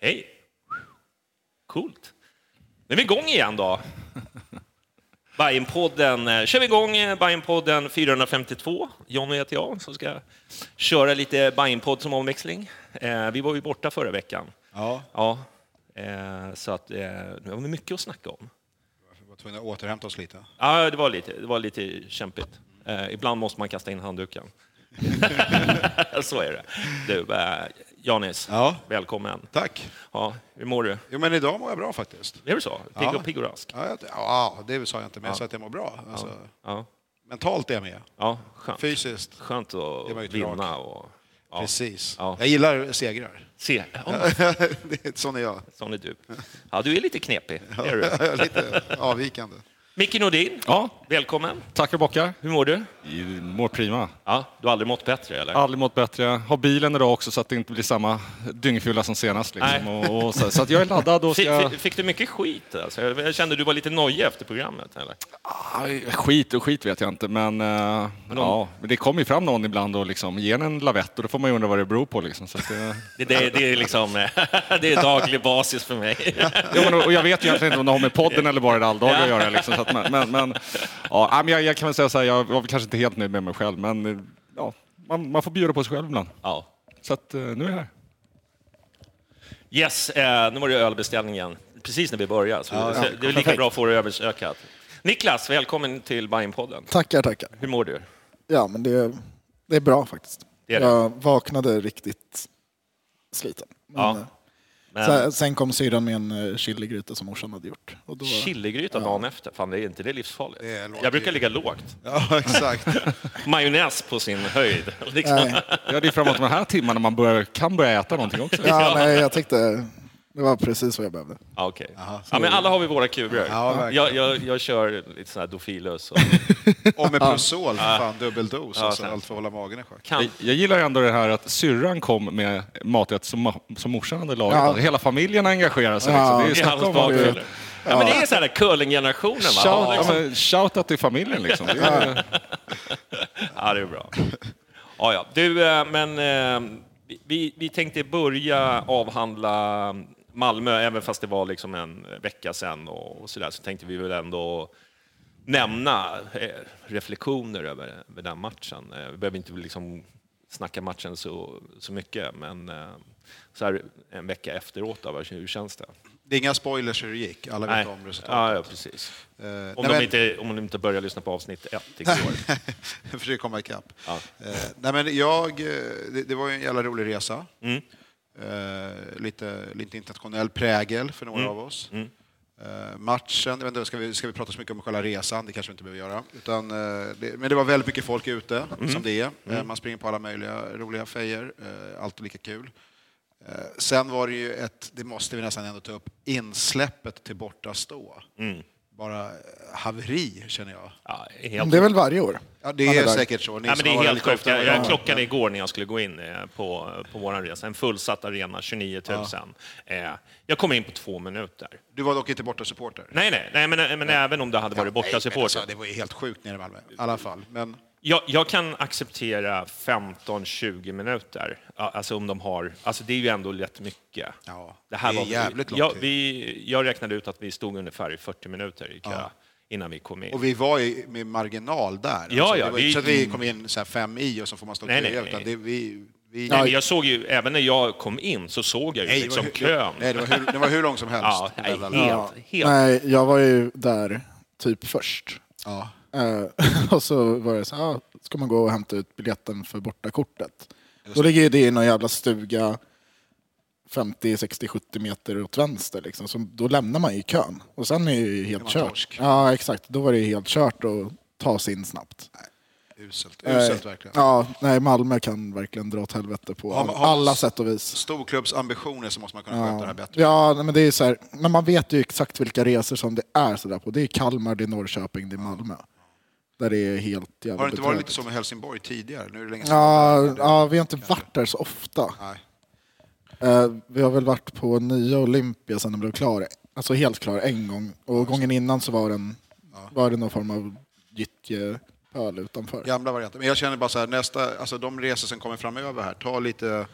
Hej! Coolt. Nu är vi igång igen då. Bajenpodden, eh, kör vi igång eh, Bajenpodden 452. Jonny heter jag som ska köra lite Bajenpodd som omväxling. Eh, Vi var ju borta förra veckan. Ja, Ja, eh, så att eh, nu har vi mycket att snacka om. vi var tvungna att återhämta oss lite. Ja, det var lite, det var lite kämpigt. Eh, ibland måste man kasta in handduken. Så är det. Du, eh, Janis, Ja. välkommen. Tack. Ja, hur mår du? Jo, men idag mår jag bra faktiskt. Är det så? Pigg Ja. och, pigg och rask? Ja, ja det sa jag inte, men jag sa att jag mår bra. Alltså, mentalt är jag med. ja skönt. Fysiskt, Skönt Det var att vinna. Och, ja. precis. Ja. Jag gillar segrar. Se, ja, är sån är jag. sån är du. Ja, du är lite knepig. Du. Lite avvikande. Micke Nordin, Ja, välkommen. tackar bockar. Hur mår du? Mår prima. Ja, du har aldrig mått bättre, eller? Aldrig mått bättre. Har bilen idag också så att det inte blir samma dyngfylla som senast. Liksom. Nej. Och, och så, så att jag är laddad och Fick, ska... fick, fick du mycket skit? Alltså? Jag jag kände att du var lite nojig efter programmet. Eller? Aj, Skit och skit vet jag inte, men, eh, ja, men det kommer ju fram någon ibland och liksom ger en lavett och då får man ju undra vad det beror på. Liksom. Så att det, Det, det, det, är liksom, det är daglig basis för mig. ja, men, och jag vet ju egentligen inte om det har med podden eller bara det alldagliga att göra. Liksom, så att, men, men, men, ja, jag, jag kan väl säga så här, jag var kanske inte helt nöjd med mig själv, men eh, ja, man, man får bjuda på sig själv ibland. Ja. Så att, eh, nu är jag här. Yes, eh, nu var det ölbeställningen precis när vi började. Så så det är lika bra att få det översökat. Niklas, välkommen till Bajenpodden. Tackar, tackar. Hur mår du? Ja, men det, det är bra faktiskt. Det är det. Jag vaknade riktigt sliten. Men, Ja, eh, Men sen, sen kom syrran med en eh, chiligryta som morsan hade gjort. Och då, chiligryta dagen efter, fan det är inte det livsfarligt? Det Jag brukar ligga lågt. Ja, exakt. Majonnäs på sin höjd. Liksom. nej, Ja, det är framåt de här timmarna man börjar, kan börja äta någonting också. ja, nej, jag tyckte det var precis vad jag behövde. Ja, okej. ja, men alla har vi våra kurer. Ja, jag, jag, jag kör lite sån här Dofilus. Och Och med Prosol, för fan, dubbeldos. Alltså, sant. allt för att hålla magen i schack. Jag, jag gillar ändå det här att syrran kom med maträtt som, som morsan hade lagat. Ja. Alltså, Hela familjen engagerar sig. Ja. Liksom. Det är hans snacka om bakgrund. Ja, men det är så här curlinggenerationen. Shout, Ja, ja, liksom. men shout out till familjen liksom. Det är, Ja, det är bra. Ja, ja. Du, eh, men eh, vi, vi tänkte börja avhandla Malmö, även fast det var liksom en vecka sedan och, och så tänkte vi väl ändå nämna eh, reflektioner över, över den matchen. Eh, Vi behöver inte liksom snacka matchen så, så mycket, men eh, så här en vecka efteråt, då, hur känns det? Det är inga spoilers hur det gick. Alla vet Nej. om resultatet. ja, precis. Eh, Om, nej, de men- inte, om de inte börjar lyssna på avsnitt ett igår. Försöker komma ikapp. Ja. Eh, nej, men jag, det, det var ju en jävla rolig resa. Mm. Eh, lite, lite internationell prägel för några Mm. av oss. Mm. Eh, matchen, jag vet inte, ska, vi, ska vi prata så mycket om själva resan? Det kanske vi inte behöver göra. Utan, eh, det, men det var väldigt mycket folk ute, Mm. som det är. Eh, man springer på alla möjliga roliga fejer, eh, alltid lika kul. Eh, sen var det ju ett, det måste vi nästan ändå ta upp, insläppet till borta stå. Bara eh, haveri, känner jag. Ja, helt Det är väl varje år? Ja, det är är säkert så. Ni Nej, men det är helt sjukt. Jag, jag klockade igår när jag skulle gå in eh, på, på vår resa. En fullsatt arena, 29 000. Eh, Jag kom in på två minuter. Du var dock inte borta supporter. Nej, nej, nej men, men även om det hade varit borta Nej, men supporter. alltså, Det var ju helt sjukt nere i Malmö. I alla fall. Men Jag, jag kan acceptera 15-20 minuter. Ja, Alltså om de har... Alltså det är ju ändå rätt mycket. Ja, det här det är var, jävligt lång jag, tid. vi, jag räknade ut att vi stod ungefär i 40 minuter i kö Ja. innan vi kom in. Och vi var i, med marginal där. Alltså, Ja, ja, det var vi- så att vi kom in så här fem i och så får man stå Nej, kö, nej, utan nej. det, vi, vi, Nej, jag såg ju, även när jag kom in så såg jag ju Nej, liksom hur- kön. Nej, det var, hur, det var hur långt som helst. Ja, nej, helt, Ja. helt. Nej, jag var ju där typ först. Ja. Eh, och så var det så ah, ska man gå och hämta ut biljetten för bortakortet. Då ligger ju det i någon jävla stuga 50, 60, 70 meter åt vänster. Liksom. Så då lämnar man ju kön. Och sen är det ju helt kört. torsk. Ja, exakt. Då var det ju helt kört att ta sig in snabbt. Uselt, uselt Eh, verkligen. Ja, nej, Malmö kan verkligen dra åt helvete på Har man- alla sätt och vis. Storklubbsambitioner så måste man kunna sköta det här bättre. Ja, nej, men det är så här, men man vet ju exakt vilka resor som det är så där på. Det är Kalmar, det är Norrköping, det är Malmö. Där det är helt jävla Har det inte varit lite så med Helsingborg tidigare? Nu är det länge sedan. Ja, ja, vi har inte varit där så ofta. Nej. Eh, vi har väl varit på nya Olympia sen den blev klar. Alltså helt klar en gång. Och gången innan så var, den, var det någon form av gyttjepöl utanför. Gamla varianter. Men jag känner bara så här, nästa, alltså de resor som kommer framöver här, ta lite,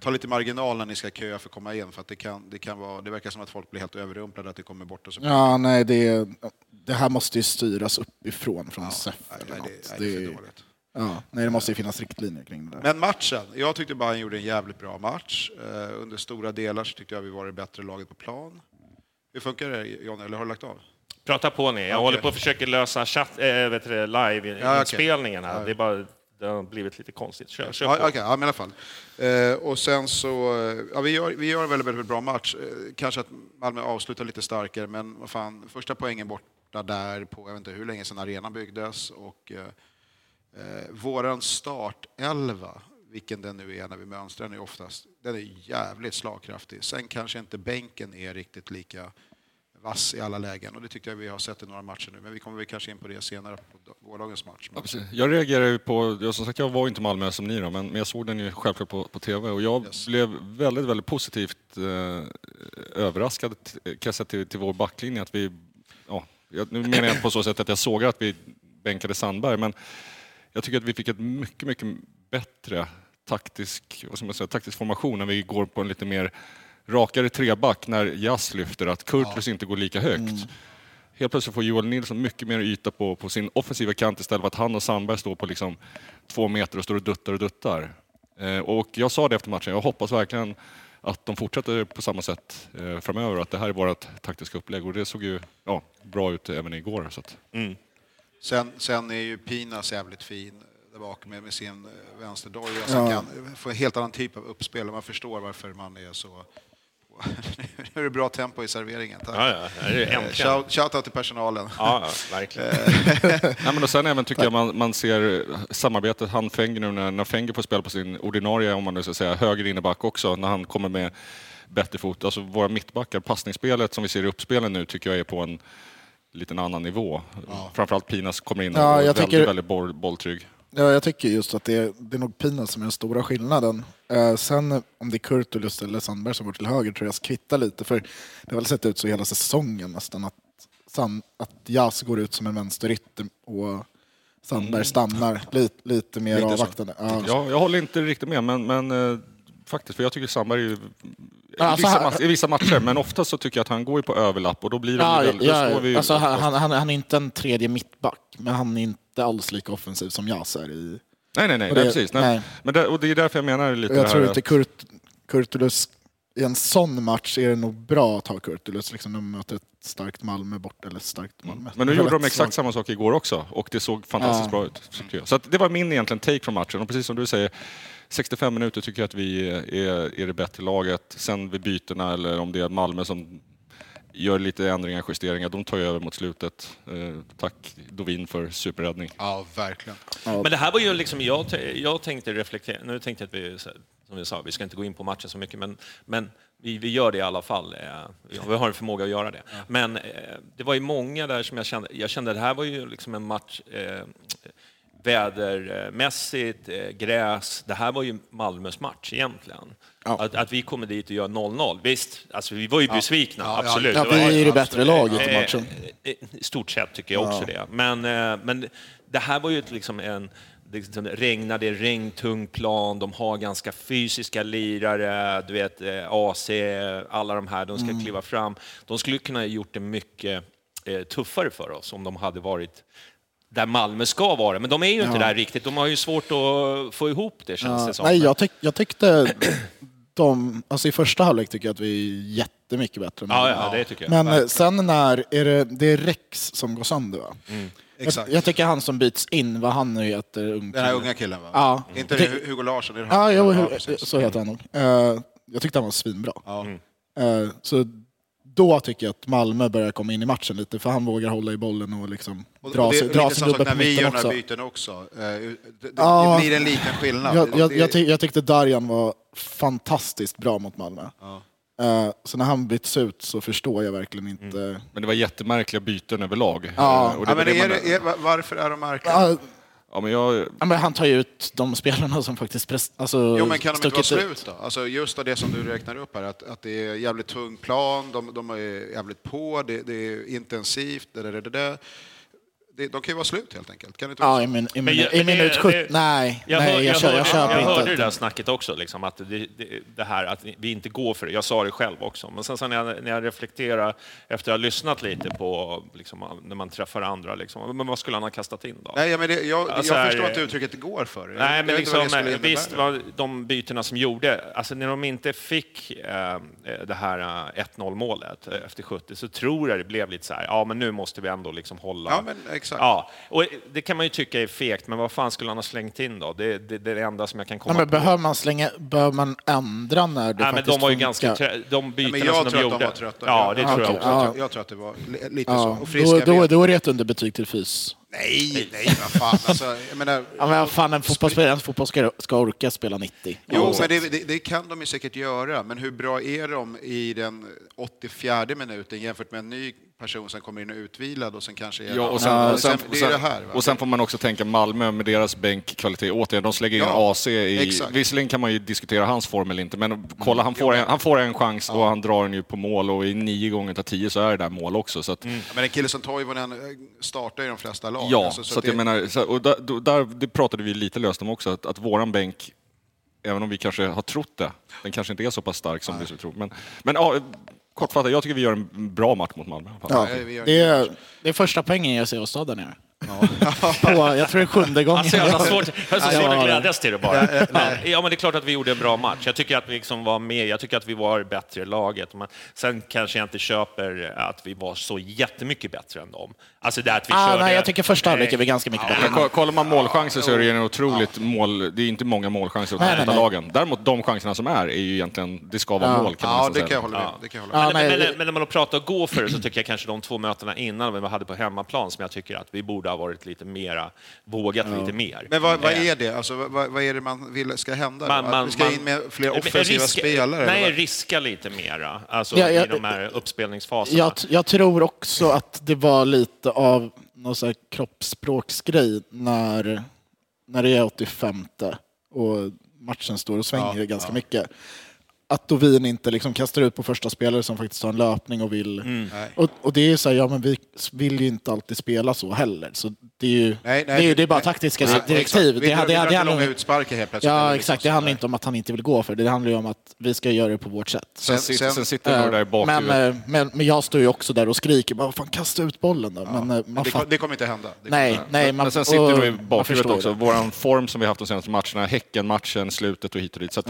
ta lite marginal när ni ska köa för att komma in. För att det, kan, det, kan vara, det verkar som att folk blir helt överrumplade att det kommer bort. Och så. Ja, nej, det, det här måste ju styras uppifrån från SEF nej, eller nej, något. det, nej, det är för dåligt. ja, nej, det måste ju finnas riktlinjer kring det där. Men matchen, jag tyckte Bayern gjorde en jävligt bra match. Eh, under stora delar så tyckte jag vi var det bättre laget på plan. Hur funkar det John, eller har du lagt av? Prata på ni. Jag Okej. håller på att försöka lösa chatt, äh, vet du, det, live-inspelningen här. Ja. Det, är bara, det har blivit lite konstigt. Kör, kör Ja, okej, ja, men i alla fall. Eh, och sen så, eh, ja, vi gör, vi gör en väldigt, väldigt bra match. Eh, kanske att Malmö avslutar lite starkare, men vad fan, första poängen borta där på, jag vet inte hur länge sedan arenan byggdes. Och eh, eh, våran startelva, vilken den nu är när vi mönstrar, den är oftast, den är jävligt slagkraftig. Sen kanske inte bänken är riktigt lika vass i alla lägen och det tyckte jag vi har sett i några matcher nu, men vi kommer väl kanske in på det senare på gårdagens match. Ja, precis. Jag reagerar ju på, jag, som sagt jag var inte Malmö som ni då, men, men jag såg den ju självklart på, på TV och jag Yes. blev väldigt, väldigt positivt eh, överraskad kan jag till, till vår backlinje. Att vi, ja, jag, nu menar jag på så sätt att jag såg att vi bänkade Sandberg, men jag tycker att vi fick ett mycket, mycket bättre taktisk, vad ska man säga, taktisk formation när vi går på en lite mer rakare treback när Jas lyfter, att Kurtulus inte går lika högt. Helt plötsligt får Joel Nilsson mycket mer yta på, på sin offensiva kant istället för att han och Sandberg står på liksom två meter och står och duttar och duttar. Eh, och jag sa det efter matchen, jag hoppas verkligen att de fortsätter på samma sätt eh, framöver, att det här är vårt taktiska upplägg och det såg ju ja, bra ut även igår. Så att, Sen, sen är ju Pinas jävligt fin där bak med, med sin eh, vänsterdoja som Ja. kan få en helt annan typ av uppspel och man förstår varför man är så... nu är det bra tempo i serveringen. Tack. Ja, ja, det är Eh, äntligen. Shout, shout out till personalen. Ja, ja, verkligen. Nej, men och sen även tycker jag man, man ser samarbetet, han Fenger nu när, när Fenger får spela på sin ordinarie, om man nu ska säga, höger inneback också, när han kommer med bättre fot. Alltså våra mittbackar, passningsspelet som vi ser i uppspelen nu tycker jag är på en liten annan nivå. Framförallt Pinas kommer in och Ja, är jag väldigt, tycker- väldigt boll, bolltrygg. Ja, jag tycker just att det är, det är nog Pina som är den stora skillnaden. Eh, sen om det är Kurtulus eller Sandberg som går till höger tror jag kvittar lite. För det har väl sett ut så hela säsongen nästan att, San, att Jas går ut som en vänsterytter och Sandberg stannar lite, lite mer Lite avvaktande. Ja. Jag, jag håller inte riktigt med, men, men eh, faktiskt, för jag tycker Sandberg är ju Alltså, vissa, han- i vissa matcher, men ofta så tycker jag att han går på överlapp och då blir det Ja, väldigt... ja, vi, alltså, han, han, han han är inte en tredje mittback, men han är inte alls lika offensiv som Jas är i... nej, nej, nej, det- nej, precis. Nej. nej. Men det, och det är därför jag menar lite jag det tror här inte att- Kurt, Kurtulus, i en sån match är det nog bra att ha Kurtulus liksom, man möter ett starkt Malmö bort, eller starkt Malmö. Men nu gjorde de exakt samma sak igår också och det såg fantastiskt Ja. bra ut. Så det var min egentligen take från matchen och precis som du säger 65 minuter tycker jag att vi är, är det bättre laget. Sen vid bytena eller om det är Malmö som gör lite ändringar, justeringar, de tar ju över mot slutet. Eh, tack Dovin för superräddning. Ja, verkligen. Men det här var ju liksom, jag, jag tänkte reflektera, nu tänkte jag att vi som vi sa, vi ska inte gå in på matchen så mycket, men, men vi, vi gör det i alla fall. Eh, vi har en förmåga att göra det. Men eh, det var ju många där som jag kände, jag kände att det här var ju liksom en match eh, vädermässigt, eh, gräs. Det här var ju Malmös match egentligen. Ja. Att, att vi kommer dit och gör 0-0. Visst, alltså, vi var ju besvikna, Ja, absolut. Ja, Det vi är ju det bättre laget i Eh, matchen. eh, I stort sett tycker jag också det. Men, men det här var ju liksom en... Det liksom regnade, regntung plan, de har ganska fysiska lirare, du vet AC, alla de här, de ska Mm. kliva fram. De skulle kunna ha gjort det mycket tuffare för oss om de hade varit där Malmö ska vara, men de är ju inte där riktigt. De har ju svårt att få ihop det känns Ja, det som. nej, jag, tyck, jag tyckte de, alltså i första halvlek tycker jag att vi är jättemycket bättre. Ja, ja, det tycker jag. Men eh, sen när, är det, det är Rex som går sönder va? Exakt. Jag, jag tycker han som byts in, vad han nu heter, ung Den här unga killen va? Ja. Inte Det- Hu- Hugo Larsson? Är det han? Ja, jo, precis. så heter han nog. Eh, jag tyckte han var svinbra. Ja. Eh, så då tycker jag att Malmö börjar komma in i matchen lite, för han vågar hålla i bollen och liksom Och- dra, och det sig, dra samma gubbe på när vi mitten gör några också. byten också. Eh, Det, det, Ja. det blir en liten skillnad. Jag, jag, jag, tyck, jag tyckte Darjan var fantastiskt bra mot Malmö. Eh, så när han byts ut så förstår jag verkligen inte... Men det var jättemärkliga byten överlag. Ja. Eh, och det Ja, var men det är det, är, va- varför är de märkliga? Ja, men jag, Ja, men han tar ju ut de spelarna som faktiskt prest, alltså, Jo, men kan de inte vara slut då? Alltså just av det som du räknar upp här, att, att det är jävligt tung plan, de, de är jävligt på, det, det är intensivt, det, det, det, det. Det, de kan ju vara slut helt enkelt. Kan inte Ja, i, min, i, min, jag- i minut 70. det- Nej, Jag, nej hör, jag, jag, kör, hörde, jag köper jag inte. hörde det där snacket också, liksom, att det, det, det här att vi inte går för det. Jag sa det själv också. Men sen så när, jag, när jag reflekterar efter att ha lyssnat lite på liksom, när man träffar andra, liksom, men vad skulle han ha kastat in då? Nej, men det, jag, Alltså, jag här- förstår inte uttrycket det går för. Jag- Nej, jag men vad liksom, det skulle visst var de bytena som gjorde, alltså när de inte fick eh, det här eh, 1-0 målet efter 70 så tror jag det blev lite så här, ja men nu måste vi ändå liksom hålla. Ja, men exakt. Ja, och det kan man ju tycka är fegt, men vad fan skulle han ha slängt in då? Det, det, det är det enda som jag kan komma men på. behöver man slänga, behöver man ändra när det Nej, men faktiskt de var ju ganska trä- de bytena men jag som de tror att gjorde. de var trötta. Ja, det jag, tror jag jag, också. Ja. jag tror att det var li- lite Ja, så. Och då, friska då, då är det ett underbetyg till fys. Nej, nej, vad fan. Alltså, jag menar, Ja, men vad fan, en fotbollsspelare en fotbollsspelare ska orka spela 90. Jo, men det, det, det kan de ju säkert göra, men hur bra är de i den 84 minuten jämfört med en ny person som kommer in och utvilad och sen kanske är... Ja, och sen, Ja, och sen, det är det här. Va? och sen får man också tänka Malmö med deras bänkkvalitet. Återigen, de slänger in Ja, AC i... exakt. Visserligen kan man ju diskutera hans form eller inte, men kolla, han får, en, han får en chans och han drar den ju på mål och i nio gånger av tio så är det där mål också. Så att, Ja, Men en kille som Toivonen eh, startar i de flesta lag. Ja, Alltså, så, att det- jag menar, så, och där, där, det pratade vi lite löst om också, att, att våran bänk, även om vi kanske har trott det, den kanske inte är så pass stark som vi tror. Men, men ja, kortfattat, jag tycker vi gör en bra match mot Malmö. Ja, det, är, det är första poängen jag ser oss ta där nere. På, jag tror det är sjunde gången. Alltså, jag har svårt, jag har så svårt att ja. glädjas till det bara. Ja, ja, men det är klart att vi gjorde en bra match. Jag tycker att vi liksom var med. Jag tycker att vi var bättre i laget. Men sen kanske jag inte köper att vi var så jättemycket bättre än dem. Alltså det att vi ah, körde... nej, jag tycker första halvlek är vi ganska mycket Men bättre. ko- kollar man målchanser så är det ju en otroligt mål... Det är inte många målchanser åt Nej, nej, båda nej. lagen. Däremot de chanserna som är, är ju egentligen... Det ska vara Ja. mål kan man Ja, det säga. kan jag hålla med det kan jag hålla med. Ja, men, nej, men, men när man pratar att gå för det så tycker jag kanske de två mötena innan vi hade på hemmaplan som jag tycker att vi borde ha varit lite mera, vågat lite mer. Men vad, vad Eh, är det? Alltså, vad, vad är det man vill ska hända? Man- man- att vi ska man- in med fler offensiva riska- spelare? Nej, riska lite mera, alltså Ja, ja, i de här uppspelningsfaserna. Jag, jag tror också att det var lite av någon så här kroppsspråksgrej när, när det är 85 och matchen står och svänger Ja, ganska ja. mycket. Att Dovin inte liksom kastar ut på första spelare som faktiskt har en löpning och vill... Nej. Och, och det är så här, ja men vi vill ju inte alltid spela så heller. Så det är ju Nej, nej, det, är, ju- det är bara nej. taktiska Ja, direktiv. exakt. Vi Det, drar- vi drar det långa utsparkar helt plötsligt. Ja, liksom exakt. Det sådär. handlar inte om att han inte vill gå för det. Det handlar ju om att vi ska göra det på vårt sätt. Sen, Sen- sitter, sen- sen sitter några där i Eh, men, bakhuvudet. eh, men, men jag står ju också där och skriker bara, fan kasta ut bollen då. Men, eh, man Men det, kom- det kommer inte hända. Det Nej, inte hända. nej. Man, Men sen sitter och- nog i bakhuvudet också, det. våran form som vi haft de senaste matcherna, Häcken-matchen, slutet och hit och dit. Så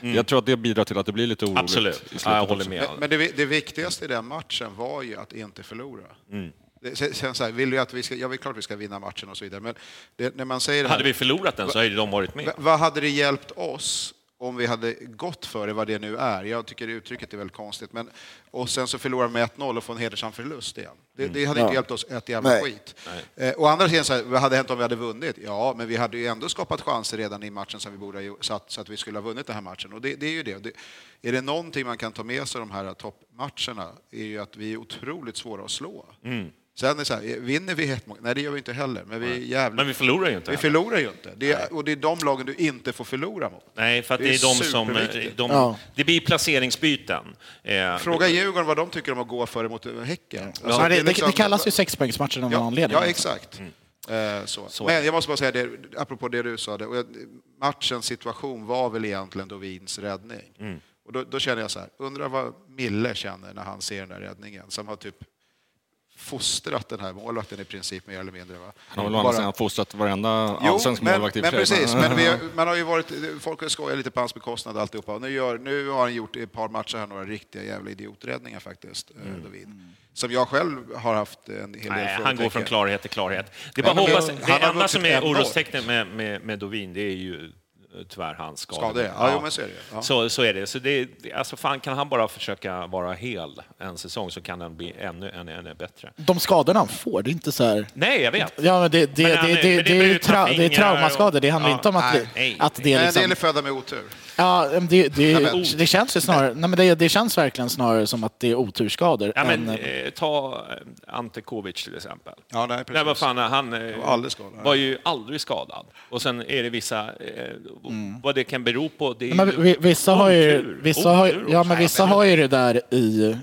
jag tror att det bidrar till att det blir lite oroligt. Absolut, ja, jag håller med. Men, men det, det viktigaste i den matchen var ju att inte förlora. Mm. Det, sen, sen så här, vill jag att vi ska, ja, det är klart vi ska vinna matchen och så vidare, men det, när man säger det här, Hade vi förlorat den så hade de varit med. Va- Vad hade det hjälpt oss om vi hade gått för det, vad det nu är. Jag tycker uttrycket är väldigt konstigt. Men, och sen så förlorar med 1-0 och får en hedersam förlust igen. Det, det hade inte Ja. hjälpt oss ett jävla Nej. skit. Eh, å andra sidan, så här, vad hade hänt om vi hade vunnit? Ja, men vi hade ju ändå skapat chanser redan i matchen som vi borde ha gjort, så att, så att vi skulle ha vunnit den här matchen. Och det, det är ju det. det. Är det någonting man kan ta med sig de här toppmatcherna är ju att vi är otroligt svåra att slå. Sen är det så här, vinner vi mål? Nej, det gör vi inte heller. Men vi är jävligt... Men vi förlorar ju inte. Vi förlorar ju inte. Det är, och det är de lagen du inte får förlora mot. Nej, för att Det det är är, de som... superviktigt. De, Ja. Det blir placeringsbyten. Eh, Fråga Djurgården vad de tycker om att gå före mot Häcken. Alltså, Ja, det, är liksom- det, det kallas ju sexpoängsmatchen av någon Ja, anledning. ja exakt. Eh, så. Så. Men jag måste bara säga det, apropå det du sa, det, matchens situation var väl egentligen Dovins räddning. Och då, då känner jag så här, undrar vad Mille känner när han ser den där räddningen, som har typ fostrat den här målvakten i princip mer eller mindre. Va? Han har väl Bara- sidan fostrat varenda allsvensk men, målvakt i men sig. precis. Men vi, har- man har ju varit, folk har skojat lite på hans bekostnad och alltihopa. Och nu, gör, nu har han gjort i ett par matcher här några riktiga jävla idioträddningar faktiskt, mm. Dovin. Som jag själv har haft en hel del Nej, han går från klarhet till klarhet. Det är bara men hoppas, det enda som är orostecknet med, med, med Dovin, det är ju tyvärr hans skador. Skador, ja. Ja, jo, men så är det. Ja. Så, så är det. Så det, det- alltså fan, kan han bara försöka vara hel en säsong så kan den bli ännu, ännu, ännu bättre. De skadorna han får, det är inte så här... Nej, jag vet. Ja, men det, det, Men det, han- det, det, det det, är tra, det är traumaskador. Det handlar ja, inte om att, nej, det, nej. att det är en liksom... del är födda med otur. Ja, det, det, det känns ju snarare... Nej, men det, det känns verkligen snarare som att det är oturskador. Ja, men, än, eh, ta eh, Ante Kovic till exempel. Ja, nej. Nej, vad fan, han eh, var aldrig skadad. var ju aldrig skadad. Och sen är det vissa... Eh, Vad det kan bero på, det är men ju vi- vissa har ju, vissa har, Otur ja, men vissa har ju det där i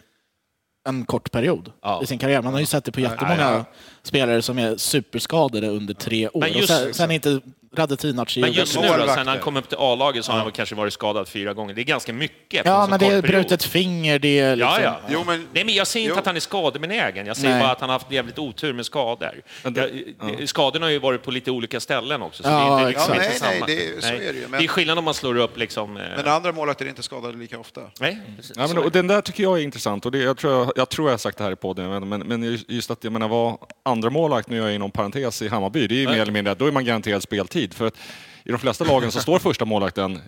en kort period Ja. i sin karriär. Man har ju sett det på jättemånga Ja, ja. spelare som är superskadade under tre år. Men och just- sen, sen inte Radetinac Men just nu då, sen han kom upp till A-laget så har han kanske varit skadad fyra gånger. Det är ganska mycket. Ja, en men det är brutet finger, det är liksom... Ja, ja. Jo, men- Nej, men jag säger inte Jo. att han är skadebenägen. Jag säger Nej. bara att han har haft jävligt otur med skador. Jag- Skadorna har ju varit på lite olika ställen också. Så Ja, det är inte liksom inte nej, samma. nej, det är- så är det ju, men- det är skillnad om man slår upp liksom... eh, Men andra målvakter är inte skadade lika ofta. Nej, precis. Ja, men, och det. den där tycker jag är intressant och det, jag, tror jag, jag tror jag har sagt det här i podden, men, men just att jag menar vad andra målvakt, nu är jag inom parentes i Hammarby, det är ju mer eller mindre att då är man garanterad speltid. För att i de flesta lagen så står första målvakten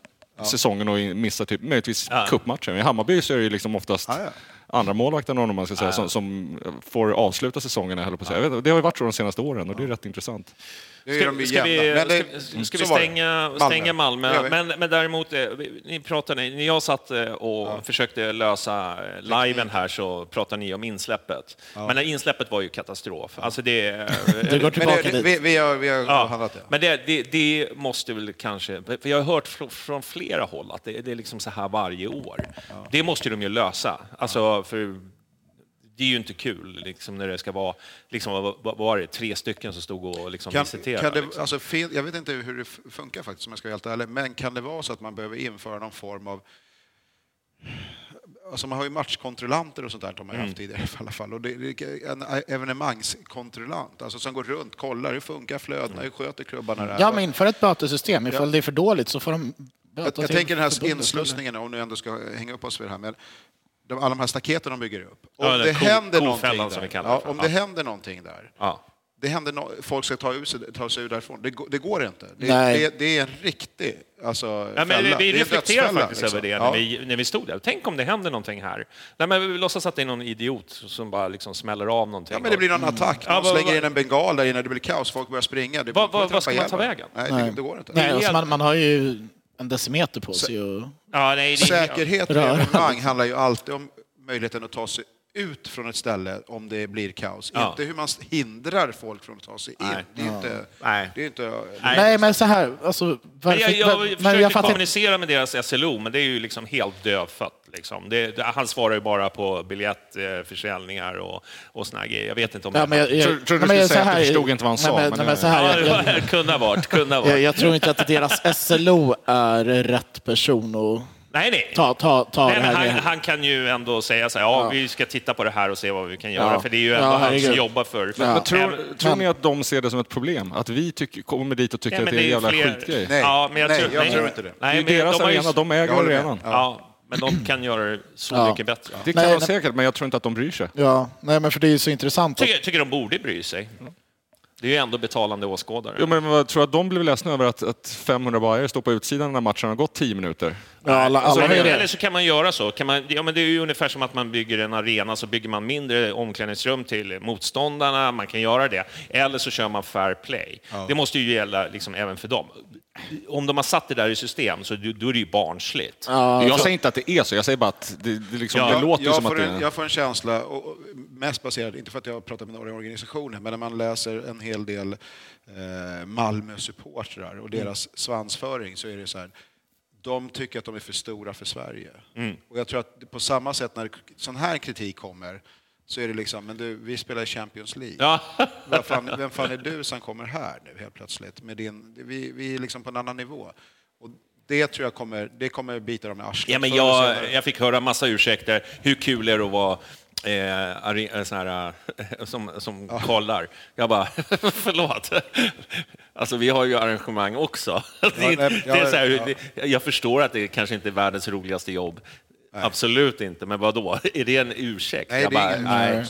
säsongen och missar typ, möjligtvis Ja. cupmatchen. I Hammarby så är det liksom oftast Ja, ja. andra målvakten om man ska säga, som, som får avsluta säsongen. Jag på att säga. Det har ju varit så de senaste åren och det är rätt intressant. Det är Ska, de ju ska, vi, jämna. Men det- ska, ska vi det. stänga Malmö. stänga Malmö? Det vi. Men, men däremot, eh, vi- ni pratade, när jag satt eh, och försökte lösa eh, liven här så pratade ni om insläppet. Men det insläppet var ju katastrof. Alltså det... Du går Men tillbaka det, dit. vi, vi har, vi har Ja, handlat det. men det, det, det måste väl kanske... För jag har hört fr- från flera håll att det, det är liksom så här varje år. Det måste de ju lösa. Alltså, för det är ju inte kul liksom, när det ska vara, liksom, vad, vad var det, tre stycken som stod och liksom, Kan, visiterade. kan det, liksom. alltså, fin, jag vet inte hur det funkar faktiskt, om jag ska vara helt ärlig, men kan det vara så att man behöver införa någon form av Alltså man har ju matchkontrollanter och sånt där, de har Mm. haft tidigare i alla fall. Och det är en evenemangskontrollant, alltså som går runt, kollar hur funkar flödena, hur sköter klubbarna det här? Ja, men inför ett bötesystem. Ifall det är för dåligt så får de Jag, jag tänker den här inslussningen, om nu ändå ska hänga upp oss vid det här, men de, alla de här staketen de bygger upp. Om Ja, det händer kofällan någonting som vi där, ja, om Ja. det händer någonting där, Ja. det händer no folk ska ta, ut sig, ta sig ur därifrån. Det, går- det går inte. Det, Nej. det, det är en riktig alltså, Ja, men fälla. vi en reflekterar faktiskt liksom. över det Ja. när, vi, när vi stod där. Tänk om det händer någonting här. Nej, men vi låtsas att det är någon idiot som bara liksom smäller av någonting. Ja, men det blir någon attack. Ja, Någon vad- slänger vad- in en bengal där inne, det blir kaos, folk börjar springa. Det vad- vad ska man ta vägen? varandra. Nej, det, det går inte. Nej, alltså man, man har ju en decimeter på sig. Och... Ja, nej, det, Säkerhet Rörande. evenemang handlar ju alltid om möjligheten att ta sig ut från ett ställe om det blir kaos. Ja. Inte hur man hindrar folk från att ta sig in. Nej. Det är inte... Nej. Det är inte Nej. Nej, men så här, alltså... Men Varför, jag, jag, men försökte jag fattar inte- kommunicera med deras SLO, men det är ju liksom helt dödfött. Liksom. Det, det, han svarar ju bara på biljettförsäljningar och, och såna här grejer. Jag vet inte om Ja, det men jag, jag, Tror- tror du nej, men skulle säga så att du här- förstod inte vad han nej, sa, Men, men nej, det- men så här, Ja, jag, jag, kunde ha varit. Kunde ha varit. jag tror inte att deras SLO är rätt person att Nej, nej. ta, ta, ta Nej, det men här han, han kan ju ändå säga så här, ja, Ja. vi ska titta på det här och se vad vi kan göra, Ja. för det är ju ändå Ja, han som jobbar för... Men Men tror, tror men- ni att de ser det som ett problem? Att vi tycker, kommer dit och tycker Ja, att men det är en jävla fler- skitgrej? Nej. Ja, men jag Nej, tror, jag tror inte det. Det är Nej, ju men deras de har ju- arena, de äger arenan. Ja, men de kan göra det så Ja. mycket bättre. Det kan Nej, de men- säkert, men jag tror inte att de bryr sig. Ja, nej, men för det är ju så intressant. Att, Tycker, tycker de borde bry sig. Det är ju ändå betalande åskådare. Jo, men vad tror att de blev ledsna över att, att 500 bajare står på utsidan när matchen har gått 10 minuter? Ja, alla, Alltså, alla ju eller, eller så kan man göra så. Kan man, ja, men det är ju ungefär som att man bygger en arena, så bygger man mindre omklädningsrum till motståndarna. Man kan göra det. Eller så kör man fair play. Det måste ju gälla liksom även för dem. Om de har satt det där i system, så då är det ju barnsligt. jag säger inte att det är så, jag säger bara att det, det, liksom, Ja, det låter som att det en, är... jag får en känsla, och, och mest baserad, inte för att jag har pratat med några organisationer, men när man läser en hel del eh, Malmö-supportrar och deras svansföring så är det så här, de tycker att de är för stora för Sverige. Och jag tror att på samma sätt när sån här kritik kommer så är det liksom, men du, vi spelar Champions League. Ja. Vad fan, vem fan är du som kommer här nu helt plötsligt? Med din, vi, vi är liksom på en annan nivå. Och det tror jag kommer, det kommer bita dem i arslet. Ja, men jag, jag fick höra massa ursäkter. Hur kul är det att vara eh, are- sån här, eh, som, som kollar? Jag bara, förlåt. Alltså, vi har ju arrangemang också. Det, nej, det är så här, ja. jag förstår att det kanske inte är världens roligaste jobb. Absolut inte, men vad då? Är det en ursäkt? Nej, jag det är bara, ingen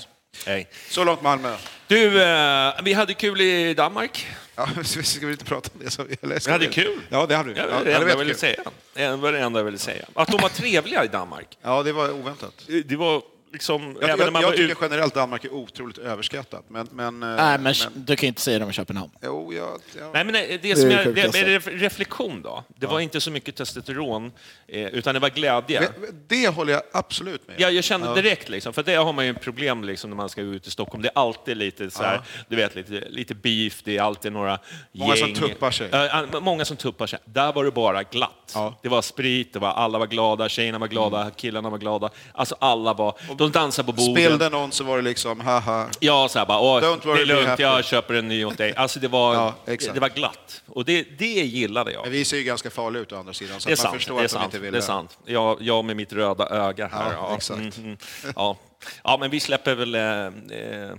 nej. Så långt Malmö. Du, eh, vi hade kul i Danmark. Ja, ska vi inte prata om det? Så, eller ska Vi hade vi? kul. Ja, det hade vi. Ja, det det enda var jag ville säga. Det var det enda jag ville säga. Att de var trevliga i Danmark. Ja, det var oväntat. Det var liksom... Jag, även när jag, man jag tycker ut- generellt Danmark är otroligt överskattat. Men, men, eh, Nej, men du kan ju inte säga det om Köpenhamn. Jo, jag, jag, Nej, men det, det är som jag, sjukt det, det, det, reflektion då. Det var inte så mycket testosteron, eh, utan det var glädje. det håller jag absolut med Ja, jag kände direkt, liksom, för det har man ju problem liksom, när man ska ut i Stockholm. Det är alltid lite, så här, du vet, lite, lite beef, det är alltid några Många som gäng. tuppar sig. Ja, ja, många som tuppar sig. Där var det bara glatt. Ja. Det var sprit, det var, alla var glada, tjejerna var glada, Mm. killarna var glada. Alltså alla var... De dansade på borden. Spillde någon så var det liksom, haha. Ja, så här bara, Åh, Don't worry, det är lugnt, happy." jag köper en ny åt dig. Alltså det var, Ja, det var glatt. Och det, det gillade jag. Men vi ser ju ganska farliga ut å andra sidan, så Det är att man sant. förstår Det är att de sant. inte vill Det är sant. Jag, jag med mitt röda öga här. Ja, exakt. mm, mm. ja. ja, men vi släpper väl, eh, eh,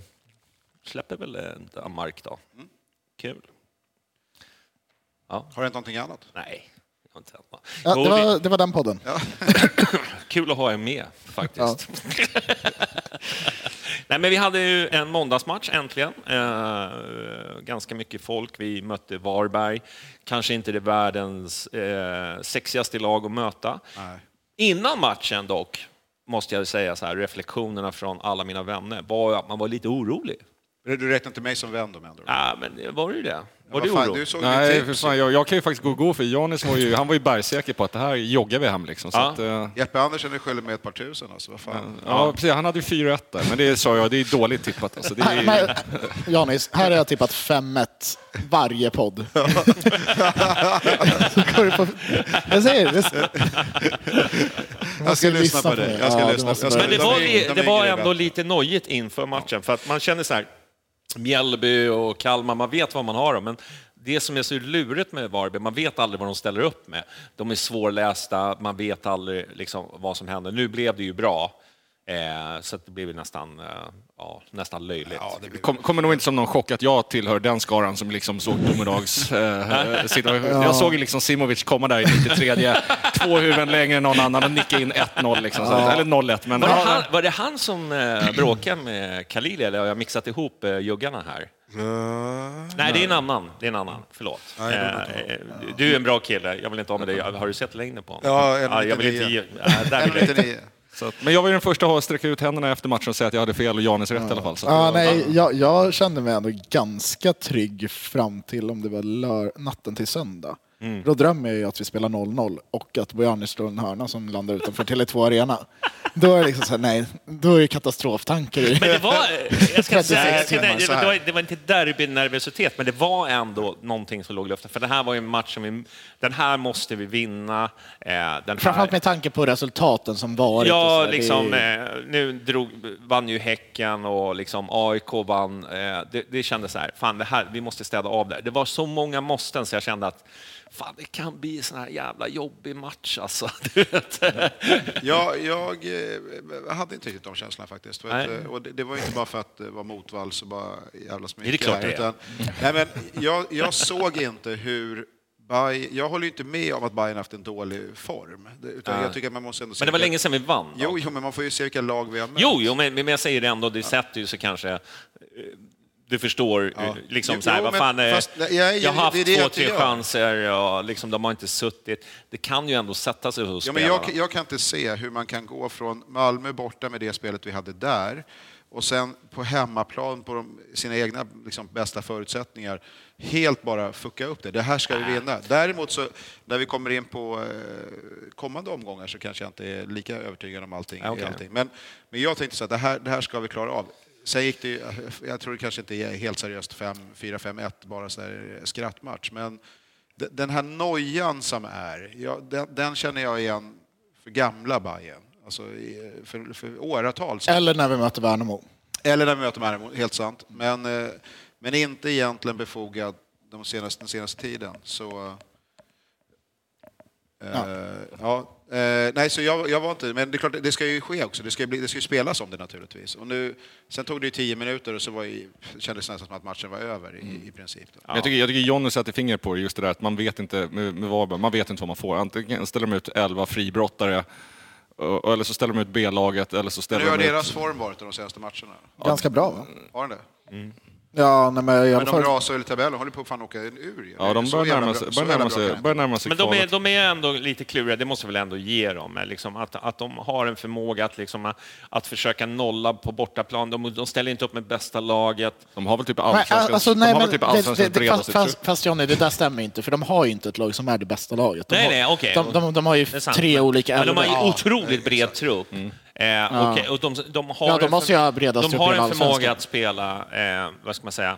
släpper väl eh, då. Mm. Kul. Har det hänt någonting annat? Nej, Ja, det, var, det var den podden. Kul att ha er med faktiskt. Nej, men vi hade ju en måndagsmatch äntligen. Eh, ganska mycket folk. Vi mötte Varberg. Kanske inte det världens eh, sexigaste lag att möta. Nej. Innan matchen dock, måste jag säga så här, reflektionerna från alla mina vänner var att man var lite orolig. Du räknar inte mig som vän då med andra? Ja, men var du det? Var du orolig? Du såg Nej, ju för fan, jag, jag kan ju faktiskt gå och gå för Janis var ju, han var ju bergsäker på att det här joggar vi hem liksom. Så Ja. att, eh, Jeppe Andersen är skyldig med ett par tusen alltså, vad fan. ja, precis, han hade ju 4-1 där, men det sa jag, det är dåligt tippat. Alltså. Är, men, Janis, här har jag tippat 5-1 varje podd. På- jag säger det. Jag ska lyssna på dig. Jag ska Ja, lyssna. Men det de var, det var ändå lite nojigt inför matchen, för att man känner så här, Mjällby och Kalmar, man vet vad man har dem, men det som är så lurigt med Varberg, man vet aldrig vad de ställer upp med. De är svårlästa, man vet aldrig liksom vad som händer. Nu blev det ju bra, eh, så att det blev ju nästan, eh, ja, nästan löjligt. Ja, det blir... kom, kommer nog inte som någon chock att jag tillhör den skaran som liksom såg domedags eh, situation. Jag såg liksom Simovic komma där i 93 två huvuden längre än någon annan och nicka in 1-0 liksom. Så, eller 0-1. Men Var det, han, var det han som eh, bråkade med Khalili, eller har jag mixat ihop eh, juggarna här? Nej, det är en annan. Det är en annan. Förlåt. Nej, var Eh, du är en bra kille. Jag vill inte ha med dig. Har du sett längden på honom? Ja, en jag vill inte 99. ge... Äh, där vill jag inte. 1,99. Så att, men jag var ju den första att sträcka ut händerna efter matchen och säga att jag hade fel och Janis rätt i alla fall. Ja, nej, jag, jag kände mig ändå ganska trygg fram till om det var lör, natten till söndag. Då drömmer jag ju att vi spelar 0-0 och att Bojanis slår en hörna som landar utanför Tele2 Arena. Då är det liksom så här, nej, då är det katastroftankar i. Men det var... Jag ska säga, 36 nej, timmar, det, var, det var inte derbynervositet, men det var ändå någonting som låg i luften. För det här var ju en match som vi... Den här måste vi vinna. Eh, Den här, Framförallt med tanke på resultaten som varit. och så Ja, där. Det liksom, eh, nu drog, vann ju Häcken och liksom AIK vann. Eh, det, det kändes så här, fan det här, vi måste städa av det. Det var så många måsten så jag kände att fan det kan bli en sån här jävla jobbig match alltså. Du vet. Jag, jag eh, hade inte riktigt de känslorna faktiskt. Eh, och det, det var inte bara för att det var motvalls och bara jävlas mycket. Det är klart det är. utan, nej, men jag, jag såg inte hur Bay, jag håller ju inte med om att Bayern haft en dålig form. Det- Utan jag tycker man måste ändå se Men det var länge sedan vi vann. Jo, jo, men man får ju se vilka lag vi har mött. Jo, jo men, men jag säger det ändå, det sätter ju sig kanske... eh, du förstår, Ja. liksom Jo, så här, jo, vad men fan, eh, fast jag är- jag har haft det det två, jag tre chanser och liksom, de har inte suttit. Det kan ju ändå sätta sig hos Ja, men jag, jag kan inte se hur man kan gå från Malmö borta med det spelet vi hade där och sen på hemmaplan på de, sina egna liksom, bästa förutsättningar helt bara fucka upp det. Det här ska vi vinna. Däremot så när vi kommer in på eh, kommande omgångar så kanske jag inte är lika övertygad om allting. Okej. allting. Men, men jag tänkte så att det här, det här ska vi klara av. Sen gick det jag tror det kanske inte är helt seriöst 4-5-1, bara så skrattmatch. Men de- den här nojan som är, ja, den, den känner jag igen för gamla Bayern. Alltså för, för åratal sedan. Eller när vi möter Värnamo. Eller när vi möter Värnamo, helt sant. Men, eh, men inte egentligen befogad de senaste, den senaste tiden. Så, eh, Ja. Ja. eh, nej, så jag, jag var inte... Men det är klart, det ska ju ske också. Det ska, ju bli, det ska ju spelas om det naturligtvis. Och nu, sen tog det ju tio minuter och så var ju, kändes det nästan som att matchen var över i, i princip. Då. Men Jag tycker, jag tycker Jonny sätter fingret på det, just det där att man vet inte med, med Varberg, man vet inte vad man får. Antingen ställer de ut 11 fribrottare, eller så ställer de ut B-laget, eller så ställer hur har de ut... deras form varit de senaste matcherna? Ganska bra va? Har den det? Ja, nej, men i alla Men de rasar ju i tabellen, håller på att fan åka ur. Ja, de börjar närma sig, jävla närma sig, närma sig Men de är, de är ändå lite kluriga, det måste väl ändå ge dem. eh, Liksom, att, att de har en förmåga att, liksom, att försöka nolla på bortaplan. De, de ställer inte upp med bästa laget. De har väl typ allsvenskans, alltså, de nej, har väl men typ allsvenskans bredaste fast, fast Johnny, det där stämmer inte, för de har ju inte ett lag som är det bästa laget. De Nej, har, nej, okej. de, de, de har ju tre olika Men de har ju otroligt bred trupp. Eh, okej, och de, de har Ja, de måste ju ha bredast De har en förmåga att spela, eh, vad ska man säga,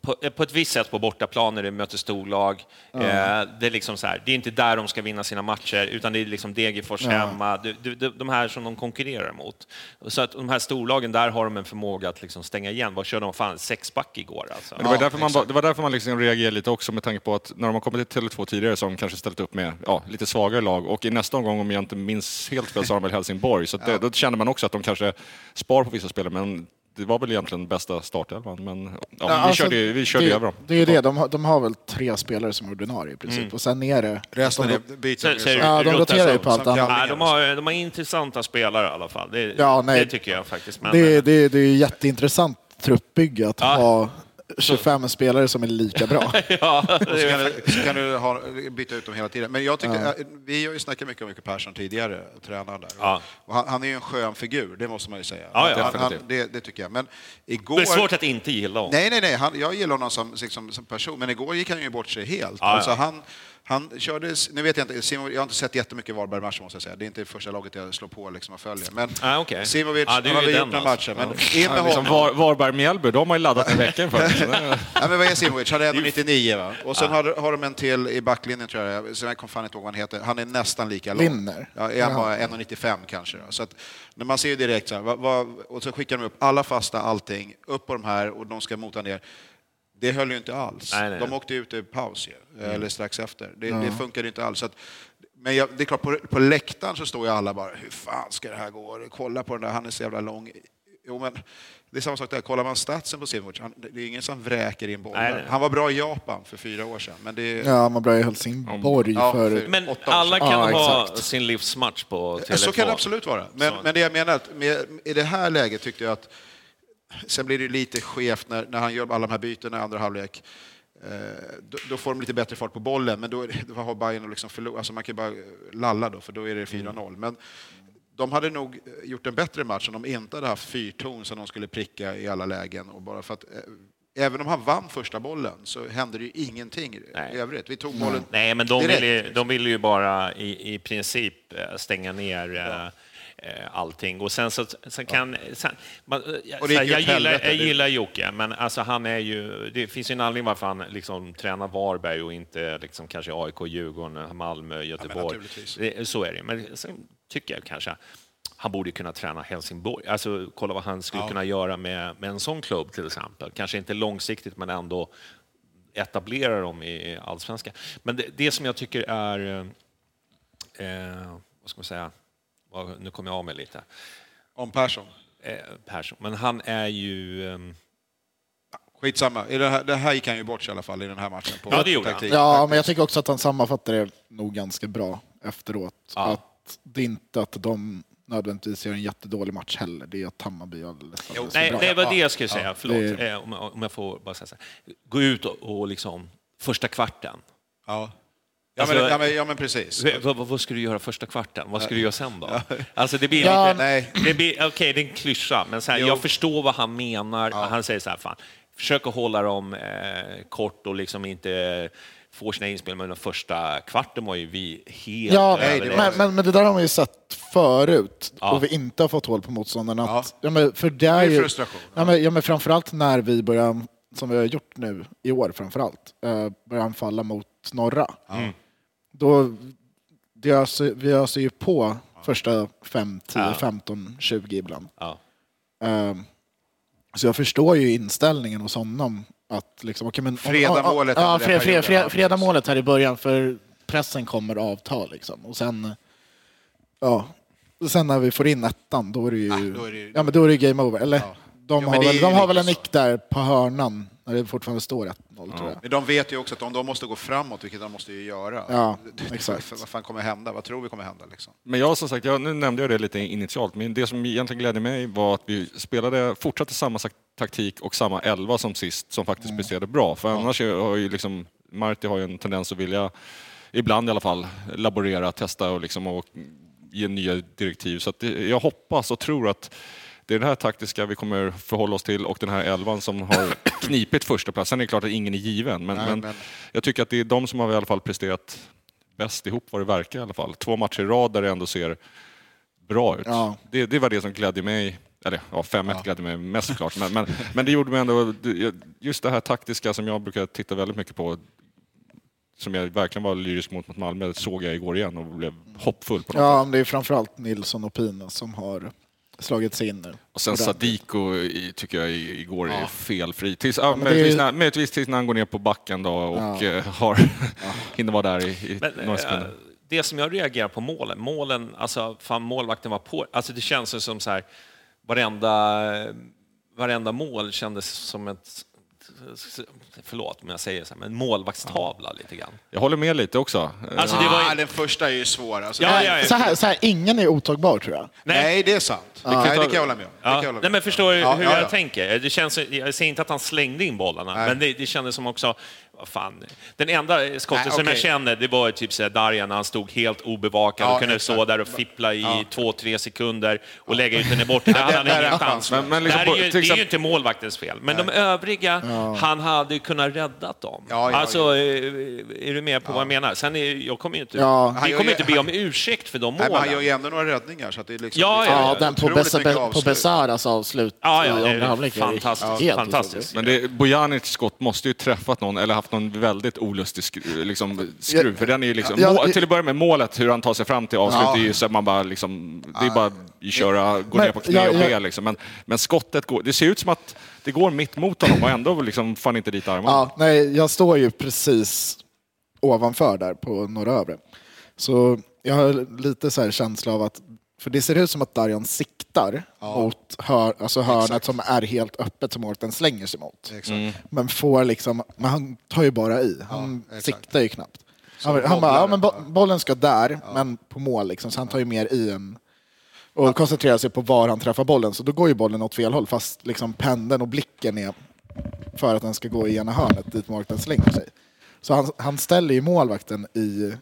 på, på ett visst sätt på bortaplan när de möter storlag. Eh, det, är liksom så här, det är inte där de ska vinna sina matcher, utan det är liksom Degerfors hemma, de, de, de, de här som de konkurrerar mot. Så att de här storlagen, där har de en förmåga att liksom stänga igen. Vad körde de? Fan, sexback igår alltså. Men det, var därför man, det var därför man liksom reagerade lite också med tanke på att när de har kommit till Tele2 tidigare så har de kanske ställt upp med ja, lite svagare lag och i nästa omgång, om jag inte minns helt fel, så har de väl Helsingborg. Så det, då känner man också att de kanske spar på vissa spelare, men det var väl egentligen bästa startelvan. Men ja, Ja, vi alltså, körde vi körde det, över dem. det är ju det, de har, de har väl tre spelare som ordinarie i princip, och sen är det... Resten de, är byten. Ja, de roterar ju på allt annat. Nej, de, har, de har intressanta spelare i alla fall. Det, Ja, nej. det tycker jag faktiskt. Men, det, det, det är ju jätteintressant truppbygge att Ja. ha 25 spelare som är lika bra. ja, så kan du, så kan du ha, byta ut dem hela tiden. Men jag tyckte, äh, vi har ju snackat mycket om Micke Persson tidigare, tränaren där. Ja. Och han, han är ju en skön figur, det måste man ju säga. Ja, ja, han, han, det, det tycker jag. Men igår... det är svårt att inte gilla honom. Nej, nej, nej. Han, jag gillar honom som, liksom, som person, men igår gick han ju bort sig helt. Ja, alltså, ja. han, han körde, nu vet jag inte, Simo, jag har inte sett jättemycket Varberg-matcher måste jag säga. Det är inte första laget jag slår på liksom, och följer. Men Ah, okej. Simovic, Ja, är han har gjort några alltså. matcher, men in med Liksom. Var, Varberg-Mjällby, de har ju laddat en vecka inför. Så det- Ja, men vad är Simovic? Han är 1,99 va? Och sen har, har de en till i backlinjen tror jag, sen jag kommer fan inte ihåg vad han heter. Han är nästan lika lång. Linner? Ja, är han bara 1,95 kanske. Då. Så att, när man ser ju direkt så här, vad, vad, och så skickar de upp alla fasta, allting, upp på de här och de ska mota ner. Det höll ju inte alls. Nej, nej. De åkte ut i paus ju, eller strax efter. Det, det funkade inte alls. Så att, men jag, det är klart, på, på läktaren så står ju alla bara, hur fan ska det här gå? Kolla på den där, han är så jävla lång. Jo, men det är samma sak där. Kollar man statsen på Simovic, han, det är ingen som vräker in bollar. Han var bra i Japan för fyra år sedan. Men det, Ja, man var bra i Helsingborg Ja, för... för- Men Åtta år alla kan Ja, ha exakt. sin livsmatch på Tele2. så kan det absolut vara. Men, men det jag menar, att med, i det här läget tyckte jag att Sen blir det lite skevt när, när han gör alla de här bytena i andra halvlek. Eh, då, då får de lite bättre fart på bollen, men då, då har Bayern liksom förlorat. Alltså man kan ju bara lalla då, för då är det 4-0. Men de hade nog eh, gjort en bättre match om de inte hade haft fyrton som de skulle pricka i alla lägen. Och bara för att, eh, även om han vann första bollen så hände det ju ingenting Nej. i övrigt. Vi tog bollen Nej, men de direkt, vill, ju, liksom. de vill ju bara i, i princip eh, stänga ner eh, eh, allting. Och sen så sen kan... Sen, man, eh, jag, jag, åt gillar, jag gillar Jocke, men alltså han är ju... Det finns ju en anledning varför han liksom tränar Varberg och inte liksom kanske AIK, Djurgården, Malmö, Göteborg. det, så är det. Men sen tycker jag kanske han borde kunna träna Helsingborg. Alltså, kolla vad han skulle kunna göra med, med en sån klubb till exempel. Kanske inte långsiktigt, men ändå etablera dem i allsvenskan. Men det, det som jag tycker är... Eh, eh, vad ska man säga? Nu kommer jag av mig lite. Om Persson. Eh, Persson. Men han är ju... ehm, Skitsamma. I det, här, det här gick han ju bort i alla fall i den här matchen. På Ja, det gjorde han. taktik. Ja, men jag tycker också att han sammanfattar det nog ganska bra efteråt. Ja. Att det är inte att de nödvändigtvis gör en jättedålig match heller. Det är att Hammarby är alldeles, Nej, bra. det var det jag skulle säga. Förlåt, det- eh, om, jag- om jag får bara säga så här. Gå ut och, och liksom, första kvarten. Ja. Ja, Alltså- men, ja, men, ja, men precis. Vad, vad, vad ska du göra första kvarten? Vad ska du göra sen då? Alltså det blir Ja, lite... nej. Det blir, okej, det är en klyscha, men så här, jag förstår vad han menar. Han säger så här, fan, försök att hålla dem eh, kort och liksom inte få sina inspel, men den första kvarten var ju vi helt Ja, Nej, det men, men, men det där har man ju sett förut Ja. och vi inte har fått hål på motståndarna. Ja. Ja. men för det är Det är ju, frustration. Ja, men, ja, men framförallt när vi börjar, som vi har gjort nu i år framförallt, eh, börjar anfalla mot norra. Då, det öser, vi öser ju på första 5, 10, Ja. 15, 20 ibland. Ja. Eh, så jag förstår ju inställningen hos honom. Att liksom, okay, men, Fredamålet Ja, fred, fred, fred, fredamålet här i början, för pressen kommer avta liksom. Och sen, ja, och sen när vi får in ettan, då är det ju, Ah, då är det ju- ja, men då är det game over. Eller, Ja. de, Jo, har väl, de har väl en lite nick där på hörnan, när det fortfarande står 1-0 tror jag. Men de vet ju också att om de måste gå framåt, vilket de måste ju göra, Ja, exakt. vad fan kommer hända? Vad tror vi kommer hända? Liksom? Men jag som sagt, jag, nu nämnde jag det lite initialt, men det som egentligen glädde mig var att vi spelade, fortsatte samma taktik och samma elva som sist, som faktiskt Mm. presterade bra. För annars har ju liksom, Marti har ju en tendens att vilja, ibland i alla fall, laborera, testa och, liksom, och ge nya direktiv. Så att det, jag hoppas och tror att det är det här taktiska vi kommer förhålla oss till och den här elvan som har knipit första plats. Sen är det klart att ingen är given, men, Nej, men men- jag tycker att det är de som har i alla fall presterat bäst ihop vad det verkar i alla fall. Två matcher i rad där det ändå ser bra ut. Ja. Det, det var det som glädde mig. Eller ja, 5-1 glädde mig mest såklart. Men, men, men det gjorde mig ändå, just det här taktiska som jag brukar titta väldigt mycket på, som jag verkligen var lyrisk mot mot Malmö, såg jag igår igen och blev hoppfull på något Ja, sätt. det är framförallt Nilsson och Pina som har slagit sig in nu. Och sen. Sadiko tycker jag i- igår är felfri. Tills, ja, men det är möjligtvis, ju- när, möjligtvis tills när han går ner på backen då och eh, har, hinner vara där i, i Men, några eh, sekunder. det som jag reagerar på målen, målen, alltså fan målvakten var på, alltså det känns som så här, varenda, varenda mål kändes som ett, förlåt om jag säger så här, men målvaktstavla lite grann. Jag håller med lite också. Alltså det var Ah, ju, den första är ju svår. Alltså. Ja, Nej, ja, ja. Så här, så här, ingen är otagbar tror jag. Nej, det är sant. Det kan, nej, det kan jag hålla med om. Ja. hålla med Nej, men förstår du Ja, hur ja, jag ja. tänker? Det känns, jag säger inte att han slängde in bollarna, Nej. men det, det kändes som också... Vad fan. Den enda skottet Nej, som jag okej. känner, det var typ så här Darjan när han stod helt obevakad Ja, och kunde exakt. stå där och fippla i Ja. två, tre sekunder och lägga ut den i bort. Där hade han ingen han chans. Men- men liksom är ju, det är ju inte målvaktens fel, men de övriga, han hade ju kunnat räddat dem. Ja, ja, alltså, ja. är du med på vad jag menar? Sen är, jag kommer ju inte, Ja. vi kommer ju- inte be om ursäkt för de Nej, men han målen. gör ju ändå några räddningar. Så att det är liksom, Ja, det är ja, Ja, den på, mycket på. Besaras avslut Ja, ja, i det är andra halvlek är fantastiskt. Men det, Bojanics skott måste ju träffat någon, eller haft någon väldigt olustig skruv. Liksom, skruv för den är liksom, Ja, må, det- till att börja med målet, hur han tar sig fram till avslut, Ja. det är ju så att man bara liksom, det är bara att köra, gå ner på knä och be liksom. Men, men skottet går, det ser ut som att det går mitt mot honom och ändå liksom får han inte dit armarna. Ja, nej, jag står ju precis ovanför där på norra övre. Så jag har lite så här känsla av att, för det ser ut som att Darjan siktar mot hör, alltså hörnet som är helt öppet som målvakten slänger sig mot. Exakt. Men får liksom, men han tar ju bara i, han exakt. siktar ju knappt. Så Han, han bara, ja, men bo, bollen ska där, men på mål liksom, så han tar ju mer i än och koncentrerar sig på var han träffar bollen. Så då går ju bollen åt fel håll, fast liksom pendeln och blicken är för att den ska gå i ena hörnet dit målvakten slänger sig. Så han, han ställer ju målvakten i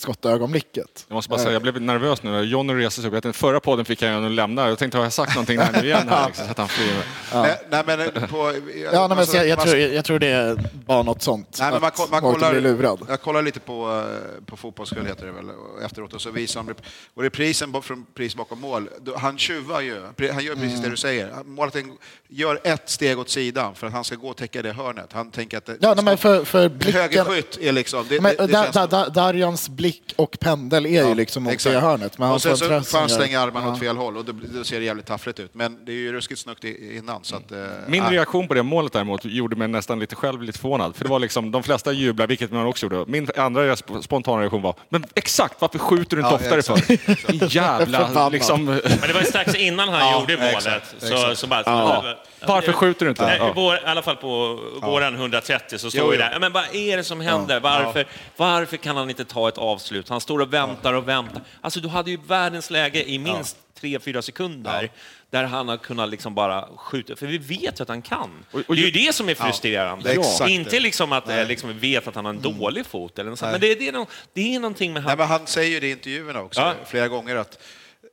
skottögonblicket. Jag måste bara säga, jag blev nervös nu Johnny reste sig upp. Tänkte, Förra podden fick jag ju lämna. Jag tänkte, har jag sagt någonting där nu igen? Här, liksom, så att han flyr. Nej, nej, men eh, på... Ja, nej, men alltså, så jag, jag, man- tror, jag tror det var något sånt. Nej, men man, man målvakten kollar, blir lurad. Jag kollar lite på, eh, på fotbollskväll heter det väl, och efteråt och så visar rep- och reprisen från pris bakom mål. Han tjuvar ju, han gör precis det du säger. Han- Målvakten gör ett steg åt sidan för att han ska gå och täcka det hörnet. Han tänker att det, Ja, nej, men för, för blicken... högerskytt är liksom... Det, Men, det, det da, som- da, Darjans blick och pendel är ju Ja, liksom mot exakt. det hörnet. Men och sen så får han slänga gör- armarna ja. åt fel håll och då, ser det jävligt taffligt ut. Men det är ju ruskigt snyggt innan. Så att, eh, Min ah. reaktion på det målet däremot gjorde mig nästan lite själv lite förvånad. För det var liksom, de flesta jublar, vilket man också gjorde. Min andra spontana reaktion var, men exakt, varför skjuter du inte Ja, oftare exakt. för? Jävla, Förbannad. liksom, Men det var ju strax innan han Ja, gjorde målet. exakt, så, exakt. så bara, Ja. Varför skjuter du inte? Nej, vår, I alla fall på våran 130 så står Jo, ju jo. där, men vad är det som händer? Varför, varför kan han inte ta ett avslut. Han står och väntar och väntar. Alltså, du hade ju världens läge i minst tre, fyra sekunder där han har kunnat liksom bara skjuta. För vi vet ju att han kan. och det är ju det som är frustrerande. Ja, Inte liksom att eh, liksom, vi vet att han har en dålig fot. Eller något. Men det, det, är no, det är någonting med Nej, han. men han säger ju det i intervjuerna också, Ja. flera gånger, att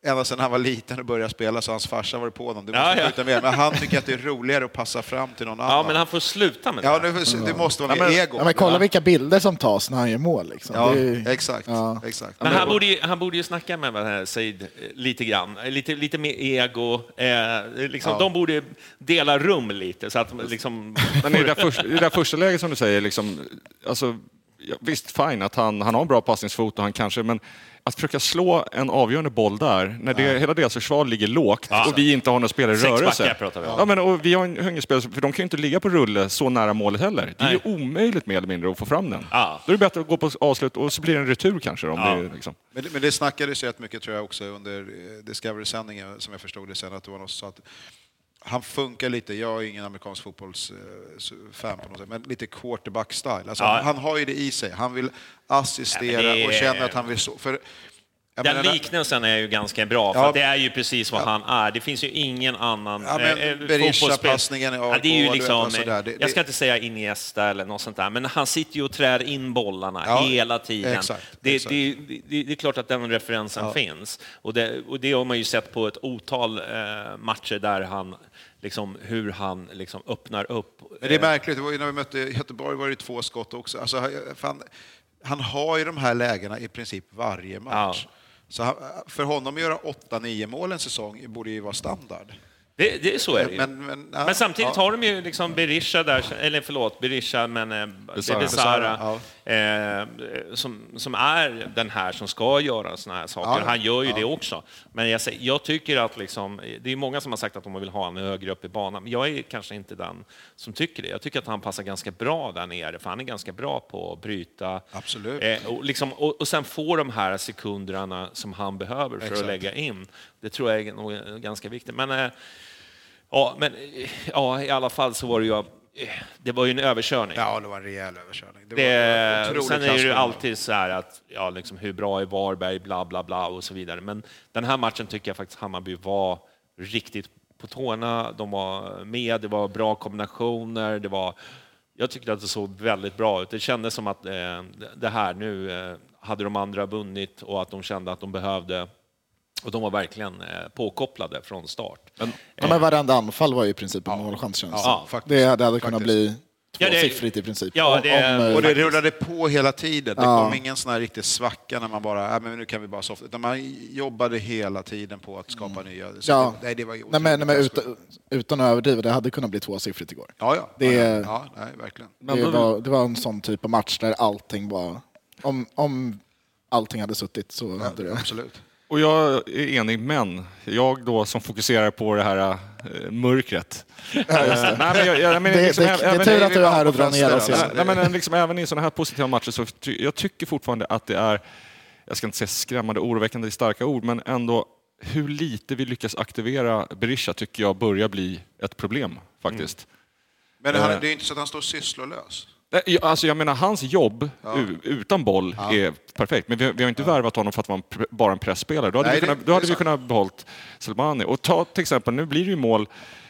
ända sedan han var liten och började spela så hans farsa varit på honom. Du måste Ja, ja. mer. Men han tycker att det är roligare att passa fram till någon annan. Ja, men han får sluta med det. Ja, det, det måste vara Ja, men, ego. ja, men kolla vilka bilder som tas när han gör mål. Liksom. Ja, Det är ju- exakt. Ja. exakt. Men han borde, ju, han borde ju snacka med vad här Said eh, lite grann, Eh, lite, lite mer ego. Eh, liksom, De borde dela rum lite. Så att, liksom, Men i det, där första, i det första läget som du säger, liksom, alltså, ja, visst fine att han, han har en bra passningsfot och han kanske, men att försöka slå en avgörande boll där, när det, hela deras försvar ligger lågt och vi inte har några spelare i rörelse. pratar vi om. Ja, men, och vi har en högerspelare, för de kan ju inte ligga på rulle så nära målet heller. Det är ju omöjligt mer eller mindre att få fram den. Ja. Då är det bättre att gå på avslut och så blir det en retur kanske. Om Ja. det, liksom. Men, det- men det snackades ju rätt mycket tror jag också under eh, Discovery-sändningen som jag förstod det sen att det var någon som sa att han funkar lite, jag är ingen amerikansk fotbollsfan på något sätt, men lite quarterback-style. Alltså, Ja. han, har ju det i sig, han vill assistera Ja, är- och känner att han vill så. För, Den menar, liknelsen är ju ganska bra, för Ja. det är ju precis vad han är. Det finns ju ingen annan Ja, eh, eh, i ja, det är ju liksom, alltså där, det- Jag ska det- inte säga Iniesta eller något sånt där, men han sitter ju och trär in bollarna Ja, hela tiden. exakt, det, exakt. Det, det, det är klart att den referensen finns. Och det, och det har man ju sett på ett otal eh, matcher där han, liksom, hur han liksom öppnar upp. Men det är märkligt, det var ju när vi mötte Göteborg var det två skott också. Alltså, fan, han har ju de här lägena i princip varje match. Så för honom att göra 8-9 mål en säsong borde ju vara standard. Det, det, så är det ju. Men, men, ja, Men samtidigt ja. har de ju liksom Berisha där, eller förlåt, Berisha, men eh. Besara, Besara, eh, som, som är den här som ska göra såna här saker. Ja, Han gör ju ja. det också. Men jag, jag tycker att liksom, det är många som har sagt att de vill ha honom högre upp i banan, men jag är kanske inte den som tycker det. Jag tycker att han passar ganska bra där nere, för han är ganska bra på att bryta. Absolut. Eh, och, liksom, och, och sen få de här sekunderna som han behöver för Exakt. att lägga in. Det tror jag är ganska viktigt. Men, eh, Ja, men eh, ja, i alla fall så var det ju, det var ju en överkörning. Ja, det var en rejäl överkörning. Det var Det, otrolig sen är det ju alltid så här att, ja, liksom, hur bra är Varberg, bla bla bla och så vidare. Men den här matchen tycker jag faktiskt Hammarby var riktigt på tårna. De var med, det var bra kombinationer, det var... Jag tyckte att det såg väldigt bra ut. Det kändes som att eh, det här nu eh, hade de andra vunnit och att de kände att de behövde och de var verkligen eh, påkopplade från start. Ja, men varenda anfall var ju i princip en målchans känns det Ja, faktiskt. Det hade, hade kunnat Faktiskt. bli Ja, tvåsiffrigt i princip. Ja, Om- det- om, eh, Och det Faktiskt. rullade på hela tiden. Det Ja. kom ingen sån här riktig svacka när man bara, äh, men nu kan vi bara softa. Utan man jobbade hela tiden på att skapa nya. Så Ja. det, nej, det var Nej, men, nej, men utan, utan att överdriva, det hade kunnat bli tvåsiffrigt igår. Ja, ja. Det- ja, ja. ja nej, verkligen. Men Det var, det var en sån typ av match där allting var... Om, om allting hade suttit så hade det... Absolut. Och jag är enig, men jag då som fokuserar på det här äh, mörkret. Nej, men jag, jag, men Det- liksom, det- det är även- tur att du är här och drar ner oss igen. Nej, men liksom, även i sådana här positiva matcher så ty, jag tycker fortfarande att det är, jag ska inte säga skrämmande, oroväckande i starka ord, men ändå hur lite vi lyckas aktivera Berisha tycker jag börjar bli ett problem faktiskt. Men han, Eh. det är inte så att han står sysslolös. Jag- Alltså jag menar, hans jobb u- utan boll är perfekt, men vi, har- vi har inte värvat honom för att vara en, bara en pressspelare. Då hade Nej, vi kunnat, då hade vi sant. kunnat behållit Selmani. Och ta till exempel, nu blir det ju mål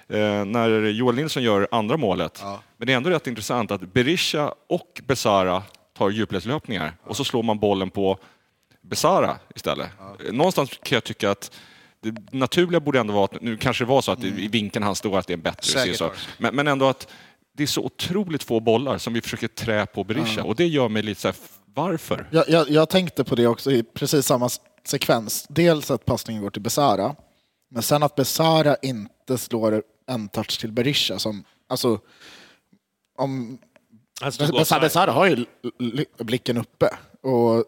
eh, när Joel Nilsson gör andra målet. Ja. Men det är ändå rätt intressant att Berisha och Besara tar djupledslöpningar och så slår man bollen på Besara istället. Eh, Någonstans kan jag tycka att det naturliga borde ändå vara att, nu kanske det var så att i vinkeln han står att det är bättre. Säkert så. Men, men ändå att det är så otroligt få bollar som vi försöker trä på Berisha och det gör mig lite så här, varför? Jag, jag, jag tänkte på det också i precis samma sekvens. Dels att passningen går till Besara, men sen att Besara inte slår en touch till Berisha som, alltså, om Besara. Besara har ju blicken uppe och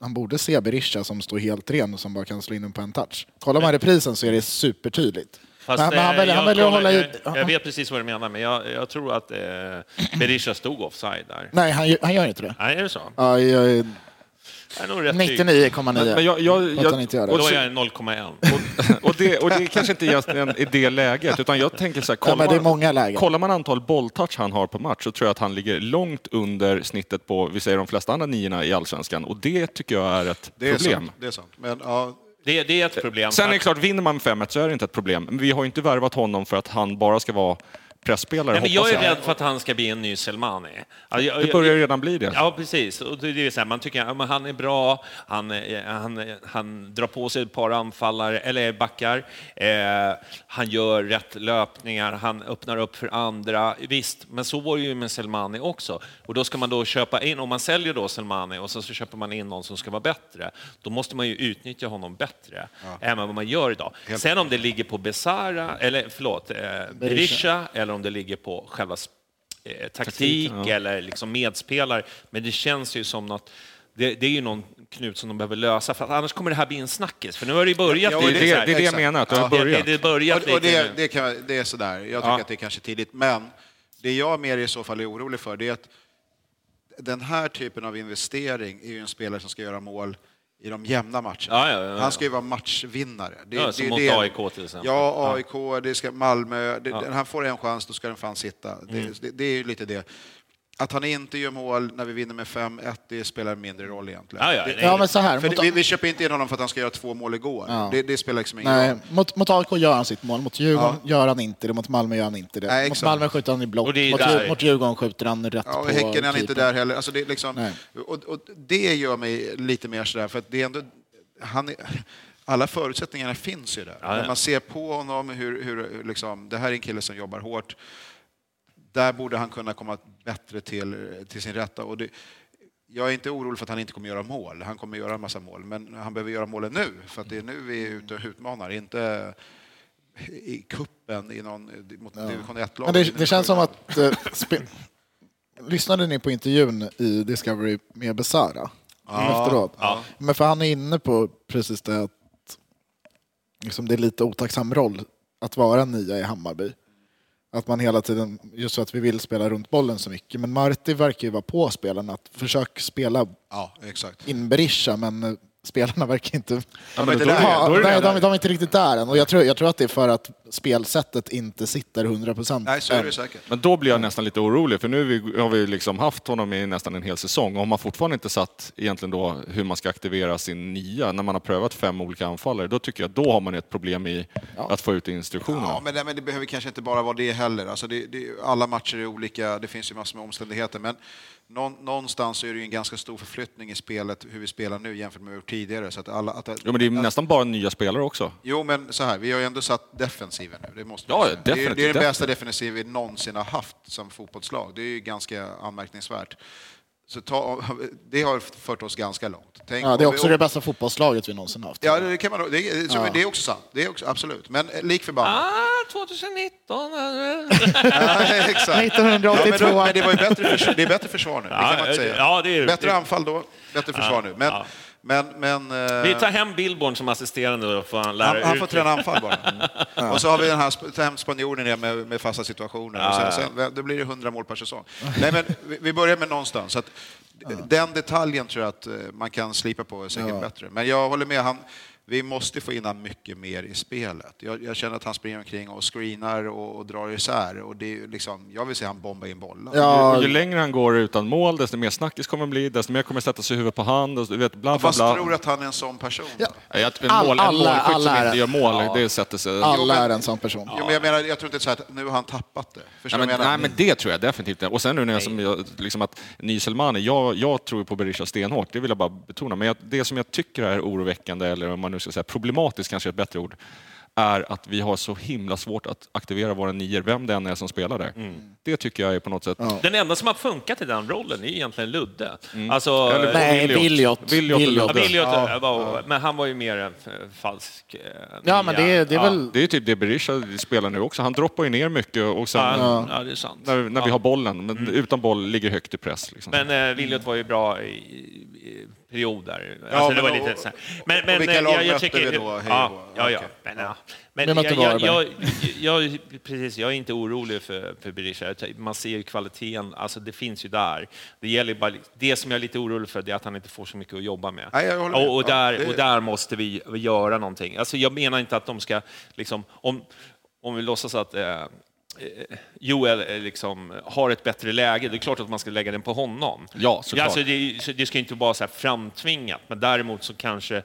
han borde se Berisha som står helt ren och som bara kan slå in den på en touch. Kollar man reprisen så är det supertydligt. Fast, men, han väljer, han jag väljer att hålla i... Jag, jag vet precis vad du menar, men jag, jag tror att eh, Berisha stod offside där. Nej, han, gör- han gör inte det. Nej, är det så? Ja, jag, är nog rätt blyg. 99,9. Men, men jag, jag, Att jag, han inte gör det. och Då är jag 0,1. och, det, och det kanske inte egentligen i det läget, utan jag tänker så här, Ja, kollar, men det är man, många lägen. kollar man antal bolltouch han har på match så tror jag att han ligger långt under snittet på, vi säger de flesta andra niorna i Allsvenskan. Och det tycker jag är ett Det är problem. sant. Det är sant. Men, ja, det, det är ett problem. Sen är det klart, vinner man med 5-1 så är det inte ett problem. Men vi har ju inte värvat honom för att han bara ska vara pressspelare, Nej, men jag är rädd för att han ska bli en ny Selmani. Alltså, jag- Det börjar ju redan bli det. Ja, precis. Och det är så här, man tycker att ja, han är bra, han, eh, han, eh, han drar på sig ett par anfallare, eller backar, eh, han gör rätt löpningar, han öppnar upp för andra. Visst, men så var det ju med Selmani också. Och då ska man då köpa in, om man säljer då Selmani och så, så köper man in någon som ska vara bättre, då måste man ju utnyttja honom bättre än vad man gör idag. Sen om det ligger på Besara, eller förlåt, eh, Berisha, eller om det ligger på själva eh, taktik eller liksom medspelare. Men det känns ju som något det, det är ju någon knut som de behöver lösa, för att annars kommer det här bli en snackis. För nu har det ju börjat Ja, Det är det- är det jag menar, att det har det, börjat. det, det börjat och, och det, det, kan, det är sådär. Jag tycker Ja. att det är kanske tidigt. Men det jag mer i så fall är orolig för det är att den här typen av investering är ju en spelare som ska göra mål i de jämna matcherna. Ja, ja, ja. Han ska ju vara matchvinnare. Det, Ja, det, som det, mot det- AIK till exempel. Ja, AIK, det ska Malmö. Det, den- Han får en chans, då ska den fan sitta. Det, Mm. det är ju lite det. Att han inte gör mål när vi vinner med 5-1, det spelar mindre roll egentligen. Ja, ja, det. Ja, men så här. för Mot, vi, vi köper inte in honom för att han ska göra två mål igår. Ja. Det, det spelar liksom ingen nej, roll. mot, mot AIK gör han sitt mål, mot Djurgården gör han inte det, mot Malmö gör han inte det. Nej, mot. Malmö skjuter han i block, mot, där- mot Djurgården skjuter han rätt Ja, på och Häcken är han inte där heller. Alltså det, liksom, och, och det gör mig lite mer sådär, för att det är ändå... Han är, alla förutsättningarna finns ju där. Ja, ja. När man ser på honom, hur, hur, hur liksom, det här är en kille som jobbar hårt. Där borde han kunna komma bättre till, till sin rätta. Och det, jag är inte orolig för att han inte kommer göra mål. Han kommer göra en massa mål. Men han behöver göra målen nu, för det är nu vi är ute och utmanar. Inte i kuppen i någon mot division 1-lag. Men det, det känns som att... Eh. Lyssnade ni på intervjun i Discovery med Besara? Efteråt? Ja. Men för han är inne på precis det att liksom det är lite otacksam roll att vara nia i Hammarby. Att man hela tiden, just så att vi vill spela runt bollen så mycket. Men Marti verkar ju vara på spelarna att försöka spela Ja, exakt. in Berisha, men spelarna verkar inte... De är inte där Ja, de, de är riktigt där än. Och jag tror, jag tror att det är för att spelsättet inte sitter 100 procent. Nej, så är det säkert. Men då blir jag nästan lite orolig, för nu har vi- liksom haft honom i nästan en hel säsong. Och har man fortfarande inte satt egentligen då hur man ska aktivera sin nia, när man har prövat fem olika anfallare, då tycker jag att då har man ett problem i att få ut instruktionerna. Ja, men det, men det behöver kanske inte bara vara det heller. Alltså det, det, alla matcher är olika, det finns ju massor med omständigheter. Men någon, någonstans är det ju en ganska stor förflyttning i spelet, hur vi spelar nu jämfört med hur tidigare. Så att alla, att, Jo, men det är nästan bara nya spelare också. Jo, men så här, vi har ju ändå satt defensiven nu. Det, måste Ja, det, är, det är den bästa definitivt. defensiv vi någonsin har haft som fotbollslag. Det är ju ganska anmärkningsvärt. Så ta, det har fört oss ganska långt. Tänk Ja, det är om vi- också det bästa fotbollslaget vi någonsin haft. Ja, det kan man det, är- så, Ja. det är också sant. Det är också, absolut. Men eh, lik förbannat. Ah, 2019. Ja, exakt. Ja, men, 1982. då, men det, var ju bättre förs- det är bättre försvar nu, det kan Ja, man inte säga. ja, det är- bättre det- anfall då, bättre försvar nu. Men, ja. Men, men, eh, Vi tar hem Billborn som assisterande då, får han lära han, han får träna anfall bara. Och så har vi den här ta hem spanjoren igen med, med fasta situationer. och sen, sen, då blir det 100 mål per säsong. Nej, men vi, börjar med någonstans. Så att, Den detaljen tror jag att eh, man kan slipa på säkert bättre. Men jag håller med. Han, vi måste få in han mycket mer i spelet. Jag, jag känner att han springer omkring och screenar och, och drar isär. Och det är ju liksom, jag vill se han bomba in bollar. Ja, Och ju längre han går utan mål, desto mer snackis kommer det bli, desto mer kommer sätta sig i huvudet på hand. Och, du vet, bla, bla, Fast bla. tror att han är en sån person? Ja, jag- En, All- mål, en alla- målskytt alla som är inte gör mål, det sätter sig... alla men- är en sån person. Jo, men jag menar, jag tror inte så att nu har han tappat det. Förstår Nej men, nej, men det tror jag definitivt inte. Och sen nu när jag, som jag, liksom att Ny Selmani, jag, jag tror på Berisha stenhårt, det vill jag bara betona. Men jag, det som jag tycker är oroväckande, eller om man nu ska säga problematiskt kanske är ett bättre ord, är att vi har så himla svårt att aktivera våra nior, vem det än är som spelar där. Det tycker jag är på något sätt... Den enda som har funkat i den rollen är egentligen Ludde. Alltså, Eller Nej, Williot. Williot. Williot. Ja. Williot, Ja. var, men han var ju mer en falsk... eh, Ja, men det, är- det är ja. väl... Det är typ det Berisha spelar nu också. Han droppar ju ner mycket och sen Ja, ja, det är sant. när, när vi har bollen, men utan boll ligger högt i press. Liksom. Men eh, Williot var ju bra i, i perioder. Ja, alltså, det men var lite så här. Men, men vilka lag jag, jag mötte tycker, vi då? Ja, ja, ja. Men, ja. Men mötte jag, jag, jag, jag, precis, jag är inte orolig för, för Berisha. Man ser ju kvaliteten, alltså det finns ju där. Det, gäller bara, det som jag är lite orolig för det är att han inte får så mycket att jobba med. Nej, och, och, där, och där måste vi göra någonting. Alltså, jag menar inte att de ska, liksom, om, om vi låtsas att eh, Joel eh, liksom har ett bättre läge, det är klart att man ska lägga den på honom. Ja, såklart. alltså, det, det ska inte vara så här framtvingat, men däremot så kanske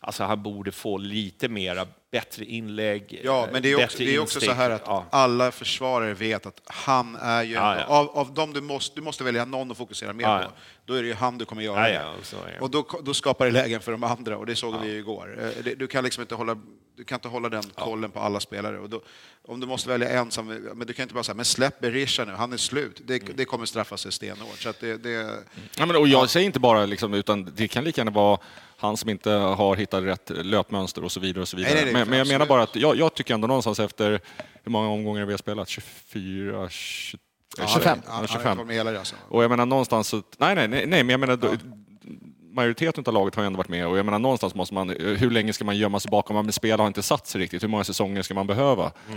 alltså, han borde få lite mera bättre inlägg. Ja, eh, men det är också, bättre det är också så här att Ja. alla försvarare vet att han är ju... Ja, ja. Av, av dem du måste, du måste välja någon att fokusera mer på, då är det ju han du kommer göra Ja, ja, så. Och då, då skapar det lägen för de andra, och det såg vi ju igår. Eh, Du kan liksom inte hålla, du kan inte hålla den kollen på alla spelare. Och då, om du måste välja en som... Men du kan inte bara säga, men släpp Berisha nu, han är slut. Det, Mm. det kommer straffa sig stenhårt. Så det, det, Ja, men, och jag säger inte bara, liksom, utan det kan lika gärna vara han som inte har hittat rätt löpmönster och så vidare. Och så vidare. Nej, nej, men, men jag menar bara att jag, jag tycker ändå någonstans efter hur många omgångar vi har spelat, 24, 20, ja, 25. Han, han, 25. han kom med hela resan. Och jag menar någonstans, nej, nej, nej, men jag menar, då, majoriteten av laget har ändå varit med och jag menar någonstans måste man, hur länge ska man gömma sig bakom, om spel har inte satt sig riktigt, hur många säsonger ska man behöva? Eh,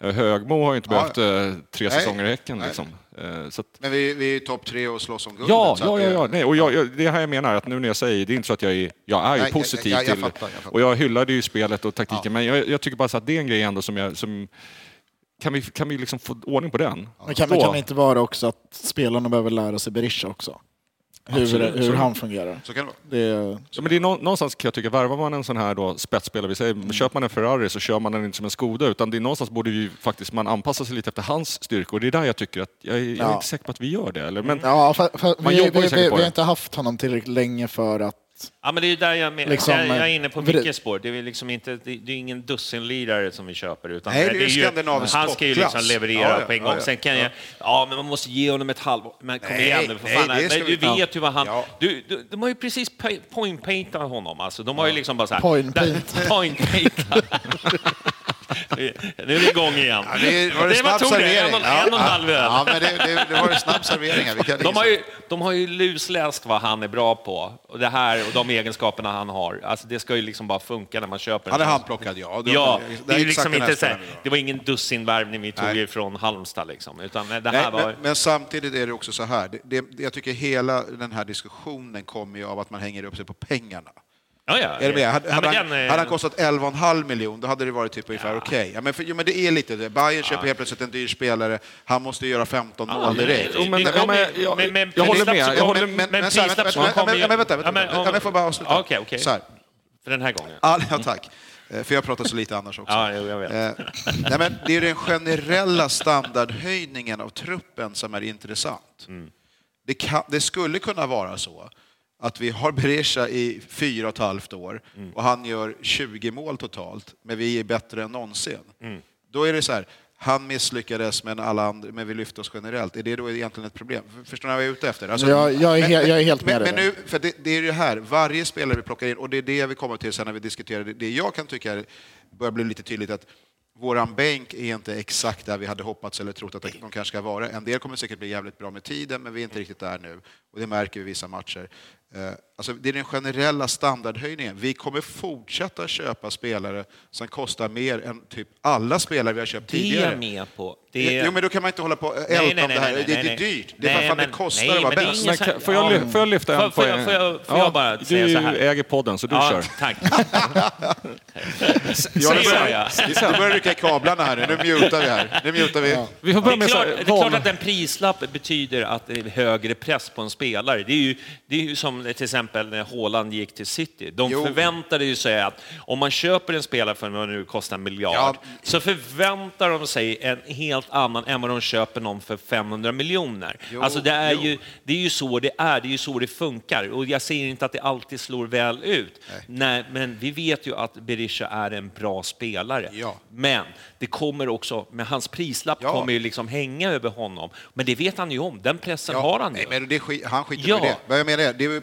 Högmo har ju inte Ja. behövt eh, tre Nej. säsonger i Häcken liksom. Eh, Så att, Men vi, vi är topp tre och slåss om guldet. Ja, ja, ja, det- ja. Nej, och jag, jag, det här jag menar, att nu när jag säger, det är inte så att jag är, jag är ju Nej, jag- positiv jag- jag till, fattar, jag fattar. och jag hyllade ju spelet och taktiken, men jag, jag tycker bara så att det är en grej ändå som jag, som, kan vi, kan vi liksom få ordning på den? Men kan, men kan det inte vara också att spelarna behöver lära sig Berisha också? Hur, hur så- han fungerar. Så kan det vara. Det är, Ja, men det är nå- någonstans kan jag tycka, värvar man en sån här då spetsspelare, vi säger, Mm. köper man en Ferrari så kör man den inte som en Skoda, utan det är någonstans borde ju faktiskt man anpassa sig lite efter hans styrkor. Och det är där jag tycker att, jag är, jag är Ja. inte säker på att vi gör det. Eller? Men, ja, för, för, Man vi, jobbar ju vi, vi, på vi det. har inte haft honom tillräckligt länge för att... Ja, men det är ju där jag, men, Liksom, jag, jag är inne på Mickes spår. Det är, liksom inte, det, det är ingen dussinlirare som vi köper. Utan Nej, det är ju skandinavisk Han ska ju liksom leverera Ja, ja, på en gång. ja. Sen kan jag, ja, men man måste ge honom ett halvår. Men kom Nej, igen nu, för fan. det ska Nej, vi- du vet ju vad han... Du, du, de har ju precis pa- point-paintat honom. Alltså. De har ju liksom bara så här... Point där- paint. Point-paintat. nu är det igång igen. Ja, det var det, det snabb var Tore, servering. en och, en och en halv öl. Ja, men det, det, det var en snabb servering. De har, ju, de har ju lusläst vad han är bra på, och det här och de egenskaperna han har. Alltså det ska ju liksom bara funka när man köper Han är handplockad, ja. Det- Ja, det är det, liksom inte så det var ingen dussinvärvning vi tog Nej. ifrån Halmstad, liksom, utan det här Nej, var... men, men samtidigt är det också så här. Det, det, jag tycker hela den här diskussionen kommer ju av att man hänger upp sig på pengarna. Ja, ja, Är du med? Hade, Ja, hade, han, hade han kostat 11,5 miljoner, då hade det varit typ ungefär okej. Ja, men, för- jo, men det är lite det. Bayern köper helt plötsligt en dyr spelare, han måste göra 15 mål direkt. Ja, jag- håller med, jag håller- men- prislapp vänta, kommer men, Ja, Ja, jag får bara avsluta. Ja, Okej, okej. För den här gången. Ja, tack. Eh, För jag pratar så lite annars också. Ja, jag vet. Eh, nej, men det är den generella standardhöjningen av truppen som är intressant. Mm. Det, kan, det skulle kunna vara så att vi har Berisha i fyra och ett halvt år Mm. och han gör 20 mål totalt, men vi är bättre än någonsin. Mm. Då är det så här, han misslyckades men, alla andra, men vi lyfte oss generellt. Är det då egentligen ett problem? Förstår ni vad jag är ute efter? Alltså, Jag- jag är he- jag är helt med men, dig men nu, för det, det är ju här, varje spelare vi plockar in, och det är det vi kommer till sen när vi diskuterar det, det jag kan tycka är- börjar bli lite tydligt att våran bänk är inte exakt där vi hade hoppats eller trott att de kanske ska vara. En del kommer säkert bli jävligt bra med tiden, men vi är inte riktigt där nu. Och det märker vi i vissa matcher. Eh, Alltså, det är den generella standardhöjningen. Vi kommer fortsätta köpa spelare som kostar mer än typ alla spelare vi har köpt Det är tidigare. jag med på. Det är... Jo, men då kan man inte hålla på och Nej, älta nej, om nej, det här. nej, det, nej, det är nej. dyrt. Det är Nej, för men- det kostar nej, att vara det är bäst. ingen kan, får, jag, ja. får jag lyfta en Får- får jag- poäng? får jag- får jag bara säga du så här? äger podden, så du Ja, kör. tack. Ja, nu gör börjar, jag. nu börjar rycka i kablarna här. Nu mutar vi här. Nu mutar vi. Vi får Det börja är, med så klart, här, det är klart att en prislapp betyder att det är högre press på en spelare. Det är ju, det är ju som till exempel när Haaland gick till City. De Jo. förväntade ju sig att om man köper en spelare för vad nu kostar en miljard, Ja. så förväntar de sig en helt annan än vad de köper någon för 500 miljoner. Jo, Alltså det är, jo. ju, det är ju så det är, det är ju så det funkar. Och jag säger inte att det alltid slår väl ut. Nej. men vi vet ju att Berisha är en bra spelare. Ja. Men det kommer också, med hans prislapp Ja. kommer ju liksom hänga över honom. Men det vet han ju om, den pressen har han ju. Nej, men det, han skiter Ja. i det. Vad jag menar det är,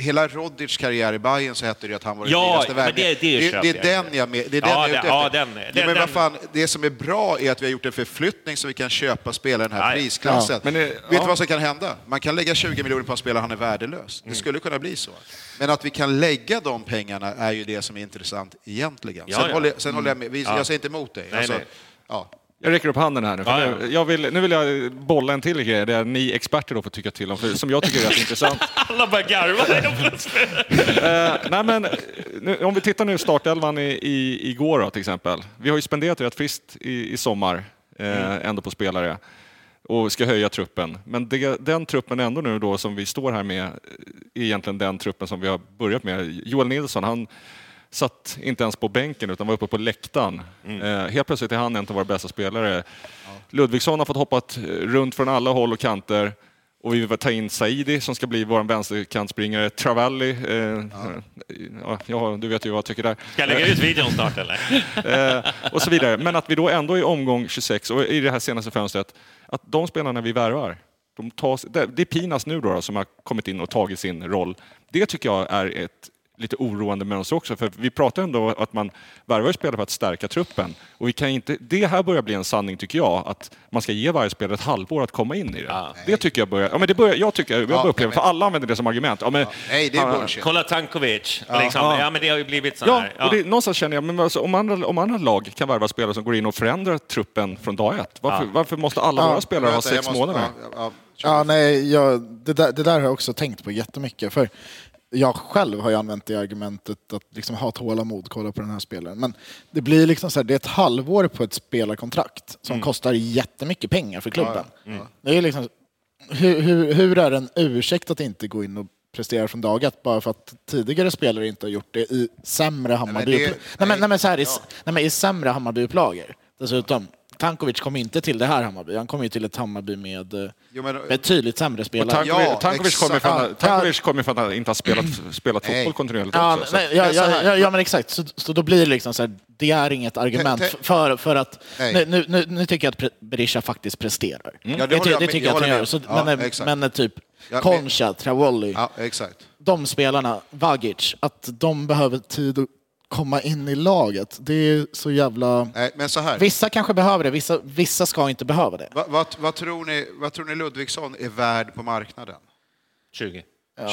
hela Rodics karriär i Bayern så hette det ju att han var den Ja, dyraste värvningen. det- det det, det är jag. den jag med, det är den Ja, jag är ute ja, den- ja, den- men vad den- fan, det som är bra är att vi har gjort en förflyttning så vi kan köpa spelare i den här Nej. prisklassen. Ja, men det- Vet ja. du vad som kan hända? Man kan lägga 20 miljoner på en spelare han är värdelös. Mm. Det skulle kunna bli så. Men att vi kan lägga de pengarna är ju det som är intressant egentligen. Ja, sen, ja. Håller, jag- sen håller jag med. Vi, Ja. Jag säger inte emot dig. Nej, nej. Ja. Jag räcker upp handen här nu. Ja, ja. nu, jag vill, nu vill jag bolla en till grej där ni experter då får tycka till om, för, som jag tycker är rätt intressant. Alla börjar garva. Eh, nej men, nu, om vi tittar nu startelvan i, i, igår då, till exempel. Vi har ju spenderat rätt friskt i, i sommar, eh, ändå på spelare, och ska höja truppen. Men det, den truppen ändå nu då som vi står här med, är egentligen den truppen som vi har börjat med. Joel Nilsson, han satt inte ens på bänken utan var uppe på läktaren. Eh, helt plötsligt är han en av våra bästa spelare. Ludvigsson har fått hoppat runt från alla håll och kanter. Och vi vill ta in Saidi som ska bli vår vänsterkantspringare. Travalli, eh, ja. Ja, du vet ju vad jag tycker där. Ska jag lägga ut videon snart eller? Eh, och så vidare. Men att vi då ändå i omgång 26 och i det här senaste fönstret, att de spelarna vi värvar, de tas, det är Pinas nu då, som har kommit in och tagit sin roll. Det tycker jag är ett lite oroande mönster också, för vi pratar ändå om att man värvar spelare för att stärka truppen. Och vi kan inte, det här börjar bli en sanning, tycker jag, att man ska ge varje spelare ett halvår att komma in i det. Det tycker jag börjar, ja, men det börjar, jag tycker, jag börjar Ja, uppleva, för alla använder det som argument. Ja, men, Nej, det är bullshit. Kolla Tankovic. Ja. Liksom. Ja. ja, men det har ju blivit så Ja, här. och det, någonstans känner jag, men alltså, om, andra, om andra lag kan värva spelare som går in och förändrar truppen från dag ett, varför, varför måste alla Ja, våra spelare ha sex måste- månader? ja, ja, Ja, nej, jag, det, där, det där har jag också tänkt på jättemycket. För jag själv har ju använt det argumentet att liksom ha tålamod, kolla på den här spelaren. Men det blir liksom så här, det är ett halvår på ett spelarkontrakt som kostar jättemycket pengar för klubben. Det är liksom, hur, hur, hur är en ursäkt att inte gå in och prestera från dag ett bara för att tidigare spelare inte har gjort det i sämre Hammarby... det- Nej, men, nej, men så här, i, ja. nej, men i sämre Hammarby-upplagor. Dessutom, Tankovic kom inte till det här Hammarby, han kom ju till ett Hammarby med eh, Jo, men- betydligt sämre spelare. Tankovic, Ja, Tankovic kommer exakt. från, Tankovic kommer från att inte ha spelat, spelat fotboll kontinuerligt Ja, också. Men ja, ja, ja, men exakt. Så, så då blir det liksom så här, det är inget argument för, för att... Nej. Nu, nu, nu, nu tycker jag att Berisha faktiskt presterar. Ja, det det, jag det med- tycker jag jag att han gör. Så, Ja, men, exakt. men typ Ja, Concha, Travolli, Ja, exakt. de spelarna, Vagic, att de behöver tid komma in i laget. Det är så jävla... Nej, men så här. Vissa kanske behöver det, vissa, vissa ska inte behöva det. Vad, vad, vad, tror ni, vad tror ni Ludvigsson är värd på marknaden? 20.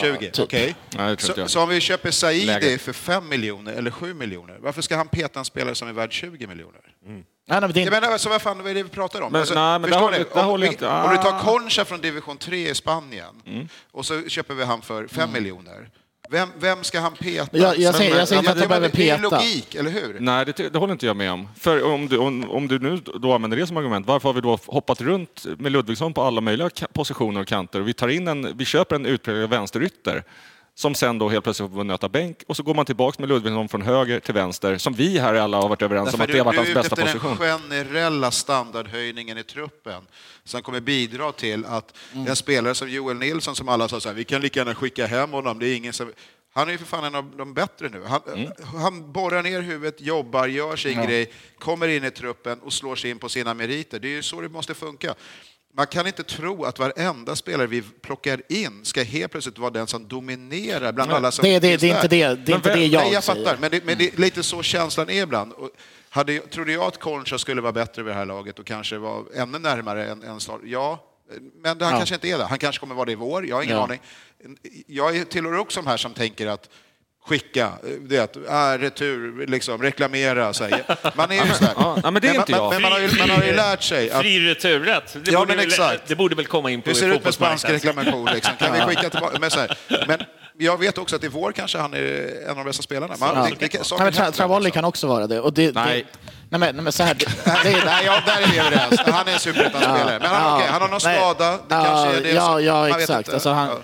20? typ. Okej. Inte Så, så om vi köper Saidi för 5 miljoner eller 7 miljoner, varför ska han peta en spelare som är värd 20 miljoner? Nej, nej, men det är Jag menar, alltså, vad fan vad är det vi pratar om? Men- alltså, nej, men förstår håller- ni? där om, vi- inte- om du tar ah. Concha från division 3 i Spanien Mm. och så köper vi han för 5 miljoner. Vem, vem ska han peta? Jag- jag säger- jag säger inte att men behöver Det är peta. logik, eller hur? Nej, det, det håller inte jag med om. För om du, om, om du nu då använder det som argument, varför har vi då hoppat runt med Ludvigsson på alla möjliga positioner och kanter? Vi, tar in en, vi köper en utpräglad vänsterytter som sen då helt plötsligt får nöta bänk och så går man tillbaks med Ludvigsson från höger till vänster, som vi här alla har varit överens om Därför att det har varit du, hans du är bästa position. den generella standardhöjningen i truppen som kommer bidra till att en spelare som Joel Nilsson, som alla sa så här, vi kan lika gärna skicka hem honom, det är ingen som... Han är ju för fan en av de bättre nu. Han, han borrar ner huvudet, jobbar, gör sin grej, kommer in i truppen och slår sig in på sina meriter. Det är ju så det måste funka. Man kan inte tro att varenda spelare vi plockar in ska helt plötsligt vara den som dominerar bland alla som det, det, finns det är där. inte det, det, är inte det jag, Nej, jag säger. fattar, men det, men det är lite så känslan är ibland. Och hade, trodde jag att Concha skulle vara bättre vid det här laget och kanske vara ännu närmare en, en start? Ja, men han Ja. kanske inte är det. Han kanske kommer vara det i vår, jag har ingen Ja. aning. Jag är- tillhör också de här som tänker att skicka, det, äh, retur, liksom, reklamera. Så här. Man är ju sådär. Ja, ja, men det är man, inte jag. Men man har ju, man har ju lärt sig att Fri returrätt. Det, Ja, borde men väl, exakt. det borde väl komma in på hur ser det ut med spansk reklamation? Liksom? Kan vi skicka tillbaka? Men, så här, men jag vet också att i vår kanske han är en av de bästa spelarna. Man, Ja. det, det, Nej, men Tra- Travolli kan också vara det. Och det, Nej. Det, nej, men, nej, men så här, det, Nej, nej, ja, där är vi överens. Han är en superettan-spelare. Men han, okej, han har någon Nej. skada. Det Ja, kanske är det ja, som, ja, man exakt. inte. Alltså, han- Ja.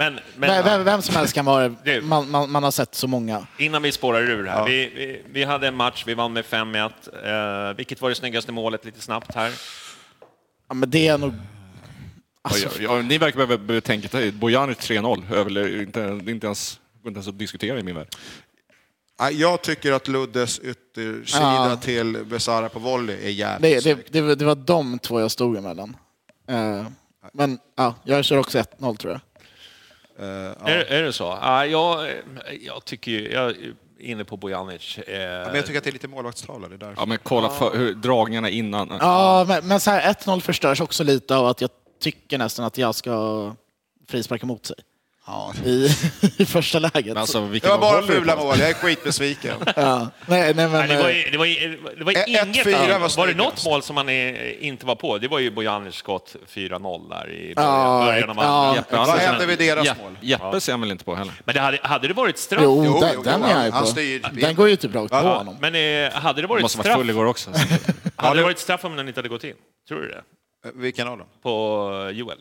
Men, men vem, vem, vem som helst kan vara man, man, man har sett så många. innan vi spårar ur här. Ja. Vi, vi, vi hade en match, vi vann med 5-1. Eh, vilket var det snyggaste målet, lite snabbt här? Ja, men det är nog... Ja, ja, ja, ni verkar behöva tänka. Bojanic 3-0, över, inte, inte ens, går inte ens att diskutera i min värld. Jag tycker att Luddes yttersida Ja. till Besara på volley är jävligt Det, det, det, var- det var de två jag stod emellan. Eh, men ja, jag kör också 1-0 tror jag. Eh, ja. Är, är det så? Ja, jag, jag tycker ju, jag är inne på Bojanic. Eh, Men jag tycker att det är lite målvaktstavla, det. Ja, men kolla för, hur, dragningarna innan. Ja, men, men så här 1-0 förstörs också lite av att jag tycker nästan att jag ska frisparka mot sig. I, I första läget. Men alltså, Det var bara fula mål, jag är skitbesviken. ja. nej, nej, men, Nej, det var, eh, ju- det var, ju- det var inget 1-4 annat. var Var det något mål som man eh, inte var på? Det var ju Bojanic skott 4-0 där i Ja, början av ja. andra. Jeppe, Vad han- hände vid deras Jeppe- mål? Jeppe ser han väl inte på heller? Men det hade, hade det varit straff? jo, Jo, den, jo, den är jag han på. styr Den går ju typ rakt på Ja, honom. Men eh, hade det varit Måste varit straff? full igår också. Hade det varit straff om den inte hade gått in? Tror du det? Eh, Vilken av dem? På eh, Joel?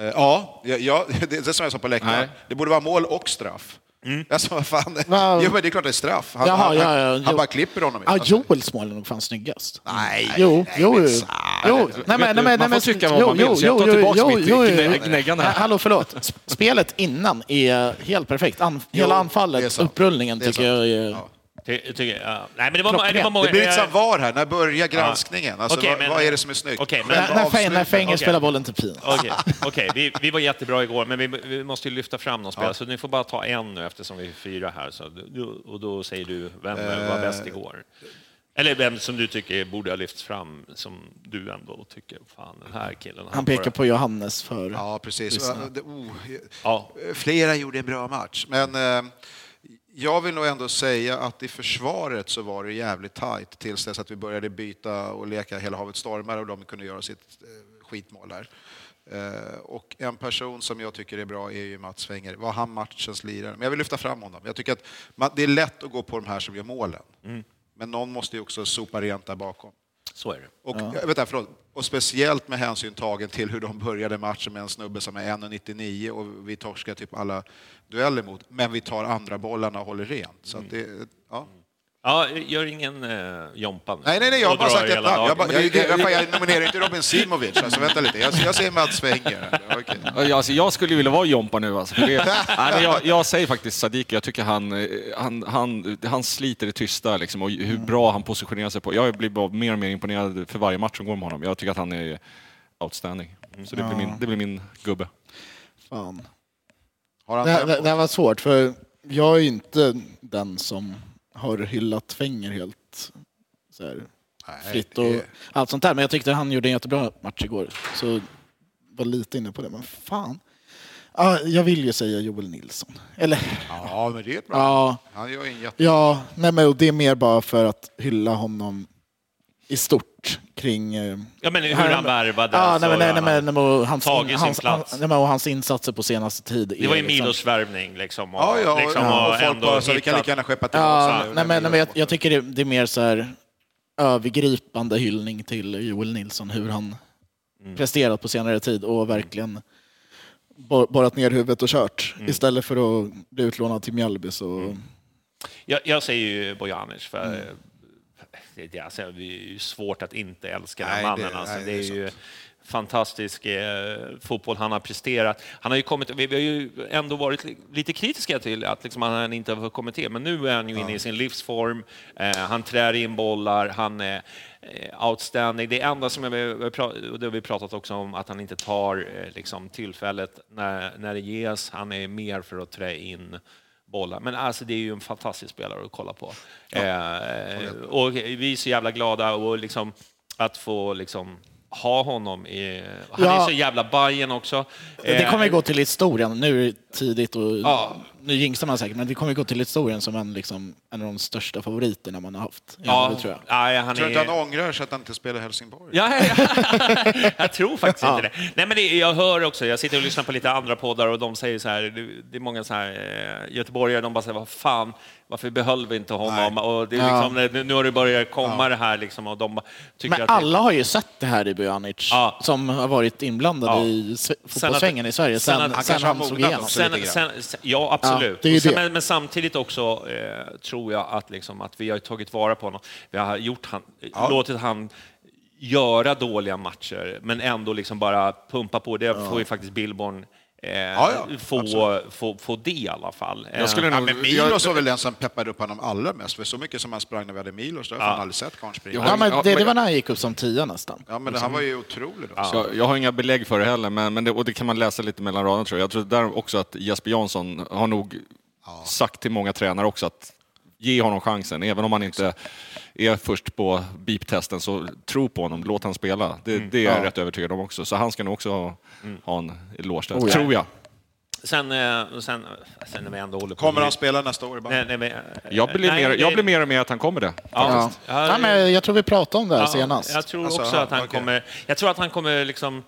Eh, Ja, ja, det är det som jag sa på läktaren. Det borde vara mål och straff. Alltså vad fan. Va? Jo, men det är klart det är straff. Han, Jaha, han, ja, ja, han jo. bara klipper honom. Ja, Alltså, Joels mål är nog fan snyggast. Nej, Jo, nej, jo, men jo. jo. Nej, men, nej, men, nej, man får tycka vad man vill, jo, så jag tar jo, tillbaks jo, mitt jo, jo. gnäggande. Nej, Hallå, förlåt. Spelet innan är helt perfekt. An, hela anfallet, upprullningen tycker jag är... Ja. Ty, tycker, ja. Nej, men det var, det var många... Det blir lite eh, som VAR här, när börjar granskningen? Alltså, Okej, vad, men- vad är det som är snyggt? okej, men- När, när, Fäng- när Fenger Okej. spelar bollen till pin. Okej, okej. vi, vi var jättebra igår, men vi, vi måste ju lyfta fram någon spelare, så ni får bara ta en nu eftersom vi är fyra här. Så, och då säger du vem var bäst igår? Eller vem som du tycker borde ha lyfts fram, som du ändå tycker, fan den här killen. Han pekar på Johannes för... Ja, precis. Oh, Ja. flera gjorde en bra match, men eh, jag vill nog ändå säga att i försvaret så var det jävligt tajt tills dess att vi började byta och leka Hela havet stormar och de kunde göra sitt eh, skitmål där. Eh, och en person som jag tycker är bra är ju Mats Wenger. Var han matchens lirare? Men jag vill lyfta fram honom. Jag tycker att det är lätt att gå på de här som gör målen. Men någon måste ju också sopa rent där bakom. Så är det. Och, ja. vänta, förlåt. och speciellt med hänsyn tagen till hur de började matchen med en snubbe som är 1,99 och vi torskar typ alla dueller mot, men vi tar andra bollarna och håller rent. Så att det, ja. Ja, gör ingen eh, Jompa nu. Nej, nej, nej, jag har bara sagt ett namn. Jag, bara, jag, jag, jag, jag nominerar inte Robin Simovic. Alltså, vänta lite, jag, jag säger Mats Wenger. Okej. Ja, Alltså, jag skulle vilja vara Jompa nu. Alltså, för det, nej, jag, jag säger faktiskt Sadiki, jag tycker han, eh, han, han, han sliter det tysta liksom, och hur bra han positionerar sig på. Jag blir bara mer och mer imponerad för varje match som går med honom. Jag tycker att han är outstanding. Så det blir min, det blir min gubbe. Fan. Har han Det, här- det här var svårt, för jag är ju inte den som har hyllat Fenger helt så här, Nej, fritt det- och allt sånt där. Men jag tyckte han gjorde en jättebra match igår. Så var lite inne på det, men fan. Ja, jag vill ju säga Joel Nilsson. Eller, Ja, men det är bra. ja, Han gör en jätte... ja nej, men det är mer bara för att hylla honom i stort kring... eh, Ja, men hur han värvade. Ja, alltså, nej, nej, nej, nej, hans, tagit sin hans, plats. nej, och hans insatser på senaste tid. Det var ju liksom- Milos värvning liksom. Och, Ja, ja, och, liksom, ja, och och folk bara så vi kan lika gärna skeppa tillbaka Ja, nej, men, nej, men jag, jag tycker det, det är mer så här övergripande hyllning till Joel Nilsson, hur han Mm. presterat på senare tid och verkligen bor- borrat ner huvudet och kört Mm. istället för att bli utlånad till Mjällby. Så... Jag, jag säger ju Bojanic, för Mm. Det, det, alltså, det är ju svårt att inte älska den mannen. det- alltså, nej, det det är är ju fantastisk eh, fotboll han har presterat. Han har ju kommit, vi, vi har ju ändå varit li- lite kritiska till att liksom, han inte har kommit till, men nu är han ju inne i sin livsform. Eh, han trär in bollar, han är eh, outstanding. Det enda som jag, och det har vi pratat också om, att han inte tar eh, liksom, tillfället när, när det ges. Han är mer för att trä in bollar. Men alltså det är ju en fantastisk spelare att kolla på. Eh, och vi är så jävla glada och liksom att få liksom ha honom i... Han Ja. är så jävla Bajen också. Det Eh, kommer ju gå till historien. Nu är det tidigt och Ja. Nu jinxar man säkert, men det kommer ju gå till historien som en, liksom, en av de största favoriterna man har haft. Ja, det tror jag. Nej, han Tror du är... inte han ångrar sig att han inte spelar i Helsingborg? Ja, ja. jag tror faktiskt inte det. Nej, men det, jag hör också, jag sitter och lyssnar på lite andra poddar och de säger så här, det, det är många så här eh, göteborgare, de bara säger, vad fan, varför behöll vi inte honom? Och det är Ja. liksom, nu, nu har det börjat komma det här liksom, och de tycker Men att... alla har ju sett det här i Bojanic, Ja. som har varit inblandade Ja. i fotbollssvängen i Sverige sen sen, att- sen, han han slog igenom. sen, sen, ja, absolut. Ja, ju Och sen. Men, men samtidigt också eh, tror jag att, liksom, att vi har tagit vara på honom. Vi har gjort han, låtit han göra dåliga matcher, men ändå liksom bara pumpa på. Det får ju faktiskt Billborn eh, ja, få, absolut. få, få det i alla fall. Jag skulle Eh, Ja, nog... men Milos var väl den som peppade upp honom allra mest, för så mycket som han sprang när vi hade Milos, det har jag aldrig sett karln springa. Ja, Ja, men Ja, det, det var när han gick upp som tia nästan. Ja, men han var ju otrolig då. Jag, jag har inga belägg för det heller, men, men det, och det kan man läsa lite mellan raderna tror jag. Jag tror där också att Jesper Jansson har nog sagt till många tränare också att ge honom chansen, även om han inte är först på beep-testen, så tro på honom, låt han spela. Det, det är jag rätt övertygad om också. Så han ska nog också ha, ha en eloge där, Oh, ja. tror jag. Sen, eh, sen, sen när vi ändå håller på... Kommer han spela nästa år i Nej, nej, men- Jag blir, nej, mer, jag blir mer och mer att han kommer det. Ja. Ja, Ja, men jag tror vi pratade om det här Ja, senast. Jag tror Alltså, också ja, att han okej. kommer... Jag tror att han kommer liksom...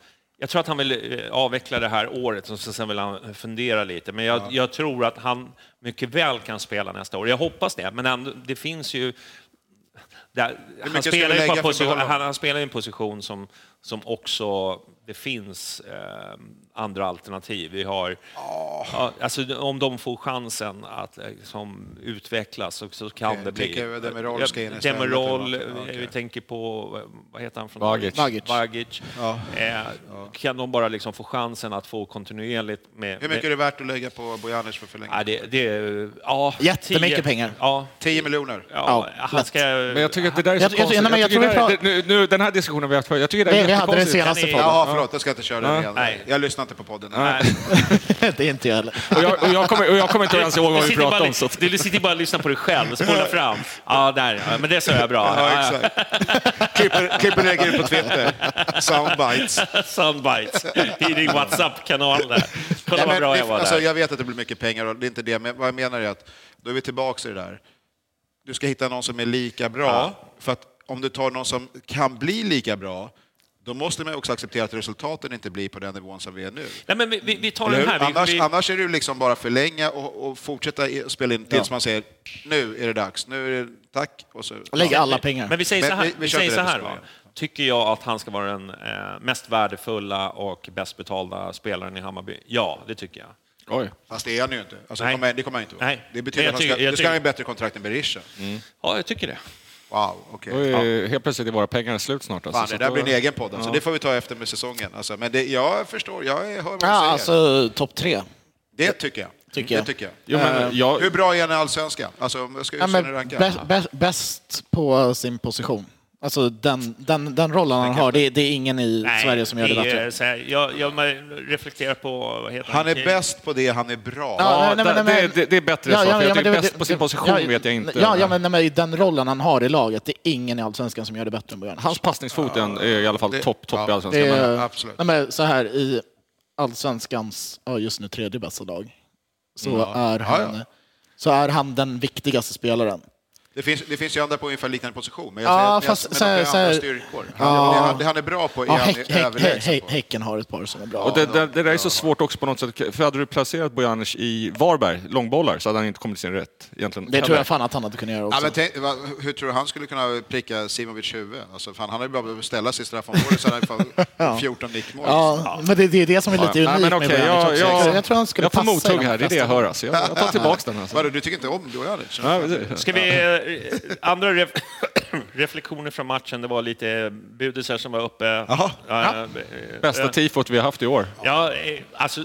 Jag tror att han vill eh, avveckla det här året och sen vill han fundera lite. Men jag, jag tror att han mycket väl kan spela nästa år. Jag hoppas det, men ändå, det finns ju... Där, han, spelar ju position, han, han spelar i en position som, som också det finns eh, andra alternativ. Vi har, ja, alltså, om de får chansen att liksom, utvecklas så, så kan Okej, det bli... tänker Demirol ska in Ja, Demirol? Ja, okej. vi tänker på, vad heter han? Från Vagic. Vagic. Vagic. Ja. Eh, Kan de bara liksom få chansen att få kontinuerligt med... Hur mycket är med, det värt att lägga på Bojanic för förlängning? ja, det, det, ja, Jättemycket tio- pengar. Ja, 10 miljoner? ja, Ja, han ska... Men jag tycker att det där är så Jag- jag- konstigt. jag tycker tror vi det där- pra- det- nu, nu, den här diskussionen vi har haft förut, jag tycker det är Vi, vi hade jättekonstigt. senaste podden. Jaha, förlåt, jag ska inte köra den igen. Nej. Jag lyssnar inte på podden. Nej. det är inte jag heller. Och jag, och jag, kommer, och jag kommer inte ens ihåg Du vad vi sitter, pratade bara, om. Så. du sitter bara och lyssnar på dig själv och spolar fram. Ja, där ja. Men det sa jag bra. Ja, Ja, ja. exakt. Klipper, klipper lägger ut på Twitter. Soundbites. Soundbites i din WhatsApp-kanal där. Kolla Ja, vad men bra det- jag var alltså, där. jag vet att det blir mycket pengar och det är inte det, men vad jag menar är att då är vi tillbaka i det där. Du ska hitta någon som är lika bra, för att om du tar någon som kan bli lika bra, då måste man också acceptera att resultaten inte blir på den nivån som vi är nu. Nej, men vi, vi, vi tar den här. Annars, vi, annars är det ju liksom bara förlänga och, och fortsätta spela in tills man säger nu är det dags, nu är det tack. Och så, Lägg alla pengar. Men vi säger Men så här, vi- vi, vi kör säger så här. Tycker jag att han ska vara den eh, mest värdefulla och bäst betalda spelaren i Hammarby? Ja, det tycker jag. Oj. Fast det är han ju inte. Alltså, Nej. det, kommer, han inte vara. Nej. Det betyder jag att han ska, ska ha tycker- bättre kontrakt än Berisha. Ja, jag tycker det. Wow, okej. Då är helt plötsligt är våra pengar slut snart. Alltså, Fan, så det där då- blir en egen podd. Alltså. Det får vi ta efter med säsongen. Alltså, men det, jag förstår, jag hör vad du Ja, säger. alltså topp tre. det tycker jag. Tycker jag. Det tycker jag. Jo, men jag, Hur bra är han i Allsvenskan? Alltså, jag Ja, ja, men bäst, bäst på sin position. Alltså den, den, den rollen han har, det, är- det är ingen i Sverige som gör det är, bättre. så här, jag, jag reflekterar på... Vad heter Han är bäst på det han är bra. Ja, Ja, nej, men- det- nej, det- det är bättre så, för jag tycker bäst på sin position vet jag inte. Ja, ja men nej, men den rollen han har i laget, det är ingen i Allsvenskan som gör det bättre än Bojanic. Hans passningsfot är är i alla fall det- topp top i ja, Allsvenskan. Det men- är, absolut. Nej, men så här, i Allsvenskans, ja, just nu tredje bästa lag, så, är Ja, han, ja. så är han den viktigaste spelaren. Det finns, det finns ju andra på ungefär liknande position, men jag Ja, säger, fast men här- de så andra styrkor. Han, Ja. det, han, han är bra på är Ja, han häck, häck, överlägsen häck, på. häcken har ett par som är bra. Och det, det, det där är så svårt också på något sätt, för hade du placerat Bojanic i Varberg, långbollar, så hade han inte kommit till sin rätt. Egentligen. det tror jag fan att han hade kunnat göra också. Ja, men tänk, va, hur tror du han skulle kunna pricka Simovic huvud? Alltså, fan, han har ju bara behövt ställa sig i straffområdet så hade han fan 14 nickmål. Ja, men det, det är det som är lite Ja, unikt men med Bojanic jag, också. jag, jag tror han skulle jag får passa mothugg här, det är det jag hör. Alltså. Jag, jag tar tillbaka den. Alltså. Vadå, du tycker inte om Bojanic? Ska vi... eh, Andra ref, reflektioner från matchen, det var lite budisar som var uppe. Jaha. Ja, eh, Bästa eh, tifot vi har haft i år. Ja, eh, alltså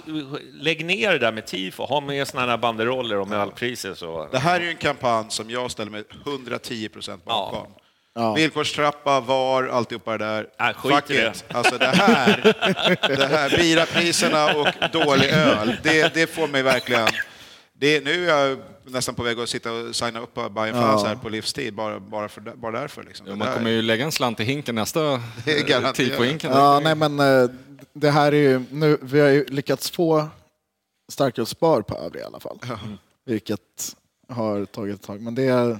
lägg ner det där med tifo. Ha med såna här banderoller och ölpriser så... Det här är ju en kampanj som jag ställer mig 110 procent bakom. Ja. Villkorstrappa, VAR, alltihopa det där. Skit Fuck i det. it. Alltså det här, det här birapriserna och dålig öl, det, det får mig verkligen... Det, nu är jag nästan på väg att sitta och signa upp på Bayern Fans här på livstid, bara, bara, för, bara därför. Liksom. Ja, man där- kommer ju lägga en slant i hinken nästa är garanterat. tifohinken. Ja, nej men eh, det här är ju, nu, vi har ju lyckats få starkare spar på övriga i alla fall. Vilket har tagit ett tag. Men det är...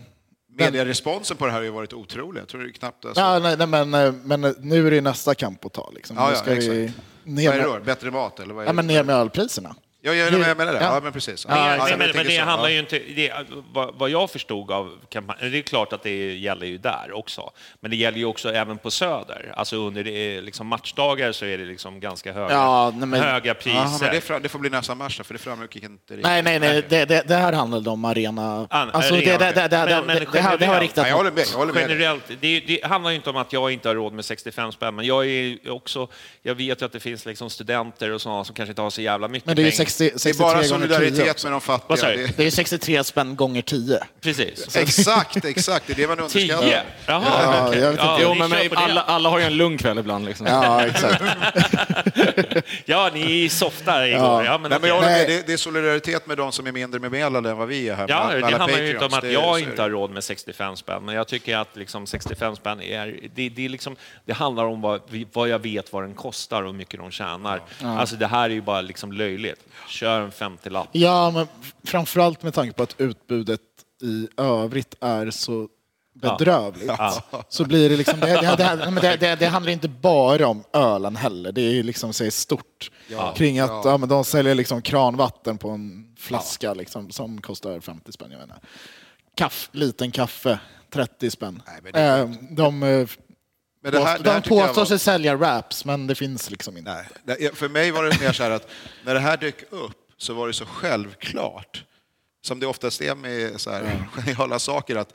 Medieresponsen på det här har ju varit otrolig. Jag tror det är knappt... Alltså, Ja, nej, nej, men, eh, men nu är det nästa kamp att ta. Liksom. Ja, ja, ska vi exakt. ner vad är det då? Bättre mat eller vad är ja, det? men ner med ölpriserna. Ja, jag, jag menar det. Ja. Ja, men precis. Men, Ja, men, men, tänker det så. handlar Ja. ju inte... Det, vad, vad jag förstod av kampanjen, det är klart att det gäller ju där också, men det gäller ju också även på Söder. Alltså under det, liksom matchdagar så är det liksom ganska höga, Ja, nej, men- höga priser. Ja, men det, fra- det får bli nästa match för det framgick inte riktigt. Nej, nej, nej. Det, det, det här handlade om arena... An- Alltså, det, det, det, det, det, Men- men det, det, här- det har riktat Ja, jag håller med. Jag håller med. Generellt, det, det handlar ju inte om att jag inte har råd med 65 spänn, men jag är också... Jag vet ju att det finns liksom studenter och sådana som kanske inte har så jävla mycket Men är pengar. 60, Det är 63 bara gånger 10 solidaritet med de fattiga. Det- är 63 spänn gånger 10. Precis. Exakt, exakt. Det är det man underskattar. 10? Jaha. Ja, jag vet inte. Jo, men alla, alla har ju en lugn kväll ibland. Liksom. Ja, exakt. Ja, ni softar igår. Ja, men Nej, men jag. Nej. Det, det är solidaritet med de som är mindre bemedlade än vad vi är här. Ja, med det handlar ju inte om att jag inte har råd med 65 spänn, men jag tycker att liksom 65 spänn är... Det, det, är liksom, det handlar om vad, vad jag vet vad den kostar och hur mycket de tjänar. Alltså det här är ju bara liksom löjligt. Kör en 50-lapp. Ja, men framförallt med tanke på att utbudet i övrigt är så bedrövligt. Så blir det liksom, det, det, det, det, det, det handlar inte bara om ölen heller. Det är ju liksom så stort kring att ja. men de säljer liksom kranvatten på en flaska liksom, som kostar 50 spänn. Jag inte. Kaff, liten kaffe, 30 spänn. Nej, men det är Eh, de eh, Men det här- påstår- det här de påstår var- sig sälja wraps, men det finns liksom inte. Nej, för mig var det mer så här att när det här dök upp så var det så självklart, som det oftast är med så här geniala saker, att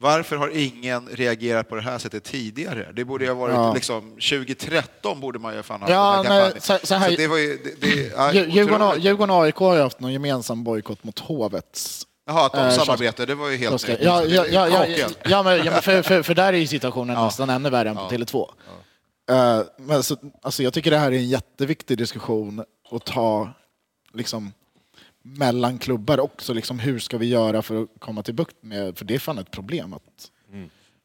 varför har ingen reagerat på det här sättet tidigare? Det borde ju ha varit Ja. liksom, 2013 borde man ju fan ha Ja, haft den här nej, kampanjen. så- så här- det var ju, det, det. Djurgården och AIK har ju haft någon gemensam bojkott mot Hovets. Jaha, att de Eh, samarbetade, det var ju helt nytt. Ja, ja, ja, ja, ja, men, ja, men för, för, för där är ju situationen nästan ännu värre än på Tele2. Eh, men så, alltså, jag tycker det här är en jätteviktig diskussion att ta liksom, mellan klubbar också. Liksom, hur ska vi göra för att komma till bukt med, för det är fan ett problem. Att,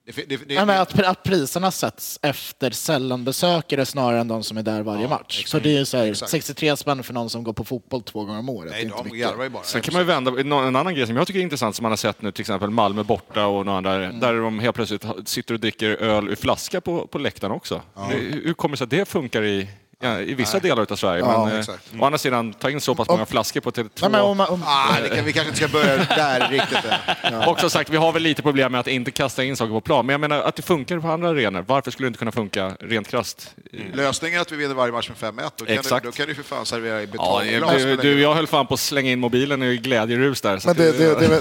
Det, det, det, ja, men att, att priserna sätts efter sällanbesökare snarare än de som är där varje match. Så det är så här, exakt. 63 spänn för någon som går på fotboll två gånger om året. det är nej, inte de mycket. garvar ju bara. Sen kan man ju vända, en annan grej som jag tycker är intressant som man har sett nu, till exempel Malmö borta och några andra, där de helt plötsligt sitter och dricker öl ur flaska på, på läktaren också. Det, hur kommer det sig att det funkar i, ja, i vissa delar av Sverige? Ja, men, eh, exakt. å andra sidan, ta in så pass många flaskor på Tele2. Nej, men om, om, Ah, det kan, vi kanske inte ska börja där riktigt än. Och som sagt, vi har väl lite problem med att inte kasta in saker på plan, men jag menar att det funkar på andra arenor. Varför skulle det inte kunna funka rent krasst? Lösningen är att vi vinner varje match med 5-1. Då kan, Exakt. du, då kan du för fan servera i Ja, betongglas. du, du, jag höll fan på att slänga in mobilen i glädjerus där. så Men det, det, det, det,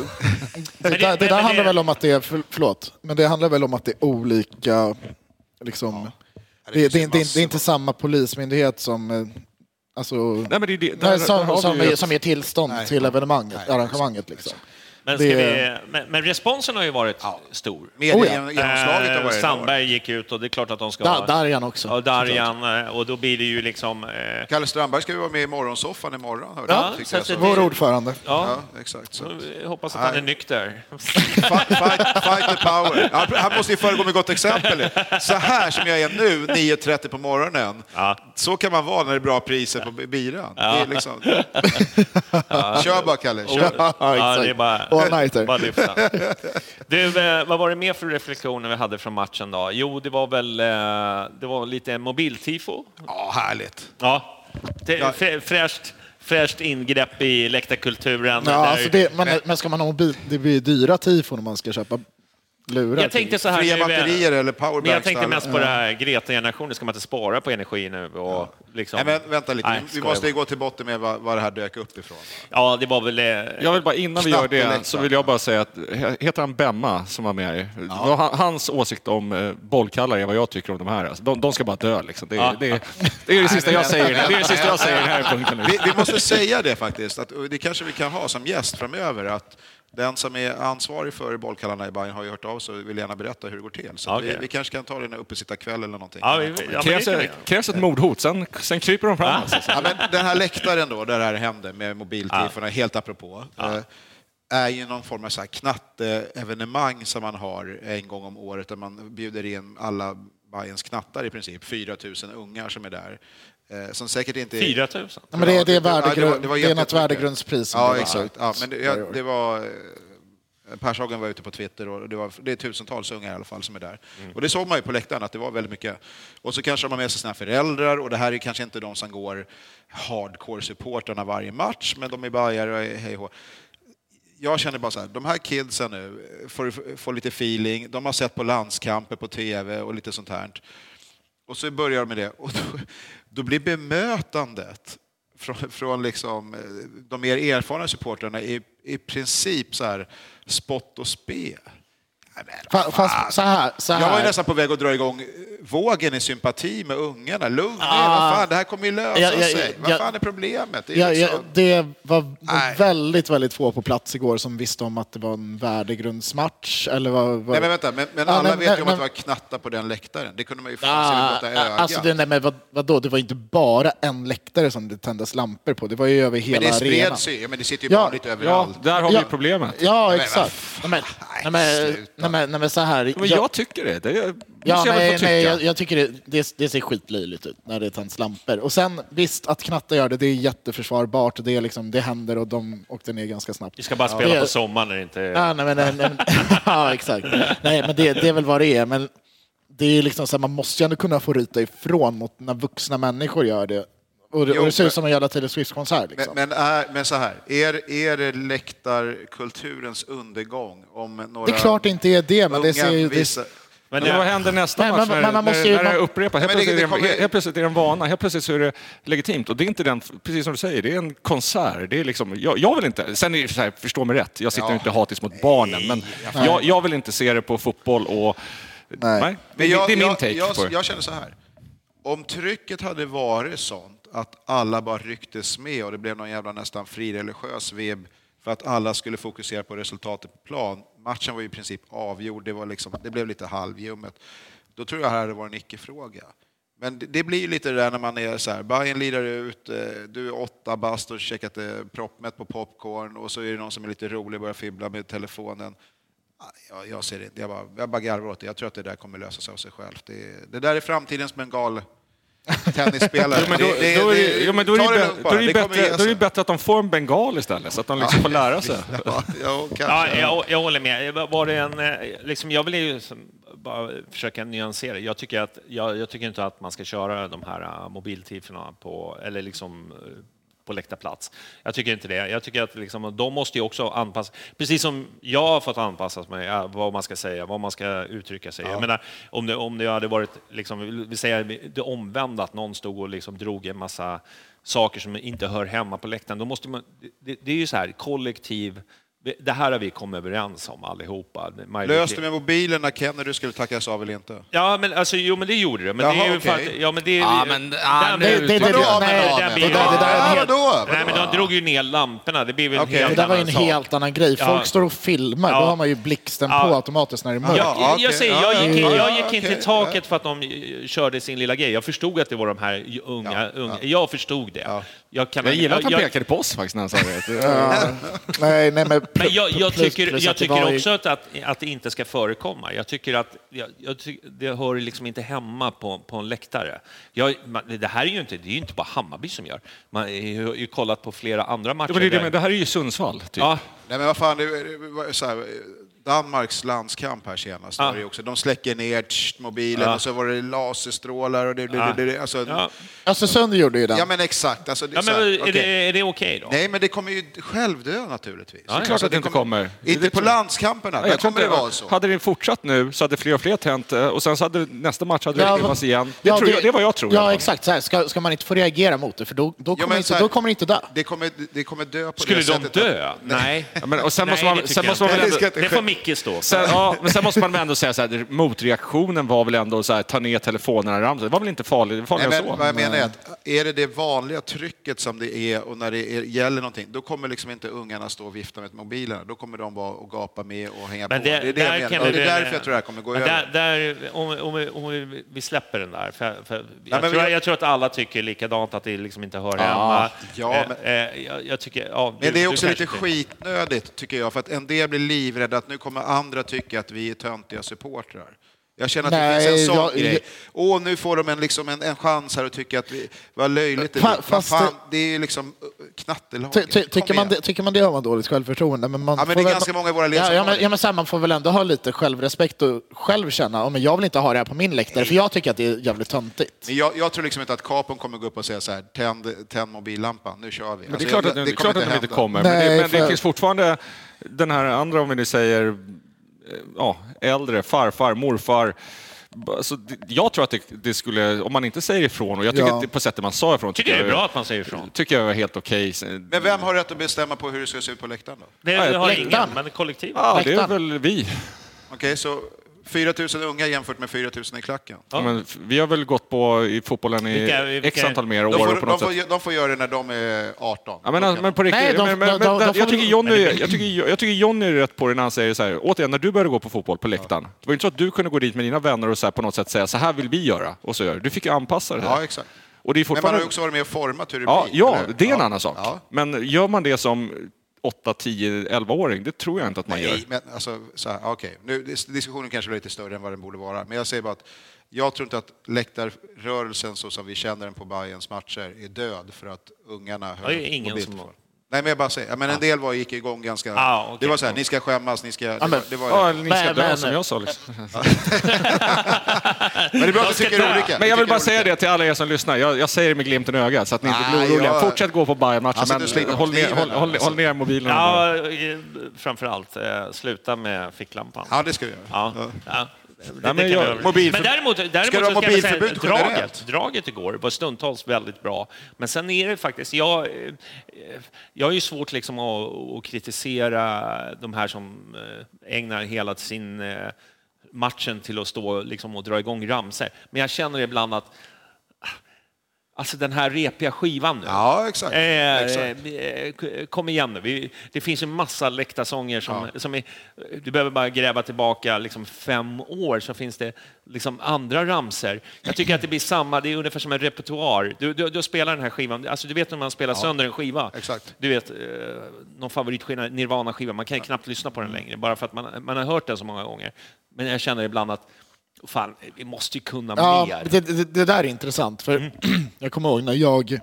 det, det- där- handlar väl om att det är, för, förlåt, men det handlar väl om att det är olika, liksom, det, det, det, det, är inte samma polismyndighet som, eh, alltså, Nej, men det, är det, där, nej, där som, som, ger, som tillstånd Nej. till evenemanget, Nej, arrangemanget. Liksom. Men, ska Det- vi, men, men responsen har ju varit stor. Mediegenomslaget har Eh, varit enormt. Sandberg gick ut och det är klart att de ska Da, ha... Darjan också. och Darjan, eh, och då blir det ju liksom... Eh, Kalle Strandberg ska ju vara med i morgonsoffan imorgon. Hörde Ja, jag, så jag så. det- Vår ordförande. ja, Ja, exakt. Så. jag hoppas att han är Nej. nykter. Fight, fight, fight the power. Han, måste ju föregå med gott exempel. Så här som jag är nu, 9.30 på morgonen, Ja. så kan man vara när det är bra priser på biran. Det är liksom... Kör bara, Kalle. Kör. Ja, Ja, det är bara, All-nighter. bara lyfta. Du, eh, vad var det mer för reflektioner vi hade från matchen då? Jo, det var väl eh, det var lite mobiltifo. Ja, härligt. Ja, det, frä- fräscht, fräscht ingrepp i läktarkulturen. Ja, alltså det, men, men ska man ha mobil, det blir dyra tifon om man ska köpa lurar. jag tänkte så här Fria nu, batterier eller Men powerbanks. jag tänkte mest på det här Greta-generationen, ska man inte spara på energi nu? Och liksom, Nej, men vänta lite, Nej, vi måste ju gå till botten med var, var det här dök upp ifrån. Ja, det var väl... eh, Jag vill bara innan vi gör det så vill jag bara säga att, he- heter han Bemma som var med? Han- Hans åsikt om eh, bollkallar är vad jag tycker om de här. Alltså, de, de ska bara dö liksom. Det, Ja. det, det är det sista jag säger. Det är det sista jag säger här punkten nu. Vi, vi måste säga det faktiskt, att, det kanske vi kan ha som gäst framöver, att den som är ansvarig för bollkallarna i Bayern har ju hört av sig och vill gärna berätta hur det går till. Så Okej. vi, vi kanske kan ta det när uppe sitta kväll eller någonting. Ja, vi, ja, men det Krävs, krävs ett mordhot, sen, sen kryper de fram. Alltså. Ja, men den här läktaren då, där det här hände med mobiltiforna, helt apropå, eh, är ju någon form av så här knatteevenemang som man har en gång om året där man bjuder in alla Bayerns knattar i princip, 4 000 ungar som är där. Eh, Som säkert inte... 4 000? Ja, men det, är- det är, Ja, det var- värdegrund, det var det är något värdegrundspris. Ja, exakt. Ja, men det, ja, det var... eh, Pershagen var ute på Twitter och det, var, det är tusentals unga i alla fall som är där. Och det såg man ju på läktaren att det var väldigt mycket. Och så kanske de har med sig sina föräldrar och det här är kanske inte de som går hardcore-supportrarna varje match, men de är bajare och hej och hå. Jag känner bara så här, de här kidsen nu får, får lite feeling, de har sett på landskamper på TV och lite sånt här. Och så börjar de med det. Och då, då blir bemötandet från, från liksom, eh, de mer erfarna supportrarna i, i princip så här spott och spe. Nej, Fast så här, så jag var ju här. nästan på väg att dra igång vågen i sympati med ungarna. Lugn Ah. vad fan, det här kommer ju lösa Ja, ja, sig. ja, vad fan är problemet? Det är Ja, ja, liksom... det var Nej. väldigt, väldigt få på plats igår som visste om att det var en värdegrundsmatch. Eller vad, vad... Nej, men vänta, men, men alla men- vet ju om men- att det var knatta på den läktaren. Det kunde man ju fan se med blotta ögat. alltså det, nej, men vad, vadå? det var inte bara en läktare som det tändes lampor på, det var ju över hela men det arenan. spreds ju, ja, men det sitter ju Ja, Ja, överallt. där har Ja. vi problemet. Ja, exakt. Nej, men, nej, men, nej, men, nej, men så här. Men jag tycker det. det är, Ja, jag nej, nej, jag, jag tycker det, det, det ser skitlöjligt ut när det tänds lampor. Och sen visst, att Knatta gör det, det är jätteförsvarbart. Det, är liksom, det händer och de åkte ner ganska snabbt. Vi ska bara spela Det- på sommaren när det inte är... Ja, nej, men, nej, nej, men, ja, exakt. Nej, men det, det är väl vad det är. Men det är liksom så här, man måste ju ändå kunna få ryta ifrån mot när vuxna människor gör det. Och det, Jo, och det ser ut som en jävla Taylor Swift-konsert. Liksom. Men, men, är, men så här, är, är det läktarkulturens undergång om några det är klart det inte är det, men det ser ju... Visar- Men Men vad händer nästa Nej, match men- när, men man måste ju- när det man- upprepas? Helt, plötsligt det är det, kommer- helt plötsligt är det en vana, helt plötsligt så är det legitimt. Och det är inte den, precis som du säger, det är en konsert. Det är liksom, jag, jag vill inte, sen är det så här, förstå mig rätt, jag sitter Ja. inte hatiskt mot barnen, men jag, jag vill inte se det på fotboll och... Nej. Nej, det, Men jag, det är min jag, take jag, på det. jag känner så här. Om trycket hade varit sånt att alla bara rycktes med och det blev någon jävla nästan frireligiös vibb för att alla skulle fokusera på resultatet på plan. Matchen var ju i princip avgjord, det, var liksom, det blev lite halvljummet. Då tror jag det här hade varit en icke-fråga. Men det, det blir ju lite det där när man är så här, Bayern lirar ut, eh, du är åtta bast och käkat eh, proppmätt på popcorn och så är det någon som är lite rolig och börjar fibbla med telefonen. Ah, jag, jag ser det jag bara, jag bara garvar åt det. Jag tror att det där kommer lösa sig av sig självt. Det, det där är framtidens bengal tennisspelare. Jo, men då, Det- det- då är det- det, jo, men då är det, är det, bättre, ge då är det sig. bättre att de får en bengal istället, så att de liksom får lära sig. Ja, ja, kanske. ja, jag, jag håller med. Var det en, eh, liksom, jag vill ju bara försöka nyansera. Jag tycker, att, jag, jag tycker inte att man ska köra de här uh, mobiltifferna på, eller liksom, eh, på läktarplats. Jag tycker inte det. Jag tycker att liksom, de måste ju också anpassa, precis som jag har fått anpassa mig, ja, vad man ska säga, vad man ska uttrycka sig. Jag menar, om det, om det hade varit, liksom, vi säger det omvända, att någon stod och liksom drog en massa saker som inte hör hemma på läktaren, då måste man, det, det är ju så här, kollektiv, det här har vi kommit överens om allihopa. Löste med mobilen när Kennedy skulle tackas av eller inte? Ja, men alltså, jo, men det gjorde det. Men det Jaha, är ju för okej. att, ja, men det är, Ja, men, ah, nu- det, det, det, Vadå, det, men nej, det, det, det, det helt, vadå? Men de drog ju ner lamporna. Det blir väl helt det där var ju en sak. helt annan grej. Folk Ja. står och filmar, Ja. då har man ju blixten Ja. på automatiskt när det är mörkt. Ja. Jag, jag, säger, Ja, jag gick, in, ja, jag gick in till taket för att de eh, körde sin lilla grej. Jag förstod att det var de här unga. unga. Jag förstod det. Jag, kan, Jag gillar att han jag, pekade på oss faktiskt när han sa det. Ja. Nej, nej, men, Men jag, jag plus- tycker, plus jag att det tycker var också att, att, att det inte ska förekomma. Jag tycker att jag, jag tyck, det hör liksom inte hemma på, på en läktare. Jag, man, det här är ju inte, det är ju inte bara Hammarby som gör. Man har ju, kollat på flera andra matcher. Ja, men det, är det, där- men det här är ju Sundsvall. Typ. ja, Nej men vad fan, det, det så här, Danmarks landskamp här senast Ja. var det också. De släcker ner tsch, mobilen Ja. och så var det laserstrålar och det... det, det, det alltså, ja. Östersund gjorde ju den. Ja men exakt. Alltså, det, ja, men här, är, okej. det, är det okej då? Nej men det kommer ju självdö naturligtvis. Ja, det är klart att det inte kommer. Inte Det på landskamperna, Ja, där kommer det vara så. Hade det fortsatt nu så hade fler och fler tänt eh, och sen så hade nästa match hade det Ja, upprepats igen. Det, ja, tror jag, det är vad jag tror. Ja, exakt. Så här, ska, ska man inte få reagera mot det, för då, då, kommer, men inte, då kommer det inte dö. Det kommer, det kommer dö på Skulle det de sättet. dö? Att, Nej. Ja, men, och sen Nej, måste man, det sen måste väl Det ändå, Det Micke stå. Sen, ja, men sen måste man ändå säga så här, motreaktionen var väl ändå så här, ta ner telefonerna i ramsen. Det var väl inte farligt, Nej, farligare än men så? vad jag menar är att är det det vanliga trycket som det är och när det är, gäller någonting, då kommer liksom inte ungarna stå och vifta med mobilerna. Då kommer de vara och gapa med och hänga Men på. det, det är det jag menar. Och det är därför jag tror det här kommer gå men över. där, där, om, om, vi- om vi- vi släpper den där. För, för jag, men tror, vi- jag tror att alla tycker likadant, att det liksom inte hör hemma. ja, Eh, men- eh, jag, jag tycker, ja, Men du- det är också lite skitnödigt, tycker jag, för att en del blir livrädda att nu kommer andra tycka att vi är töntiga supportrar. Jag känner att Nej, det finns en sån jag- grej. Åh, nu får de en, liksom en, en chans här och tycker att vi, vad löjligt det Fa- fast fan, det- det är ju liksom uh, knattelag. Ty, ty, tycker, man det, tycker man det har man dåligt självförtroende? Men man Ja, men det är väl- ganska många i våra ja, ja, men, det. ja, men här, Man får väl ändå ha lite självrespekt och själv känna att jag vill inte ha det här på min läktare, för jag tycker att det är jävligt töntigt. Men jag, jag tror liksom inte att Capon kommer gå upp och säga så här, tänd, tänd mobillampan, nu kör vi. Men det är Alltså, klart jag- att, det är klart att de inte kommer, men, Nej, det, men det för- finns fortfarande den här andra, om vi nu säger eh, ja, äldre, farfar, morfar. Alltså, jag tror att det, det skulle, om man inte säger ifrån, och jag tycker Ja. att det, på sättet man sa ifrån, Tycker det är jag, bra att man säger ifrån. tycker jag var helt okej. Men vem har rätt att bestämma på hur det ska se ut på läktaren då? Det, det har läktaren. ingen, men kollektivet. Ja, det är läktaren. väl vi. Okej, så 4 000 unga jämfört med 4 000 i klacken. Men f- vi har väl gått på i fotbollen i Vilka- vilka- x antal mer år De får, på de, något får, sätt. de får göra det när de är 18. Ja, men, men på riktigt, de- men, men, de- de- men, de jag, tycker Johnny, jag, tycker, jag tycker Johnny är rätt på det när han säger så här, återigen, när du började gå på fotboll på läktaren, det var inte så att du kunde gå dit med dina vänner och så här, på något sätt säga så här vill vi göra, och så gör du. Du fick ju anpassa det här. Ja, exakt. Och det är Men man har fortfarande... ju också varit med och format hur det Ja, blir. ja, eller det är en Ja. annan sak. Ja. Men gör man det som 8, 10, 11-åring, det tror jag inte att man gör. Nej, men alltså, så här, okej. Nu, dis- diskussionen kanske är lite större än vad den borde vara, men jag säger bara att jag tror inte att läktarrörelsen så som vi känner den på Bayerns matcher är död för att ungarna Det är ingen mobiltelefon. som har- Nej, men jag bara säger, men en del var, gick igång ganska... Ah, okej. Det var så här, ni ska skämmas, ni ska... Det men- var, det var, Ja, ni ska dö som jag sa. Liksom. men det är bra att du tycker olika. Men jag Vi vill bara säga det till alla er som lyssnar. Jag, jag säger det med glimten i ögat så att ni inte blir oroliga. jag- Fortsätt gå på och sliter men håll ner, kniven håll, håll, alltså. håll ner mobilen. Ja, framförallt, eh, sluta med ficklampan. Ja, det ska vi göra. Ja. ja. Det, men jag- mobilför- men däremot, däremot Ska vara ska jag säga, mobilförbud draget, generellt? draget igår var stundtals väldigt bra. Men sen är det faktiskt, jag, eh, jag har ju svårt liksom att, att kritisera de här som eh, ägnar hela sin eh, matchen till att stå liksom och dra igång ramsor. Men jag känner ibland att Alltså den här repiga skivan nu. Ja, exakt. Eh, exakt. eh, Kom igen nu. Vi, det finns en massa läktarsånger som, som är, du behöver bara gräva tillbaka liksom fem år så finns det liksom andra ramser. Jag tycker att det blir samma, det är ungefär som en repertoar. Du, du, du spelar den här skivan, alltså du vet när man spelar sönder en skiva. exakt. Du vet, eh, någon favoritskiva, Nirvana-skiva, man kan knappt lyssna på den längre bara för att man, man har hört den så många gånger. Men jag känner ibland att Fan, vi måste ju kunna Ja, mer. det, det, det där är intressant, för jag kommer ihåg när jag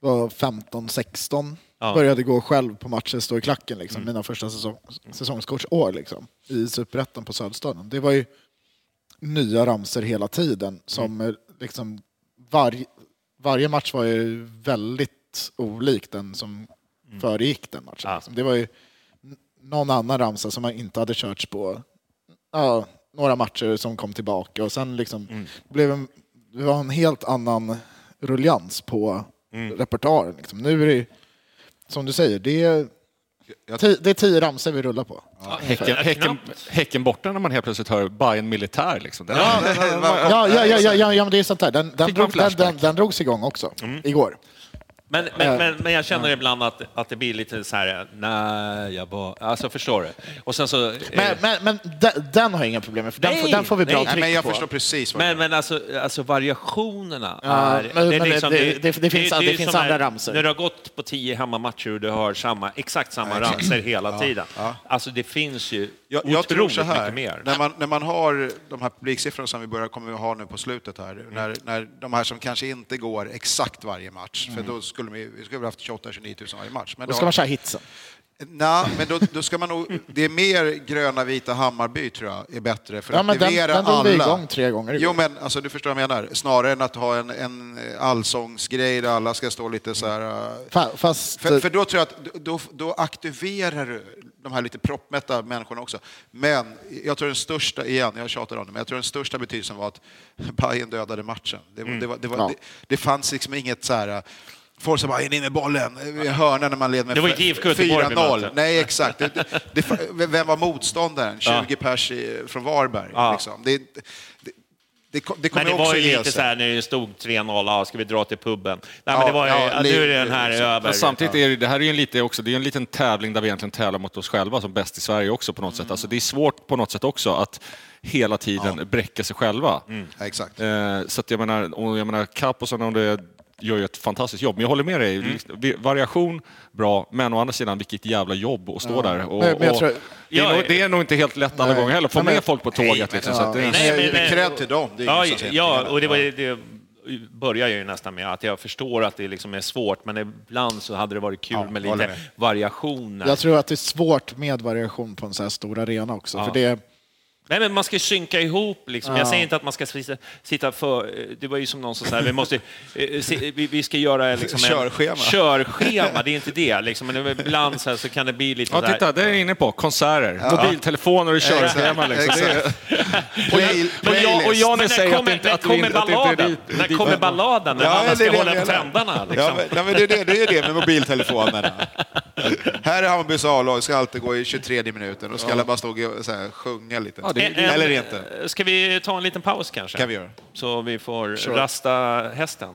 var 15-16, Ja. började gå själv på matcher, stå i klacken, liksom, mina första säsong, säsongskortsår liksom, i Superettan på Söderstaden. Det var ju nya ramser hela tiden, som eh, liksom varje, varje match var ju väldigt olik den som föregick den matchen. Ja. Liksom. Det var ju någon annan ramsa som man inte hade körts på ja, några matcher som kom tillbaka och sen liksom blev en, det var en helt annan ruljans på repertoaren. Liksom. Nu är det, som du säger, det är, det är tio ramsor vi rullar på. Häcken, häcken, häcken borta när man helt plötsligt hör Bayern militär. Liksom. Den, Ja, ja, ja, ja, ja, ja men det är sånt där. Den, den, drog, den, den, den drogs igång också, igår. Men, men, men, men jag känner ibland att, att det blir lite så här, nej, jag bara... Alltså, förstår du? Och sen så... eh, Men, men, men den, den har jag inga problem med, för den, får, Nej, den får vi bra nej. Tryck men jag på. förstår precis vad Men, men alltså, alltså variationerna Ja, är... men- är men det- det- det- det finns- det finns andra här, ramsor. När du har gått på tio hemmamatcher och du hör samma, exakt samma ramsor hela tiden. Alltså det finns ju Jag, jag tror otroligt så här, mycket mer. När, man, när man har de här publiksiffrorna som vi börjar, kommer att ha nu på slutet här, Mm. när, när de här som kanske inte går exakt varje match, Mm. för då skulle vi, vi skulle ha haft 28-29 000 varje match. Men Då då- ska man köra hitsen. Nej, men då, då ska man nog, det är mer gröna, vita Hammarby tror jag är bättre för Ja, att den, aktivera den vi alla. igång tre gånger igår. Jo, men alltså, du förstår vad jag menar. Snarare än att ha en, en allsångsgrej där alla ska stå lite så här... Fa- Fast, För, för då tror jag att då, då aktiverar du de här lite proppmätta människorna också. Men jag tror den största, igen, jag tjatar om det, men jag tror den största betydelsen var att Bayern dödade matchen. Det, var- det, var, det, var, Ja. det, det fanns liksom inget så här... Folk som bara in med bollen, i hörnan när man led med Det var inte IFK Göteborg vi mötte. 4-0. Nej, exakt. Det, det, det, vem var motståndaren? 20 pers i, från Varberg. Ja. Liksom. Det, det, det, Men det var ju lite så här när det stod 3-0, ja, ska vi dra till puben? Nej, Ja, men det var ju, ja, ja, nu är den här liksom. över. Men samtidigt är det, det här är ju en, lite också, det är en liten tävling där vi egentligen tävlar mot oss själva som bäst i Sverige också på något sätt. Alltså det är svårt på något sätt också att hela tiden bräcka sig själva. Ja, exakt. Eh, så att jag menar, och jag menar Kaposson och det gör ju ett fantastiskt jobb. Men jag håller med dig, Mm. Variation, bra, men å andra sidan vilket jävla jobb att stå där. Och, Men- men jag och, tror- Det är, Ja, nog, det är nog inte helt lätt alla Nej. gånger heller få med folk på tåget. Liksom, så att det, Nej, men, cred till dem. Det är Ja, ja och det, var, det börjar ju nästan med att jag förstår att det liksom är svårt, men ibland så hade det varit kul Ja, med lite variationer. Jag tror att det är svårt med variation på en så här stor arena också. Ja. För det, Nej, men man ska synka ihop. Liksom. Jag Ja. säger inte att man ska sitta, sitta för... Det var ju som någon som sa, vi, måste, eh, se, vi, vi ska göra liksom en Körschema. körschema. Det är inte det. Liksom. Men ibland så, här, så kan det bli lite ja, här- titta, det är jag inne på. Konserter, mobiltelefoner och körschema. Liksom. Play, men jag, och jag när säger att kommer, det inte, att vi kommer inte, att det inte är balladen? dit- När kommer balladen? När Ja, alla det är ska det hålla jag på tändarna? Ja, Liksom. ja, men det, är det, det är det med mobiltelefonerna. Här är Hammarbys A-lag, ska alltid gå i 23 minuten och ska alla bara stå och så här, sjunga lite. Ja, det- En- en- Eller inte. Ska vi ta en liten paus kanske? kan vi göra. Så vi får rasta hästen.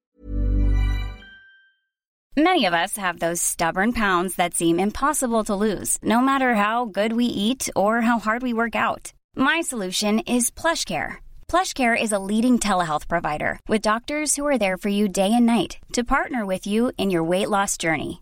Many of us have those stubborn pounds that seem impossible to lose, no matter how good we eat or how hard we work out. My solution is PlushCare. PlushCare is a leading telehealth provider with doctors who are there for you day and night to partner with you in your weight loss journey.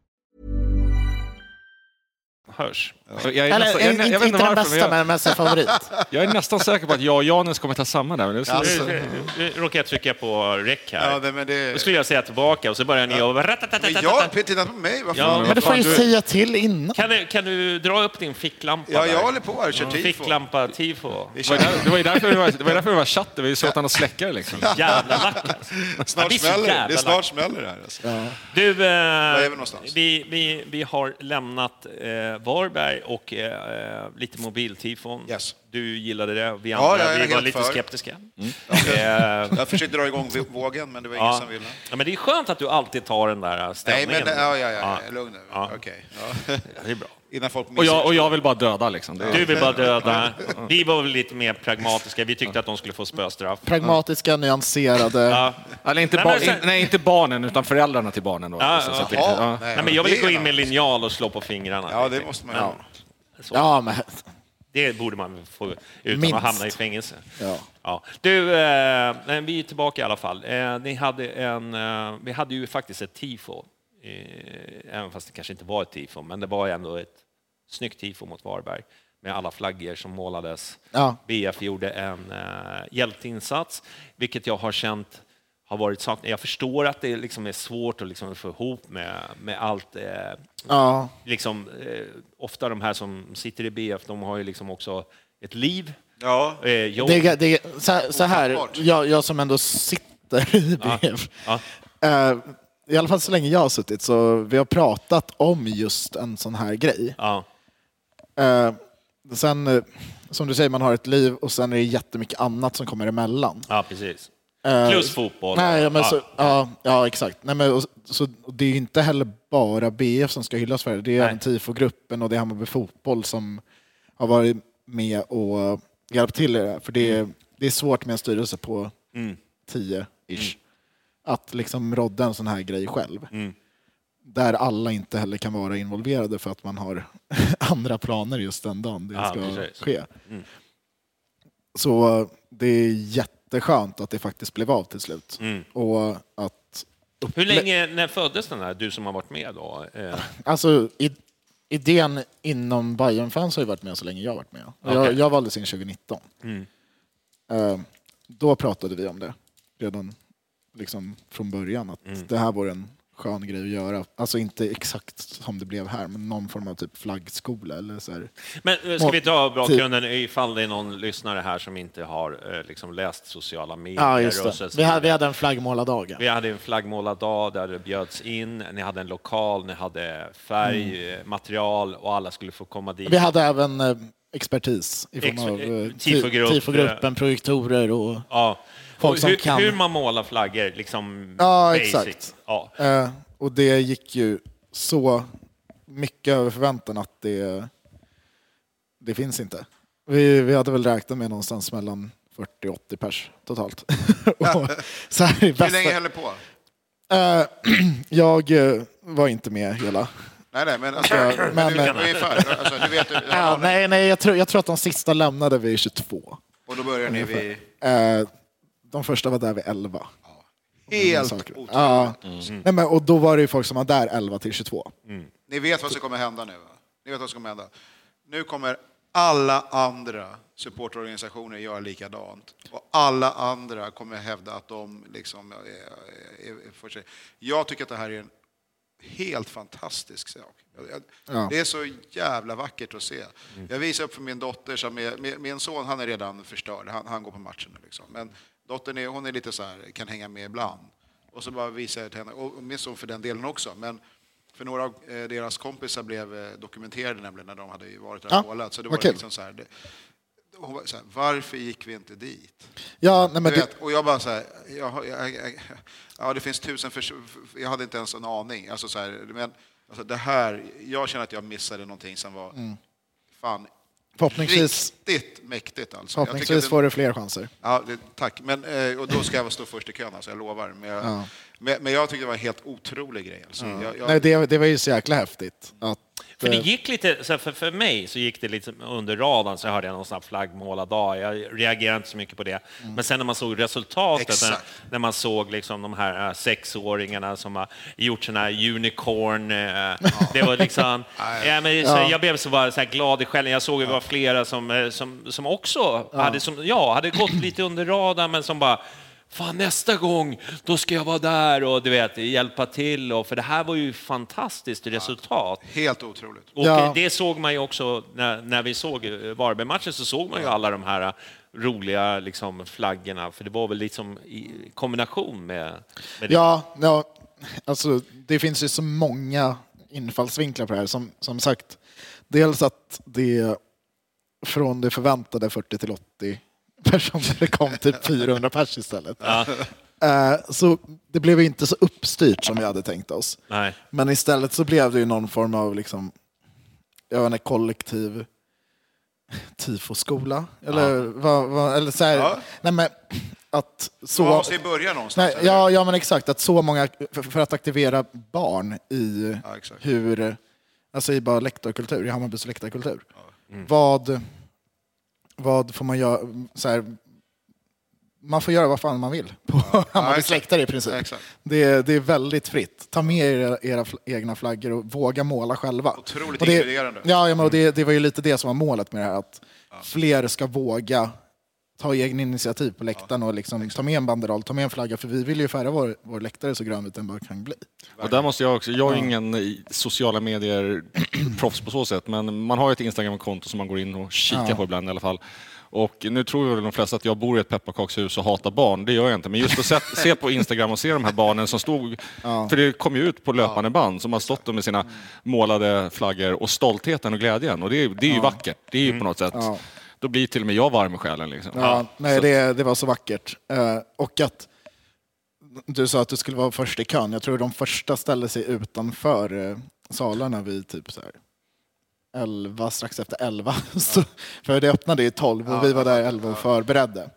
Hörs. jag, är eller, nästan, jag, inte, jag, inte vet inte den varför, bästa, men jag, men mest favorit. jag är nästan säker på att jag och Janis kommer ta samma där. Men Alltså, Nu, nu råkar jag trycka på rec här. ja, det, men det, Då skulle jag säga tillbaka och så börjar ni och... men jag, titta på mig. Ja? Men du får ju du- säga till innan. Kan du, kan du dra upp din ficklampa? Ja, där? jag håller på här, kör tifo. Ficklampa, tifo. Vi Det var ju därför det var, det var, därför det var chatt, det var ju så att han släcka det liksom. Jävla lack alltså. Ja, Snart smäller det. snart smäller det här. Alltså. Du, eh, vi vi, vi, vi har lämnat eh, Varberg och eh, lite mobiltifon. Yes. Du gillade det, vi Ja, andra jag vi var lite för. skeptiska. Eh, Jag försökte dra igång vågen, men det var ingen ja. som ville. ja, men det är skönt att du alltid tar den där Nej, ställningen. men ja, ja, ja, Ja. ja. lugn nu. Ja. Okej. Ja. Det är bra. Innan folk Och jag, och jag vill bara döda liksom. Det, Du vill bara döda. Vi var väl lite mer pragmatiska. Vi tyckte att de skulle få spöstraff. Pragmatiska, nyanserade. Ja. eller inte, Nej, bar, men sen- in, nej, inte barnen, utan föräldrarna till barnen. Då, Ja, så att det, ja. nej, Nej, men jag vill gå in med linjal och slå på fingrarna. Ja, det måste man göra. Ja, men... Det borde man få utan Minst. att hamna i fängelse. Ja. Ja. Du, eh, vi är tillbaka i alla fall. Eh, ni hade en, eh, vi hade ju faktiskt ett tifo, även fast det kanske inte var ett tifo, men det var ändå ett snyggt tifo mot Varberg med alla flaggor som målades. Ja. BF gjorde en eh, hjälteinsats, vilket jag har känt har varit saknat. Jag förstår att det liksom är svårt att liksom få ihop med, med allt. Eh, Ja. liksom, eh, ofta de här som sitter i BF, de har ju liksom också ett liv. Ja. Eh, jobb. Det, det, så, här- så här, jag, jag som ändå sitter i BF. Ja. Eh, I alla fall så länge jag har suttit, så vi har pratat om just en sån här grej. Ja. Eh, sen, eh, som du säger, man har ett liv och sen är det jättemycket annat som kommer emellan. ja, precis. Eh, Plus fotboll. Nej, men ja. Så, ja, ja, exakt. Nej, men, och, så, och det är ju inte heller bara BF som ska hyllas för det. Det är Nej. även TIFO-gruppen och det är Hammarby Fotboll som har varit med och hjälpt till i det här. För det är, det är svårt med en styrelse på Mm. 10-ish. Att liksom rodda en sån här grej själv. Mm. Där alla inte heller kan vara involverade för att man har andra planer just den dagen det Ja, ska precis. ske. Mm. Så det är jätteskönt att det faktiskt blev av till slut. Och att Hur länge, när föddes den här, du som har varit med då? Eh, Alltså, i, idén inom Bayern fans har ju varit med så länge jag har varit med. Och Jag, jag valdes in 2019. Mm. Eh, då pratade vi om det redan liksom från början, att Mm. det här vore en skön grej att göra. Alltså inte exakt som det blev här, men någon form av typ flaggskola eller så här. Men eh, ska vi dra Typ- bakgrunden ifall det är någon lyssnare här som inte har eh, liksom läst sociala medier? Ja, just och så- det. Vi hade, vi hade en flaggmålardag. Vi hade en flaggmålardag där det bjöds in, ni hade en lokal, ni hade färg, eh, material och alla skulle få komma dit. Vi hade även eh, expertis i form av eh, eh, tifogrupp, ti- tifogruppen, projektorer och... Ja. Folk som hur, kan. hur man målar flaggor, liksom Ja, basic. exakt. Ja. Eh, och det gick ju så mycket över förväntan att det, det finns inte. Vi, vi hade väl räknat med någonstans mellan 40 och 80 pers totalt. och så här, Hur bästa, länge höll det på? Eh, jag eh, var inte med hela. Nej, nej, men alltså, Men- men, men- ungefär. Alltså, du vet, ja, Ja, nej, nej, jag, tror, jag tror att de sista lämnade vid 22. Och då börjar ni vid... Eh, de första var där vid 11. Helt otroligt. Ja. Nej, men, och då var det ju folk som var där 11 till 22. Ni vet vad som kommer hända nu? Va? Ni vet vad som kommer hända? Nu kommer alla andra supportorganisationer göra likadant. Och alla andra kommer hävda att de liksom är, är, är för sig. Jag tycker att det här är en helt fantastisk sak. Ja. Det är så jävla vackert att se. Jag visar upp för min dotter, som är, min, min son han är redan förstörd, han, han går på matchen. Liksom. Men dottern är, hon är lite så här, kan hänga med ibland. Och så bara visar jag till henne, och min son för den delen också. Men för några av eh, deras kompisar blev eh, dokumenterade nämligen när de hade varit där Ja, och målat. Så det var kul. liksom så här, det, hon var så här, varför gick vi inte dit? Ja, nej, men vet, och jag bara så här, jag, jag, jag, ja det finns tusen förs- jag hade inte ens en aning. Alltså så här, men alltså det här, jag känner att jag missade någonting som var fan Mm. Förhoppningsvis, riktigt mäktigt alltså. Förhoppningsvis att får du fler chanser. Ja, det, tack. Men, eh, och då ska jag stå först i kön, alltså, jag lovar. Men jag, Ja. men, men jag tyckte det var en helt otrolig grej. Alltså. Jag, jag, Nej, det, det var ju så jäkla häftigt. Att, För det eh, gick lite, så för, för mig så gick det lite under radarn, så hörde jag någon här flaggmålardag. Jag reagerade inte så mycket på det. Men sen när man såg resultatet, när, när man såg liksom de här äh, sexåringarna som har gjort såna här unicorn, äh, det var liksom... ja, men, så, Jag blev så, bara, så glad i själen. Jag såg att det var flera som, eh, som, som också hade, som, ja, hade gått lite under radarn, men som bara Fan, nästa gång, då ska jag vara där och du vet, hjälpa till. Och, för det här var ju fantastiskt resultat. Helt otroligt. Och Ja. det såg man ju också när, när vi såg eh, Varberg-matchen så såg man ju alla de här roliga liksom, flaggorna, för det var väl liksom i kombination med, med det. Ja, ja, alltså det finns ju så många infallsvinklar på det här. Som, som sagt, dels att det från det förväntade 40 till 80 personer det kom typ 400 pers istället. Eh, Så det blev ju inte så uppstyrt som vi hade tänkt oss. Nej. Men istället så blev det ju någon form av liksom, jag vet inte, kollektiv tifoskola. Eller, vad, vad, eller så här, Ja. nej men att så... Man måste ju börja någonstans. Nej, ja, ja, men exakt. Att så många, för, för att aktivera barn i Ja, hur, alltså i bara läktarkultur, i Hammarbys läktarkultur. Vad, vad får man göra, så här, man får göra vad fan man vill på Hammarbys exakt. läktare i princip. Ja. Det, är- det är väldigt fritt. Ta med era, era egna flaggor och våga måla själva. Otroligt Och det, inkluderande. Ja, ja men och det, det var ju lite det som var målet med det här, att fler ska våga ta egen initiativ på läktaren och liksom ta med en banderoll, ta med en flagga, för vi vill ju färga vår, vår läktare så grönvit den bara kan bli. Och där måste jag också, jag är ingen sociala medier proffs på så sätt, men man har ju ett Instagram-konto som man går in och kikar Ja. på ibland i alla fall. Och nu tror väl de flesta att jag bor i ett pepparkakshus och hatar barn, det gör jag inte. Men just att se, se på Instagram och se de här barnen som stod, för det kom ju ut på löpande band, som har stått med sina målade flaggor och stoltheten och glädjen. Och det är, det är ju vackert, det är ju på något sätt, Ja. Då blir till och med jag varm i själen. Liksom. Ja, nej, Så- det, det var så vackert. Eh, och att du sa att du skulle vara först i kön. Jag tror de första ställde sig utanför eh, salarna vid typ så här 11, strax efter 11. Så, för det öppnade ju 12 och vi var där 11 och förberedde.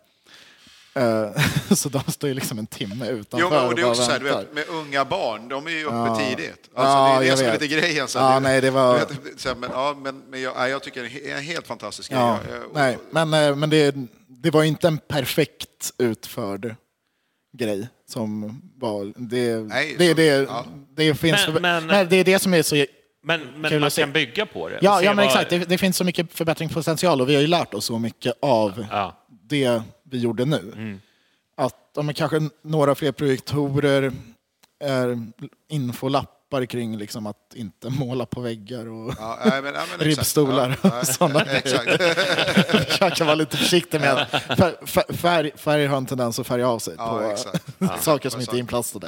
Eh, så de står ju liksom en timme utanför Jo, men, och det är också så här, vet, med unga barn, de är ju uppe Ja. tidigt. Ja, Alltså, det är det jag som är lite grejen. Så Ja, här, nej, det var- vet, så här, men, ja, men, men jag, jag tycker det är en he- en helt fantastisk grej. Ja, jag- nej, men, eh, men det, det var inte en perfekt utförd grej som var... Det, Nej, det, så- det, ja. det finns... Men- men- nej, det är det som är så... Men, men Kul man kan bygga på det. Ja, ja men vad- exakt. Det, det finns så mycket förbättringspotential och vi har ju lärt oss så mycket av Ja. det vi gjorde nu. Att ja, kanske några fler projektorer, är infolappar kring liksom att inte måla på väggar och Ja, nej, men, ja, men ribbstolar Ja, och sådana grejer. Försöka vara lite försiktig med fär, fär, färg, färg har en tendens att färga av sig Ja, på exakt. saker som inte är inplastade.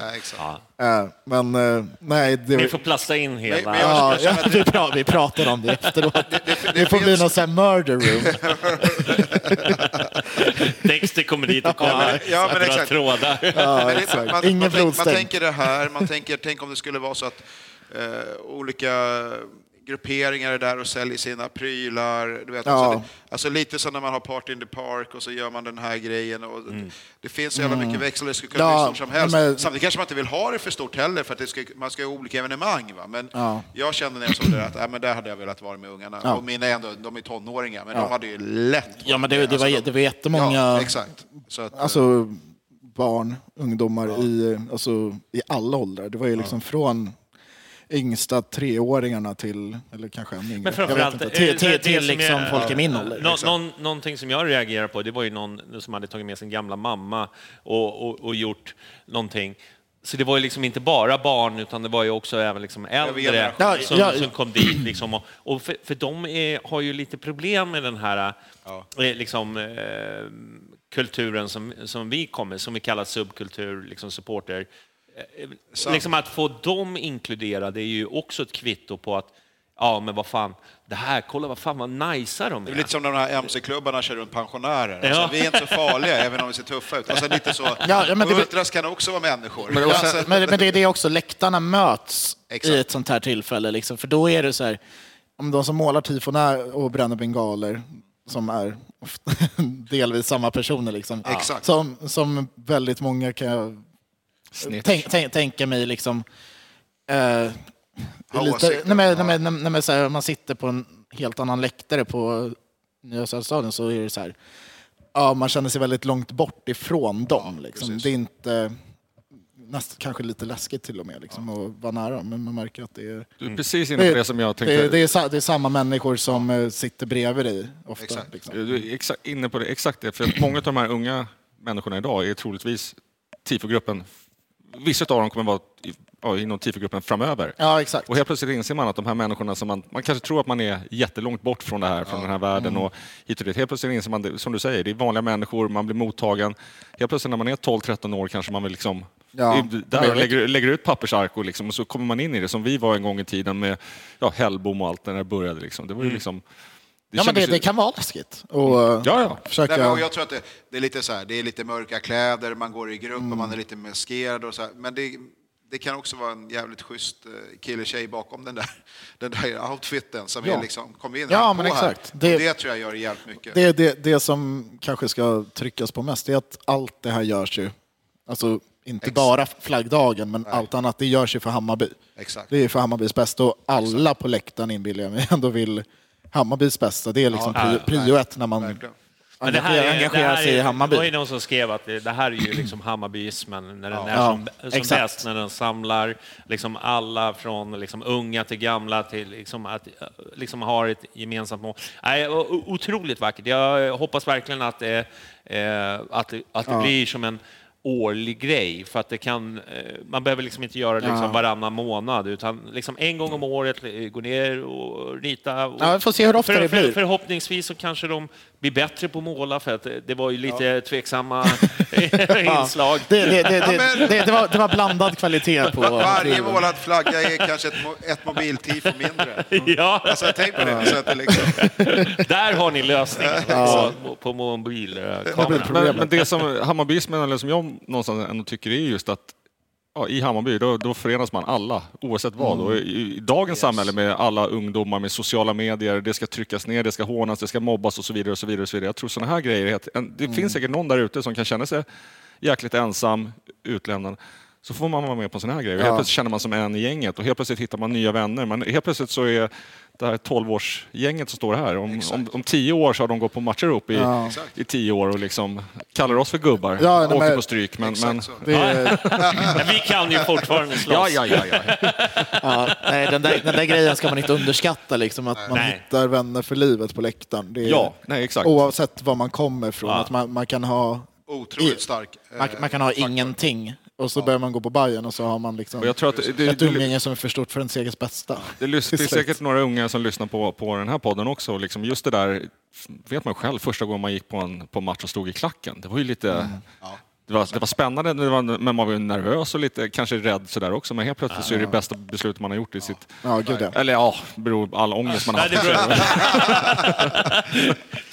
Eh, Men eh, nej, det, Ni får plasta in hela... men jag- ja, jag att vi, pra, vi pratar om det efteråt. Det, det får bli någon sån här murder room. Dexter kommer dit och kommer Ja, men att exakt. trådar. Ja, Men det- exakt. man, Ingen man, tänk, man blodstänk. tänker det här, man tänker, tänk om det skulle vara så att eh, olika grupperingar är där och säljer sina prylar. Du vet, Ja. alltså, det, alltså lite som när man har Party in the Park och så gör man den här grejen. Och Det finns så jävla mycket växlar, det skulle kunna Mm. Ja, bli som helst. men- Samtidigt kanske man inte vill ha det för stort heller för att det ska, man ska ha olika evenemang. Va? Men Ja. jag kände när jag såg det att äh, men där hade jag velat vara med ungarna. Ja. Och mina är ändå, de är tonåringar, men de hade ju lätt Ja, men det, det, var, Alltså, det var jättemånga Ja, exakt. Så att, alltså, barn, ungdomar i, alltså, i alla åldrar. Det var ju liksom från yngsta treåringarna till, eller kanske än yngre. Men Jag framförallt, vet inte, till, eh, till, till som liksom är- folk i min ålder. Nå, liksom. någon, någonting som jag reagerar på, det var ju någon som hade tagit med sin gamla mamma och, och, och gjort någonting. Så det var ju liksom inte bara barn, utan det var ju också även liksom äldre. Ja, som, ja. som kom dit. Liksom, och, och för, för de är, har ju lite problem med den här eh, liksom, eh, kulturen som, som vi kommer, som vi kallar subkultur, liksom supporter. Sant. Liksom att få dem inkluderade är ju också ett kvitto på att Ja, men vad fan, det här, kolla vad fan vad najsa de Det är. är lite som när de här MC-klubbarna kör runt pensionärer. Ja. Alltså, vi är inte så farliga, även om vi ser tuffa ut. Alltså, lite så. Ja, ja, men det- ultras kan också vara människor. Men, Alltså, men, men det är det också, läktarna möts Exakt. i ett sånt här tillfälle. Liksom. För då är det så här, om de som målar tifon är och bränner bengaler, som är delvis samma personer, liksom. Exakt. Som, som väldigt många kan jag tänk, tänk, tänka mig liksom... Eh, lite, men, nej, men, nej, men, så här, man sitter på en helt annan läktare på Nya Söderstaden så är det så här, ja, man känner sig väldigt långt bort ifrån dem. Liksom. Det är inte nästan kanske lite läskigt till och med liksom, att vara nära dem, men man märker att det är, Du är precis inne på det som jag tänkte. det, det, är, det är samma människor som eh, sitter bredvid dig ofta. Exakt. Liksom. Du är exakt inne på det, exakt det. För många av de här unga människorna idag är troligtvis TIFO-gruppen. Vissa av dem kommer vara i- ja, inom TIFO-gruppen framöver. Ja, exakt. Och helt plötsligt inser man att de här människorna som man, man kanske tror att man är jättelångt bort från det här, från den här världen Mm. och hit och dit. Helt plötsligt inser man, det, som du säger, det är vanliga människor, man blir mottagen. Helt plötsligt när man är 12-13 år kanske man vill liksom Ja, där lägger, lägger ut pappersark och, liksom, och så kommer man in i det som vi var en gång i tiden med ja, Hellbom och allt när det började. Liksom. Det var ju liksom... Det Ja, men det, det kan vara läskigt. Och, eh, Ja, ja. Försöka... Nej, och jag tror att det, det är lite så här, det är lite mörka kläder, man går i grupp Mm. och man är lite maskerad och så här. Men det, det kan också vara en jävligt schysst eh, kille-tjej bakom den där, den där outfiten som Ja. är liksom, kom in Ja, här, men på här. exakt. Det, Det- tror jag gör jävligt mycket. Det, det, det som kanske ska tryckas på mest är att allt det här görs ju, alltså inte Exakt. bara flaggdagen, men allt annat, det görs ju för Hammarby. Exakt. Det är för Hammarbys bästa och alla på läktaren inbillar jag mig ändå vill Hammarbys bästa. Det är liksom Ja, prio, ja, ett när man Verkligen. Men det här engagerar, är, det här sig i är, Hammarby. Det var ju någon som skrev att det, det här är ju liksom Hammarbyismen när den är Ja, som, som exakt. bäst, när den samlar liksom alla från liksom unga till gamla till liksom att liksom har ett gemensamt mål. Nej, otroligt vackert. Jag hoppas verkligen att det, eh, att det, att det blir som en årlig grej, för att det kan, eh, man behöver liksom inte göra det liksom Ja. varannan månad, utan liksom en gång om året eh, gå ner och rita. Och Ja, vi får se hur ofta för, det för, blir. Förhoppningsvis så kanske de blir bättre på att måla, för att det- var ju lite tveksamma inslag. Det, det, det, det, det, det, var, det var blandad kvalitet på... Varje målad flagga är kanske ett, mo- ett mobiltifo mindre. Ja, Alltså, tänk på det. Så att det liksom, där har ni lösningen på, på mobilkameran. Men, men det som Hammarbyismen, eller som jag någonstans ändå tycker är just att ja, i Hammarby, då, då förenas man alla, oavsett vad. Och i, I dagens samhälle med alla ungdomar med sociala medier, det ska tryckas ner, det ska hånas, det ska mobbas och så vidare. Och så vidare, och så vidare. Jag tror sådana här grejer, det finns säkert någon där ute som kan känna sig jäkligt ensam, utlämnad. Så får man vara med på såna här grejer. Ja. Helt plötsligt känner man som en i gänget och helt plötsligt hittar man nya vänner. Men helt plötsligt så är det här 12-årsgänget som står här. Om, om, om tio år så har de gått på matcher ihop i, Ja. i tio år och liksom kallar oss för gubbar. Ja, nej, Åker men- på stryk. Men, men, är, Men vi kan ju fortfarande slåss. ja, ja, ja, ja. ja, nej, den, där, den där grejen ska man inte underskatta, liksom, att man Nej. hittar vänner för livet på läktaren. Det är, ja nej, exakt. Oavsett var man kommer ifrån, Ja. att man, man kan ha Otroligt stark. eh, man, man kan ha faktor. ingenting och så börjar man gå på Bayern och så har man liksom jag tror att det, ett det, umgänge som är för stort för ens eget bästa. Det lys- Till finns säkert några unga som lyssnar på, på den här podden också. och Liksom just det där, vet man själv, första gången man gick på en på match och stod i klacken. Det var ju lite... Mm. Det var, det var spännande, det var, men man var ju nervös och lite kanske rädd sådär också. Men helt plötsligt så är det bästa beslutet man har gjort i sitt... Ja, gud ja. Eller ja, beror på all ångest man har Nej, haft.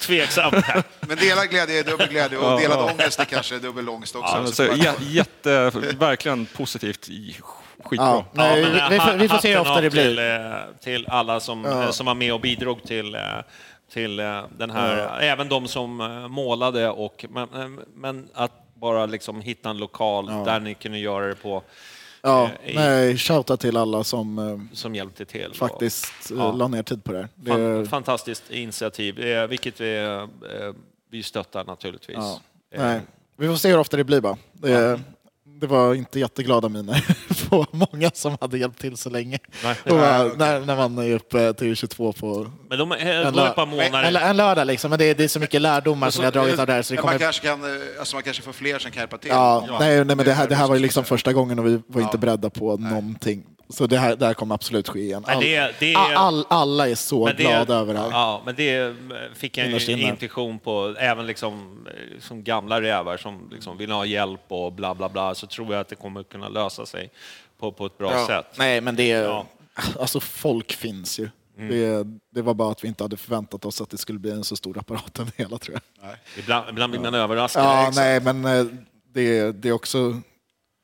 Tveksamt. Men delad glädje är dubbel glädje och delad ångest är kanske dubbel ångest också. Ja, Så så, jä, jätte, verkligen positivt, i- skitbra. Ja, nej, Ja, men, vi, vi, får, vi får se hur ofta det blir. Till, eh, till alla som, Ja. eh, som var med och bidrog till, eh, till den här, även de som målade och, men, men att bara liksom hitta en lokal där ni kunde göra det på Ja, eh, nej, shouta till alla som eh, som hjälpte till. Och- faktiskt eh, Ja. la ner tid på det. det Fan, fantastiskt initiativ, vilket vi, eh, vi stöttar naturligtvis. ja, nej. Vi får se hur ofta det blir bara. Det, det var inte jätteglada miner på många som hade hjälpt till så länge. Nej. Och bara, när, när man är uppe till 22 på Men de eh, en, lö- månader. en, en lördag liksom, men det, är- det är så mycket lärdomar som vi har dragit av det här så det Men man, kommer... kanske kan, eh, alltså man kanske får fler som kan hjälpa till. Ja, nej, nej, men det här, det här var ju som liksom första gången och vi var inte beredda på någonting. Så det här, det här kommer absolut ske igen. All, det- det- all, all, alla är så glada över det här. Ja, men det fick jag ju intuition på, även liksom, eh, som gamla rävar som liksom vill ha hjälp och bla bla bla, så tror jag att det kommer kunna lösa sig på, på ett bra Ja. sätt. Nej, men det är... Ja. Alltså folk finns ju. Det, det var bara att vi inte hade förväntat oss att det skulle bli en så stor apparat än hela tror jag. Ibland, ibland blir man överraskad. Ja, nej, men eh, det, det är också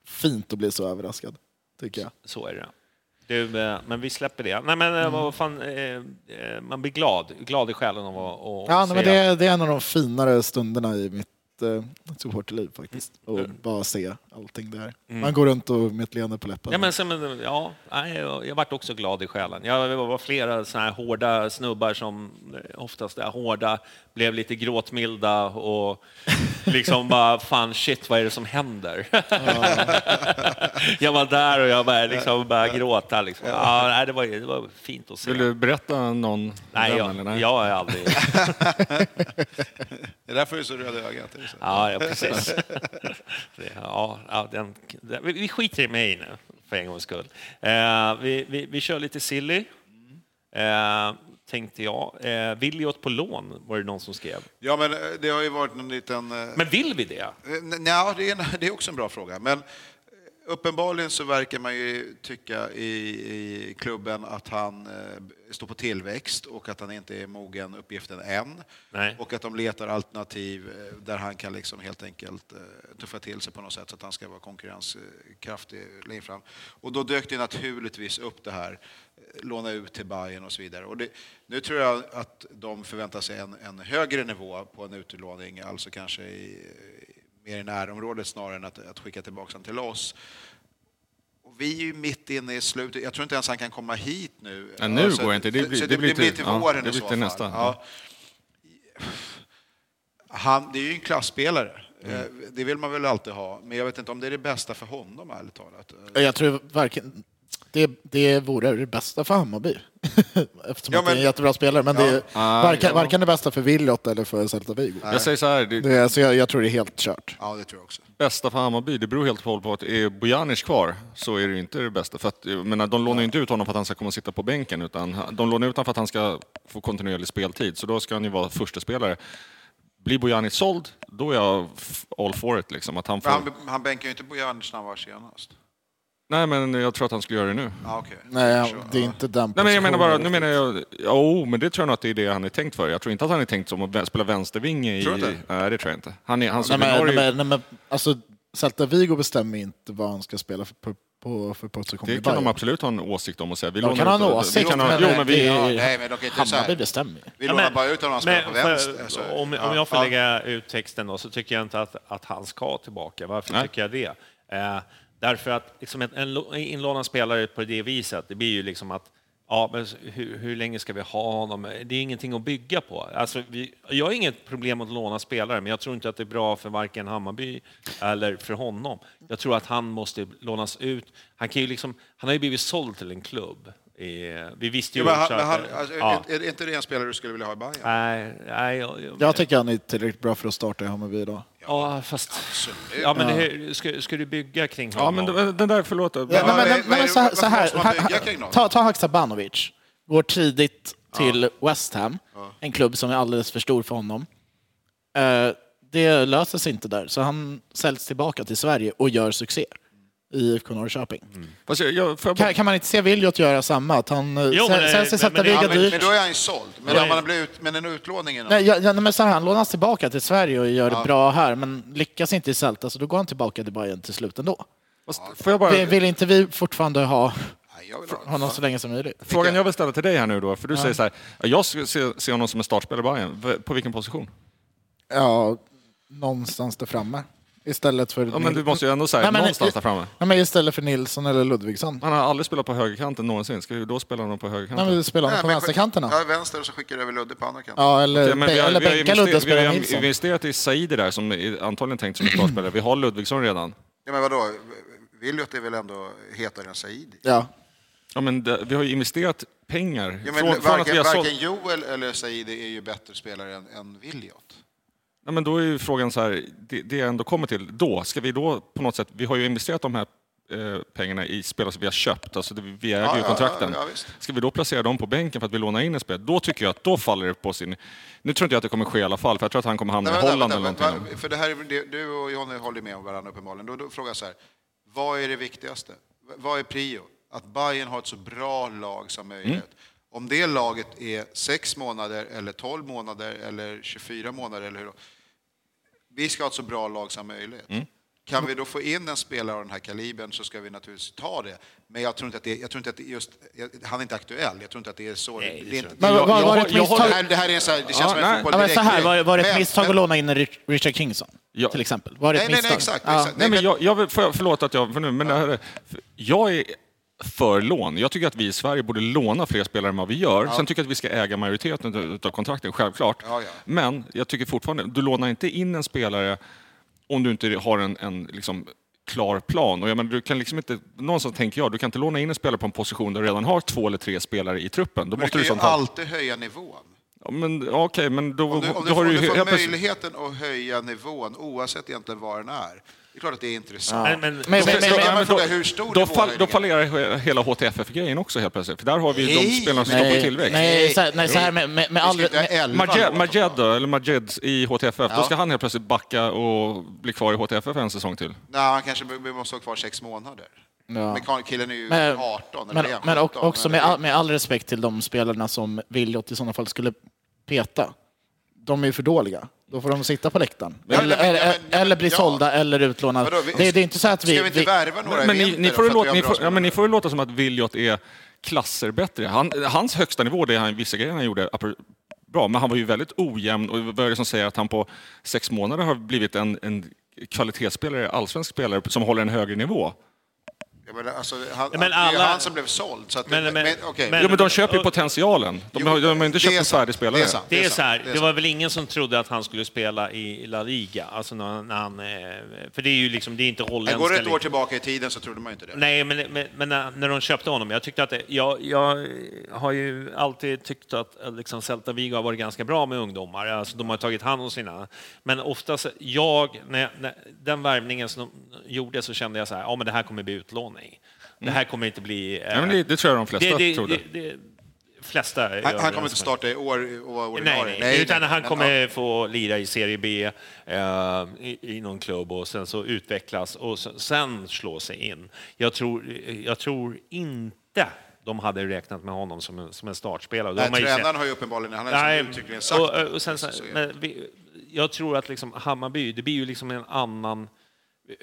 fint att bli så överraskad, tycker jag. Så är det. Du, eh, men vi släpper det. Nej, men Mm. eh, vad fan, eh, man blir glad, glad i själen av att att Ja, se men det, det är en av de finare stunderna i mitt eh, supporterliv faktiskt. Och Mm. bara se allting där. Man går runt och med ett leende på läppen. Ja, men, sen, men, ja, jag, jag vart också glad i själen. Jag, det var flera såna här hårda snubbar som eh, oftast är hårda, blev lite gråtmilda och liksom bara, fan shit, vad är det som händer? jag var där och jag bara, liksom, bara gråta. Liksom. Ja, nej, det, var, det var fint att se. Vill du berätta någon Nej, jag, eller nej? jag är aldrig... Det är därför du är så röd i ögat. Ja, ja precis. Ja, ja, den, den, vi vi skiter i mig nu, för en gångs skull. Eh, vi, vi, vi kör lite silly, eh, tänkte jag. Eh, Williot på lån var det någon som skrev. Ja, men eh, det har ju varit en liten... eh, Men vill vi det? Eh, Ja, det är, det är också en bra fråga. Men eh, uppenbarligen så verkar man ju tycka i, i klubben att han eh, står på tillväxt och att han inte är mogen uppgiften än. Nej. Och att de letar alternativ eh, där han kan liksom helt enkelt eh, tuffa till sig på något sätt så att han ska vara konkurrenskraftig längre fram. Och då dök det naturligtvis upp det här eh, låna ut till Bayern och så vidare. Och det, nu tror jag att de förväntar sig en, en högre nivå på en utlåning, alltså kanske i, mer i närområdet snarare än att, att skicka tillbaka den till oss. Och vi är ju mitt inne i slutet. Jag tror inte ens han kan komma hit nu. Ja, nu går det inte. Det så- blir- så det blir till- till ja, våren det i blir så till fall. nästa. Ja. Han, det är ju en klassspelare. Eh, Det vill man väl alltid ha. Men jag vet inte om det är det bästa för honom, ärligt talat. Jag tror varken... Det, det vore det bästa för Hammarby. Eftersom Ja, att det är en men- jättebra spelare. Men det är Ah, varken, ja. varken det bästa för Williot eller för Celta Vigo. Jag säger så här, det Det så jag, jag tror det är helt kört. Ja, det tror jag också. bästa för Hammarby, det beror helt och hållet på att är Bojanic kvar så är det inte det bästa. För att, menar, de lånar ju inte ut honom för att han ska komma och sitta på bänken utan de lånar ut honom för att han ska få kontinuerlig speltid. Så då ska han ju vara första spelare. Blir Bojanic såld, då är jag all for it. Liksom. Att han Men får... han, han bänkar ju inte Bojanic när han var senast. Nej, men jag tror att han skulle göra det nu. Ja, okej. Nej, det är inte den Nej, men jag menar bara, nu menar jag, jo, men det tror jag nog att det är det han är tänkt för. Jag tror inte att han är tänkt som att spela vänstervinge i... Tror du inte? Nej, det tror jag inte. Han är, han Nej, men, nej, men, nej, men, alltså, Celta Vigo bestämmer inte vad han ska spela för, på, på, för position det kan de absolut ha en åsikt om och säga. Vi De lånar kan ha en vi åsikt, kan ha- men, jo, men vi, Nej, men inte Hammarby bestämmer ju. Vi lånar men- bara ut honom spelar på Men, vänster. Alltså, om, ja, om jag får ja. lägga ut texten då, så tycker jag inte att, att han ska tillbaka. Varför Nej. tycker jag det? Eh, Därför att liksom en, inlånad spelare på det viset, det blir ju liksom att Ja, men hur, hur länge ska vi ha honom? Det är ingenting att bygga på. Alltså, vi, jag har inget problem att låna spelare, men jag tror inte att det är bra för varken Hammarby eller för honom. Jag tror att han måste lånas ut. Han, kan ju liksom, han har ju blivit såld till en klubb. Eh, Vi visste ju Jo, men han, men han, att... alltså, ja. är, är inte det en spelare du skulle vilja ha i Bayern? Nej, nej, jag, jag, Jag tycker han är tillräckligt bra för att starta i Hammarby idag. Ja, fast... Ja, men hur, ska, ska du bygga kring Ja, honom? men det- den där, förlåt. Ja, men, men, men, vad men det- så, så här, måste man bygga kring någon? ta, ta Haksabanovic, går tidigt till West Ham, en klubb som är alldeles för stor för honom. Eh, det löser sig inte där, så han säljs tillbaka till Sverige och gör succé i IFK Norrköping. Fast jag, jag, jag Kan, kan man inte se Viljot göra samma? Att han eh, Jo, men det- säljs till men- men Ja, då är han ju såld. Men, Ja. om han blir ut, men en utlåning är något. Nej, ja, ja, men så här, han lånas tillbaka till Sverige och gör det bra här, men lyckas inte i Celta så då går han tillbaka till Bayern till slut ändå. fast får jag bara, Vill, vill inte vi fortfarande ha Nej, jag vill ha honom så länge som möjligt? frågan jag vill ställa till dig här nu då, för du säger så här, ja, jag ser, ser honom som en startspelare i Bayern. På vilken position? Ja, någonstans där framme. Istället för... Ja, men du måste ju ändå säga Nej, men- någonstans där framme. Ja, men istället för Nilsson eller Ludvigsson. Han har aldrig spelat på högerkanten någonsin. Ska vi då spela honom på högerkanten? Nej, men vi spelar honom Nej, på men- vänsterkanterna. Ja, vänster och så skickar du över Ludde på andra kanten. Ja, eller, Okej, men vi har, eller vi bänka Ludde och investerat, vi spela har Nilsson. investerat i Saidi där som är antagligen tänkt som en startspelare. Vi har Ludvigsson redan. Ja, men vadå? Viljot är väl ändå hetare än Saidi? Ja. Ja, men det, vi har ju investerat pengar. Ja, men från, från att vi varken, har varken sålt, Joel eller Saidi är ju bättre spelare än, än Viljot. Ja, men då är ju frågan så här, det, det jag ändå kommer till, då, ska vi då på något sätt, vi har ju investerat de här eh, pengarna i spelare som vi har köpt, alltså det, vi äger Ja, ju kontrakten. ja, ja, ska vi då placera dem på bänken för att vi lånar in en spelare? Då tycker jag att då faller det på sin... Nu tror inte jag att det kommer ske i alla fall, för jag tror att han kommer hamna Nej, i vänta, Holland vänta, eller någonting. För det här, det- du och Jonny håller med om varandra uppenbarligen. Då, då frågar jag så här, vad är det viktigaste? Vad är prio? Att Bayern har ett så bra lag som möjligt. Mm. Om det laget är sex månader, eller 12 månader, eller 24 månader, eller hur? Vi ska ha ett så bra lag som möjligt. Mm. Kan vi då få in en spelare av den här kalibern så ska vi naturligtvis ta det. Men jag tror inte att det, jag tror inte att det just, han är inte aktuell. Jag tror inte att det är så. Nej, det det, är inte, Men jag- var, jag var det ett det, misstag? här, det här är en så här, det känns Ja, som nej. en fotboll Ja, men så här, direkt. var, var det ett Men- misstag men- att låna in Rich- Richard Kingsson? Ja. Till exempel? Var det ett Nej, nej, nej, misstag? exakt, Ja. exakt. Nej, men jag, jag för, förlåt att jag... För nu, men det här, är- för jag är för lån. Jag tycker att vi i Sverige borde låna fler spelare än vad vi gör. Sen tycker jag att vi ska äga majoriteten av kontrakten, självklart. Ja, ja. Men jag tycker fortfarande, du lånar inte in en spelare om du inte har en, en liksom, klar plan. Och jag menar, du kan liksom inte, någonstans tänker jag, du kan inte låna in en spelare på en position där du redan har två eller tre spelare i truppen. Då Men du måste kan du ju sånt ha... alltid höja nivån. Ja, men ja, okej, men då, Om du, om då du har får, du du ju får möjligheten att höja nivån oavsett egentligen vad den är. Det är klart att det är intressant. Men, men, Men- Då, men- då men- men fråga då- hur stor Då, fall, då fallerar he- hela HTFF-grejen också helt plötsligt. För där har vi ju de spelarna som står på Nej, tillväxt. nej, så, här- nej, så här med, med, med all... Majed. Majed då, eller Majed i HTFF, Ja. då ska han helt plötsligt backa och bli kvar i HTFF en säsong till. Nej, han kanske måste vara kvar sex månader. Ja. Men killen är ju Men- 18 eller men, är han men och- 17, också eller? med all, med all respekt till de spelarna som Viljot i sådana fall skulle peta. De är ju för dåliga. Då får de sitta på läktaren. Ja, eller, men- eller, men- eller bli ja. sålda eller utlånade. Vadå, vi- det, det är inte så att vi... Ska vi inte värva några Men ni, då får att låta, vi ni, får, ja, men ni får låta som att Viljot är klasser bättre. Han, hans högsta nivå, det är han, vissa grejer han gjorde bra, men han var ju väldigt ojämn. Och vad är det som säger att han på sex månader har blivit en, en kvalitetsspelare, allsvensk spelare, som håller en högre nivå? Ja, men alltså, han, men Det är alla- han som blev såld. Så att, Men- men, men- men, okej. men- Jo, men de köper ju potentialen. De Jo, har, de har inte det köpt en färdig spelare. Det är sant. Det är sant, så här, är det sant. var väl ingen som trodde att han skulle spela i La Liga. Alltså när, när han, eh, för det är ju liksom, det är inte holländska Går det ett år ligan. tillbaka i tiden så trodde man inte det. Nej, men, men, men när, när de köpte honom, jag tyckte att det, jag, jag har ju alltid tyckt att eh, liksom Celta Vigo har varit ganska bra med ungdomar. Alltså, de har tagit hand om sina. Men oftast, jag, när, när den värvningen som de gjorde så kände jag så här, ja men det här kommer bli utlåning. Det här kommer inte bli... eh, Ja, men det, det tror jag de flesta det, det, trodde. det, det, flesta Han, han kommer inte starta i år och vara Nej, ordinarie. nej, utan han men- kommer få lira i Serie B eh, i, i någon klubb och sen så utvecklas och sen, sen slå sig in. Jag tror, jag tror inte de hade räknat med honom som en, som en startspelare. De Nej, har tränaren sett- har ju uppenbarligen han har Nej, uttryckligen sagt och, och sen, men vi, jag tror att liksom Hammarby, det blir ju liksom en annan...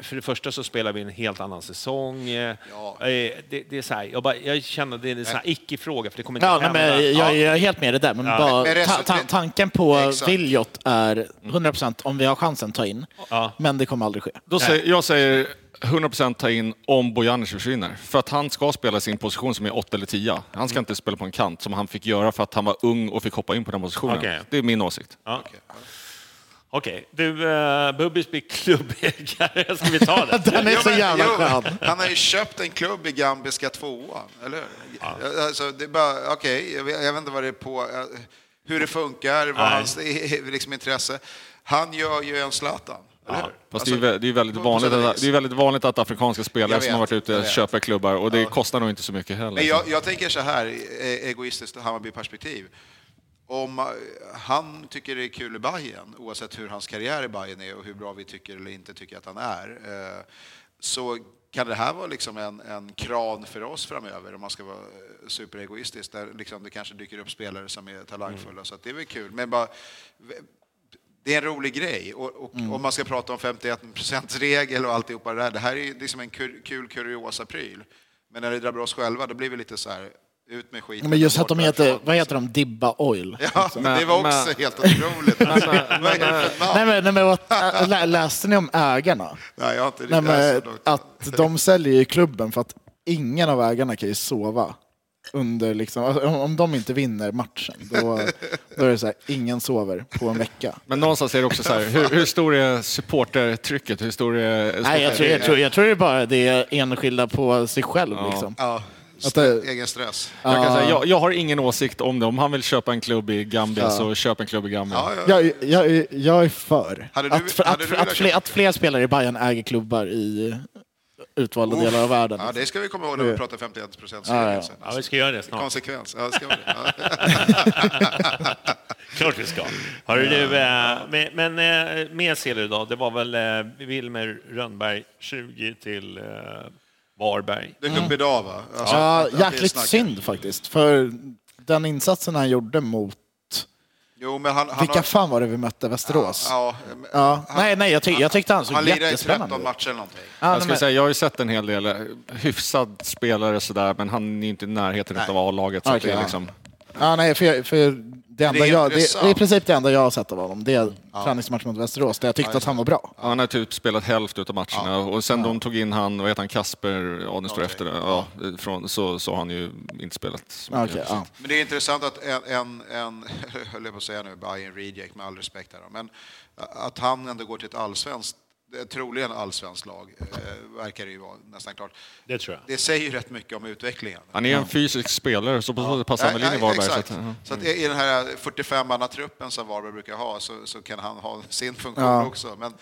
För det första så spelar vi en helt annan säsong. Eh, Ja. det, det är så här, jag, bara, jag känner att det är en sån icke-fråga, för det kommer inte Ja, nej, hända. men jag, jag är helt med det där, men Ja. bara, Men ta, ta, tanken på Exakt. Viljot är 100% om vi har chansen ta in, Ja. men det kommer aldrig ske. Då säger, jag säger 100% ta in om Bojanic försvinner. För att han ska spela sin position som är 8 eller 10. Han ska inte spela på en kant som han fick göra för att han var ung och fick hoppa in på den positionen. Okej. Det är min åsikt. Ja. Okej, du uh, Bubbis blir klubbägare. Ska vi ta det? Den är så jävla skön. Han har ju köpt en klubb i gambiska tvåan, eller hur? Alltså, det är bara, okej, jag, vet- jag vet inte vad det är på, eh, hur det funkar, vad Nej. hans eh, liksom, intresse. Han gör ju en Zlatan, eller hur? Fast det är, Alltså, vä- det, är väldigt på- på vanligt sätt och att, vis. det är väldigt vanligt att afrikanska spelare Jag som har vet, varit ute vet. köper klubbar och det kostar nog inte så mycket heller. Men jag, jag tänker så här, eh, egoistiskt Hammarby-perspektiv. Om eh, han tycker det är kul i Bayern, oavsett hur hans karriär i Bayern är och hur bra vi tycker eller inte tycker att han är, eh, så kan det här vara liksom en, en kran för oss framöver, om man ska vara eh, superegoistisk, där liksom det kanske dyker upp spelare som är talangfulla, så att det är väl kul. Men bara, det är en rolig grej. Och, och om man ska prata om 51% regel och alltihopa det där, det här är liksom en kul, kul kuriosa-pryl. Men när det drabbar oss själva, då blir vi lite så här, ut med skiten. Men just att de heter, vad heter de, Dibba Oil? Ja, Men- det var också men- helt otroligt. Nej men, nej, men vad, lä- läste ni om ägarna? Nej, jag har inte Nej, men, att de säljer ju klubben för att ingen av ägarna kan ju sova under liksom, alltså, om- de inte vinner matchen, då, då är det så här, ingen sover på en vecka. Men någonstans är det också så här, hur, hur stor är supportertrycket? Hur stor är... Nej, jag tror, jag, tror, jag tror det är bara det är enskilda på sig själv. Liksom. Ja, Att det- egen stress. Jag, kan säga, jag, jag har ingen åsikt om det. Om han vill köpa en klubb i Gambia så köp en klubb i Gambia. Ja, ja. Jag, jag, är- jag är för du- att, för, att, att, fler, att fler spelare i Bayern äger klubbar i utvalda delar av världen. Ja, det ska vi komma ihåg när vi pratar 51 procent Ja, ja. Ja, vi ska göra det snart. Konsekvens. Ja, ska vi det? Ja. Klart vi ska. Hörru, du, eh, men, men eh, med du då, det var väl eh, Wilmer Rönnberg 20 till Varberg. Dök upp idag, va? Alltså, Ja, att- att det är jäkligt synd faktiskt. För den insatsen han gjorde mot... Jo, men han, han Vilka har, fan var det vi mötte? Västerås? Ja, Ja, men- nej, nej, jag, tyck, jag tyckte han såg han lirar i jättespännande 13 ut. matcher eller någonting. Ja, Jag, ska men- säga, jag har ju sett en hel del eh, hyfsad spelare sådär, men han är inte i närheten av A-laget. Det är ja. liksom, Ja, nej, för, för det, enda är jag, det, det är i princip det enda jag har sett av honom. Det är träningsmatchen mot Västerås, där jag tyckte att han var bra. han har typ spelat hälft av matcherna. Och sen de tog in han, vad heter han, Kasper Adenstor efter det, ja, från, så, så har han ju inte spelat så mycket. Okej, ja. Men det är intressant att en, en, en höll jag på att säga nu, Bayern reject med all respekt här, men att han ändå går till ett allsvenskt, troligen allsvenskt lag, eh, verkar det ju vara nästan klart. Det tror jag. Det säger ju rätt mycket om utvecklingen. Han är en fysisk spelare, så på så sätt passar han väl in i Varberg. Så Exakt. att, ja. Så att i den här 45-manna-truppen som Varberg brukar ha så, så kan han ha sin funktion Ja. också. Men,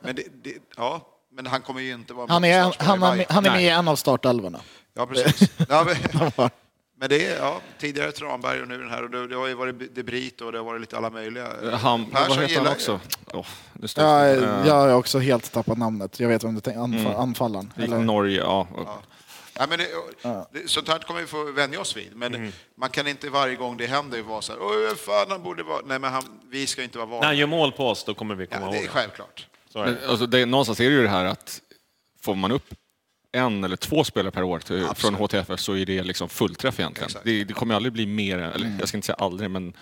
men, det, det, ja, men han kommer ju inte vara Han är, han, Bayern. han är med i en av startelvorna. Ja, precis. Ja, men, det är ja, tidigare Tranberg och nu den här. Och det, det har ju varit De Brit och det har varit lite alla möjliga. Han, vad heter han också? Oh, nu Ja, jag har också helt tappat namnet. Jag vet vem du tänker, anfall, anfallaren. gick Eller? Norge, ja. Ja, men det, det, sånt här kommer vi få vänja oss vid. Men man kan inte varje gång det händer vara så här, Oj, fan han borde vara... Nej, men han, vi ska inte vara När han gör mål på oss, då kommer vi komma Ja, det ihåg är det. självklart. Så är det. Men, alltså, det, någonstans är det ju det här att får man upp en eller två spelare per år till, från HTFF så är det liksom fullträff egentligen. Det, det kommer aldrig bli mer, eller jag ska inte säga aldrig, men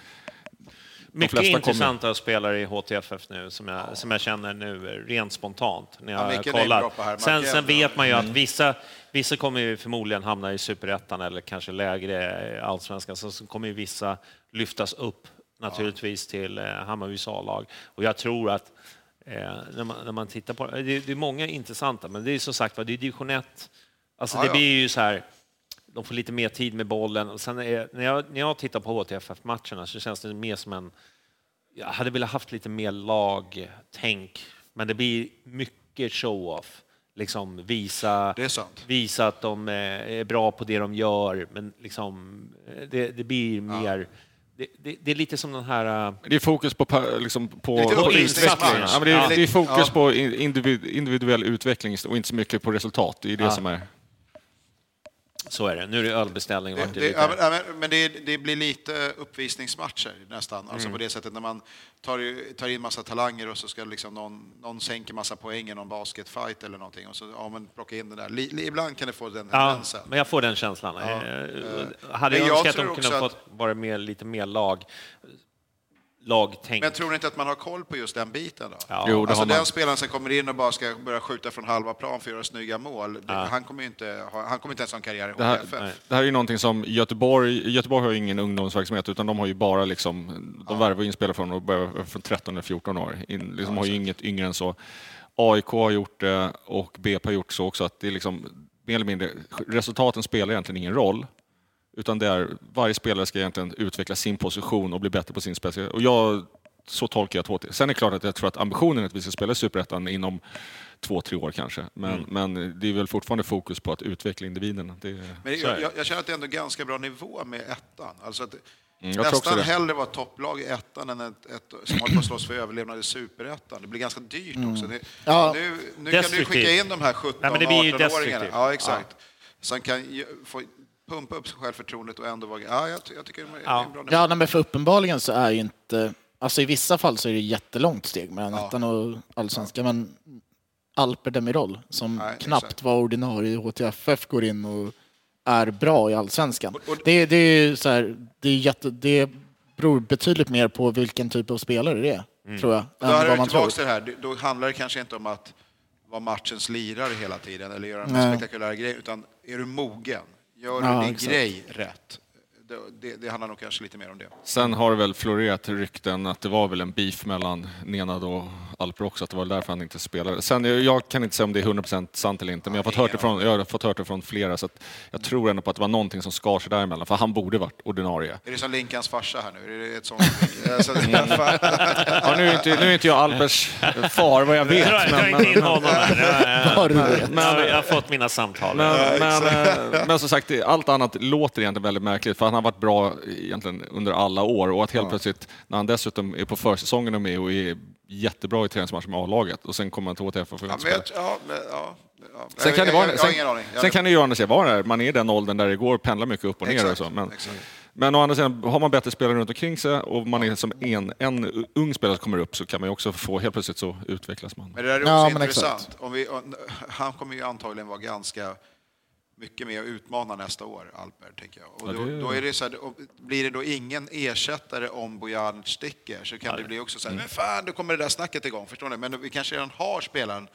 Mycket flesta kommer- intressanta spelare i HTFF nu som jag, som jag känner nu rent spontant när Ja, jag mycket kollar. här. Sen, sen vet ja. man ju att vissa, vissa kommer ju förmodligen hamna i superettan eller kanske lägre i allsvenskan. Så så kommer ju vissa lyftas upp naturligtvis till eh, Hammarbys A-lag. Och jag tror att eh, när, man, när man tittar på det, det är många intressanta, men det är som sagt var, det är division 1. Alltså Ja, det ja. blir ju så här, de får lite mer tid med bollen. Och sen är, när, jag, när jag tittar på HTFF-matcherna så känns det mer som en... Jag hade velat haft lite mer lagtänk, men det blir mycket show-off. Liksom visa, visa att de eh, är bra på det de gör, men liksom, eh, det, det blir mer... Det, det, det är lite som den här... eh, det är fokus på, liksom, på, på utveckling. Ja, det, är, Ja. det är fokus Ja. på in- individ, individuell utveckling och inte så mycket på resultat. Det är det Ja. som är... Så är det. Nu är det ölbeställning. Det, det lite- ja, men, ja, det, det blir lite uppvisningsmatcher nästan. Alltså Mm. på det sättet när man tar, tar in massa talanger och så ska liksom någon, någon sänka massa poäng i någon basketfight eller någonting och så ja, men plocka in det där. Li, li, ibland kan det få den Ja, tendensen. men jag får den känslan. Eh, hade Men jag jag önskat att de kunde att- fått vara mer, lite mer lag. Lagtänk. Men tror ni inte att man har koll på just den biten då? Ja. Jo, det Alltså har man. den spelaren som kommer in och bara ska börja skjuta från halva plan för att göra snygga mål, det, han, kommer ju inte, ha- han kommer inte ens ha en karriär i Det här, HFF. det här är ju någonting som Göteborg, Göteborg har ju ingen ungdomsverksamhet utan de har ju bara liksom, de värvar in spelare från, och börjar från 13 eller 14 år. In, liksom har ju inget yngre än så. AIK har gjort det och BP har gjort så också att det är liksom mer eller mindre, resultaten spelar egentligen ingen roll. Utan det är, varje spelare ska egentligen utveckla sin position och bli bättre på sin specialitet. Och jag, så tolkar jag 2 Sen är det klart att jag tror att ambitionen är att vi ska spela i Superettan inom två, tre år kanske. Men, Mm. men det är väl fortfarande fokus på att utveckla individerna. Det, Men jag, jag, jag känner att det är ändå ganska bra nivå med ettan. Alltså att Mm, nästan det. hellre vara ett topplag i ettan än ett, ett som håller på att slåss för överlevnad i superettan. Det blir ganska dyrt också. Det, Ja. Nu, nu kan du skicka in de här 17 Nej, men det blir ju 18-åringarna. destruktivt. Ja, exakt. Som kan ge- få pumpa upp självförtroendet och ändå vara... Ja, jag, ty- jag tycker det är Ja. en bra nivå. Ja, men för uppenbarligen så är ju inte... Alltså i vissa fall så är det jättelångt steg mellan Ja. ettan och allsvenskan, men Alper Demirol, som Nej, knappt exakt. var ordinarie i HTFF, går in och är bra i allsvenskan. Och- och- Det, det är ju så här, det, är jätte, det beror betydligt mer på vilken typ av spelare det är, Mm. tror jag, Då än är man tror. det här. Då handlar det kanske inte om att vara matchens lirare hela tiden eller göra en Nej. spektakulär grej, utan är du mogen, gör Ja, du din exakt. grej rätt. Det, det, det handlar nog kanske lite mer om det. Sen har det väl florerat rykten att det var väl en beef mellan Nenad och Alper också, att det var därför han inte spelade. Sen, jag- kan inte säga om det är 100% sant eller inte, men jag har fått hört det från, jag har fått hört det från flera, så att jag tror ändå på att det var någonting som skar sig däremellan, för han borde varit ordinarie. Är det som Linkans farsa här nu? Är det ett sånt? alltså, Ja, nu, är inte, nu är inte jag Alpers far, vad jag vet. Dra, inte in honom här. Men, jag har fått mina samtal. Men, men, eh, men som sagt, allt annat låter egentligen väldigt märkligt, för han har varit bra egentligen under alla år och att helt plötsligt, när han dessutom är på försäsongen och med och är jättebra i träningsmatcher med A-laget och sen kommer han till HTF och får ja, inte men, ja, ja, ja. Sen kan det vara, jag, jag har sen. Jag- sen kan det ju å andra sidan vara där, man är i den åldern där det går att pendla mycket upp och ner Exakt, och så. Men, exakt. men å andra sidan, har man bättre spelare runt omkring sig och man är som en, en ung spelare som kommer upp så kan man ju också få, helt plötsligt så utvecklas man. Men det där är också Ja, intressant. Om vi, om, han kommer ju antagligen vara ganska mycket mer att utmana nästa år, Alper, tänker jag. Och då, då är det så här, och blir det då ingen ersättare om Bojanic sticker så kan det bli också så Mm. här, men fan, då kommer det där snacket igång, förstår ni? Men vi kanske redan har spelaren,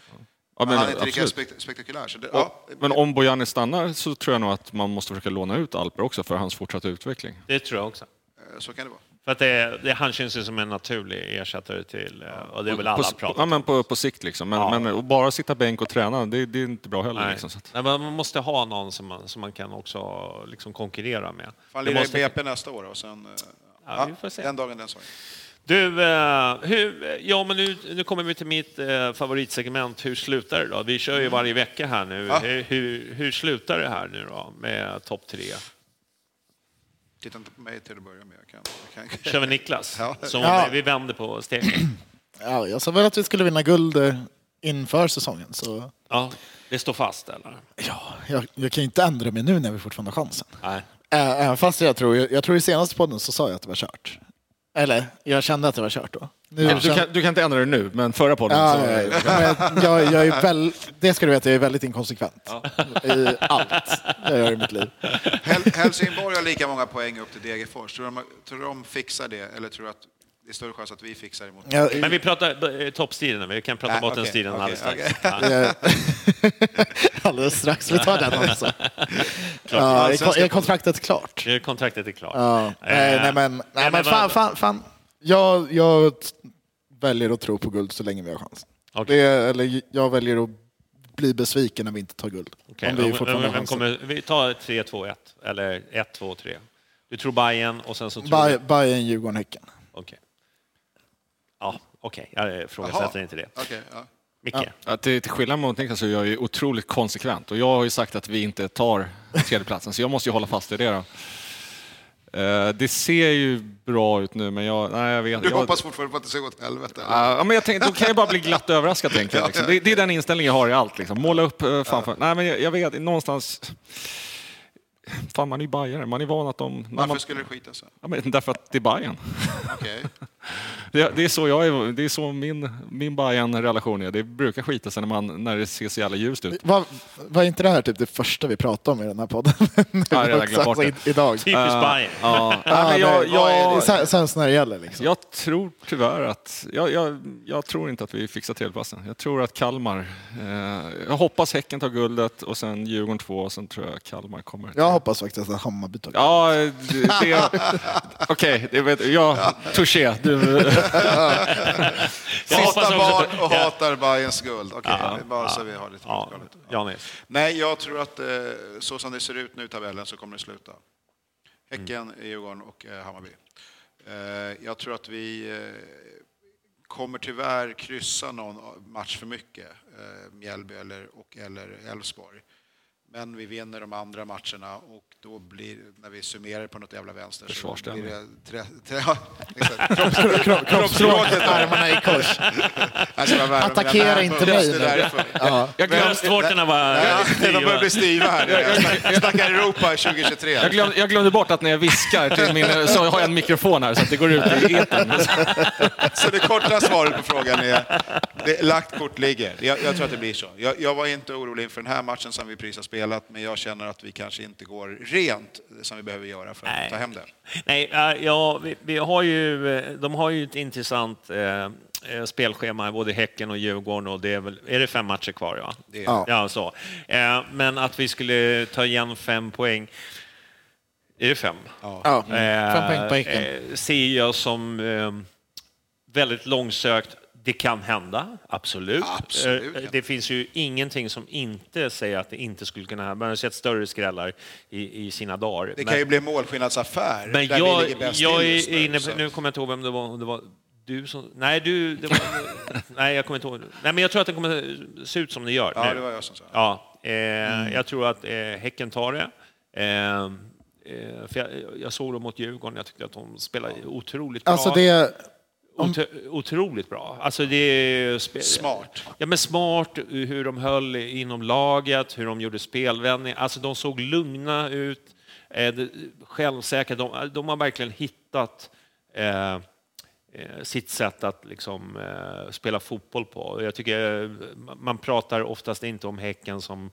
Ja, men han är inte lika spektakulär. Så det, Och, ja, men om Bojani stannar så tror jag nog att man måste försöka låna ut Alper också för hans fortsatta utveckling. Det tror jag också. eh, så kan det vara. För att det, det, han känns ju som en naturlig ersättare till, eh, och det är väl alla på, pratat ja, men på, på sikt liksom. Men, Ja. men bara sitta bänk och träna, det, det är inte bra heller. Nej. Liksom, så att, Nej, men man måste ha någon som man, som man kan också liksom konkurrera med. Fan, Det lirar i måste- BP nästa år och sen... eh, Ja, vi får se. Den dagen, den saken. Du, eh, hur, ja men nu, nu kommer vi till mitt eh, favoritsegment, hur slutar det då? Vi kör ju varje vecka här nu. Ja. Hur, hur, hur slutar det här nu då med topp tre? Titta inte på mig till att börja med. Jag kan, jag kan. Kör vi Niklas? Ja. Som Ja. vi vänder på steken. Ja, jag sa väl att vi skulle vinna guld eh, inför säsongen, så Ja, det står fast eller? ja, jag, jag kan ju inte ändra mig nu när vi fortfarande har chansen. Nej. Även fast jag tror, jag, jag tror i senaste podden så sa jag att det var kört. Eller, jag kände att det var kört då. Nu du, känner- kan, du kan inte ändra det nu, men förra podden Ja, så... ja, ja. Men jag, jag är väl, det ska du veta, jag är väldigt inkonsekvent i allt jag gör i mitt liv. Hel- Helsingborg har lika många poäng upp till Degerfors. Tror du de, tror du de fixar det, eller tror du att det är större chans att vi fixar emot Jag, Men vi pratar eh, toppstriden, vi kan prata Nej, bottenstriden okej, alldeles okej, strax. Ja. jag, alldeles strax, vi tar den också. Ja, är, kon- är kontraktet klart? Är Kontraktet är klart. Ja, nej, Eh, nej, men, nej, men men fan, fan, fan. Jag, jag väljer att tro på guld så länge vi har chans. Okej. Det, eller jag väljer att bli besviken när vi inte tar guld. Okej, Om vi vem- fortfarande vem, kommer, vi tar 3-2-1, eller 1-2-3. Du tror Bayern och sen så tror du... Bayern, Djurgården, Häcken. Okej. Ja, okej. Jag ifrågasätter inte det. Okej, ja. Micke? Att till, till skillnad mot Niklas så är jag ju otroligt konsekvent och jag har ju sagt att vi inte tar tredjeplatsen så jag måste ju hålla fast vid det då. Eh, det ser ju bra ut nu men jag, nej jag vet. Du jag, hoppas fortfarande på att det ska gå åt helvete? Ja, men jag tänkte, då kan jag bara bli glatt överraskad. Tänker jag, liksom. det, det är den inställningen jag har i allt. Liksom. Måla upp uh, framför. Nej, men jag, jag vet, någonstans... Fan, man är ju bajare. Man är van att de... Varför man, skulle det skita sig? ja, men därför att det är Bajen. Okej. Det, det är så, jag är, det är så min, min Bayern-relation är. Det brukar skita sig när, man, när det ser så jävla ljust ut. Var, var inte det här typ det första vi pratade om i den här podden? jag har redan glömt bort det. Alltså, Idag. Typiskt Bayern. Ja, jag, det? jag, Sen- Sen när det gäller liksom. jag tror tyvärr att... Jag, jag, jag tror inte att vi fixar tredjeplatsen. Jag tror att Kalmar... Eh, jag hoppas Häcken tar guldet och sen Djurgården två och sen tror jag Kalmar kommer. Jag hoppas faktiskt att Hammarby tar Ja, det... det Okej, det vet jag. Touché. Du, Också barn och hatar Bayerns guld. Okej, Ja, bara så vi har lite Ja. Janis. Nej, jag tror att eh, så som det ser ut nu i tabellen så kommer det sluta. Häcken, Djurgården och eh, Hammarby. Eh, jag tror att vi kommer tyvärr kryssa någon match för mycket, Mjällby eller, och eller Elfsborg. Men vi vinner de andra matcherna och då blir, när vi summerar på något jävla vänster, så blir det tre, tre. Kroppsspråket, armarna i kors. Vara värre, Attackera inte mig nu. Ja. jag, glöm, Bröstvårtorna var... De börjar bli stiva här. Jag snackar Europa 2023. jag, glöm, jag glömde bort att när jag viskar till min, så har jag en mikrofon här så att det går ut i etern. Så det korta svaret på frågan är, det, lagt kort ligger. Jag, jag tror att det blir så. Jag, jag var inte orolig inför den här matchen som vi precis har spelat, men jag känner att vi kanske inte går rent som vi behöver göra för att Nej. ta hem det. Nej, ja, vi, vi har ju, eh, de har ju ett intressant eh, eh, spelschema, både Häcken och Djurgården, och det är, väl, är det fem matcher kvar? Ja, Det är- Ja. ja så. Eh, men att vi skulle ta igen fem poäng, är det fem? Ja. Fem poäng på Häcken. Eh, ser jag som eh, väldigt långsökt. Det kan hända, absolut. Absolut, Eh, ja. Det finns ju ingenting som inte säger att det inte skulle kunna hända. Man har sett större skrällar i, i sina dagar. Det Men- kan ju bli målskillnadsaffär men där jag, vi ligger bäst jag är inne så. på, nu kommer jag inte ihåg vem det var, om det var du som, nej du, det var, nej jag kommer inte ihåg, nej men jag tror att det kommer se ut som det gör Ja, nu. det var jag som sa. Ja, eh, jag tror att eh, Häcken tar det. Eh, eh, för jag, jag såg dem mot Djurgården, jag tyckte att de spelade otroligt bra. Alltså det, otroligt bra. Alltså det är Smart. Ja, men smart hur de höll inom laget, hur de gjorde spelvändning. Alltså de såg lugna ut, eh, självsäkra. De, de har verkligen hittat eh, eh, sitt sätt att liksom, eh, spela fotboll på. Jag tycker man pratar oftast inte om Häcken som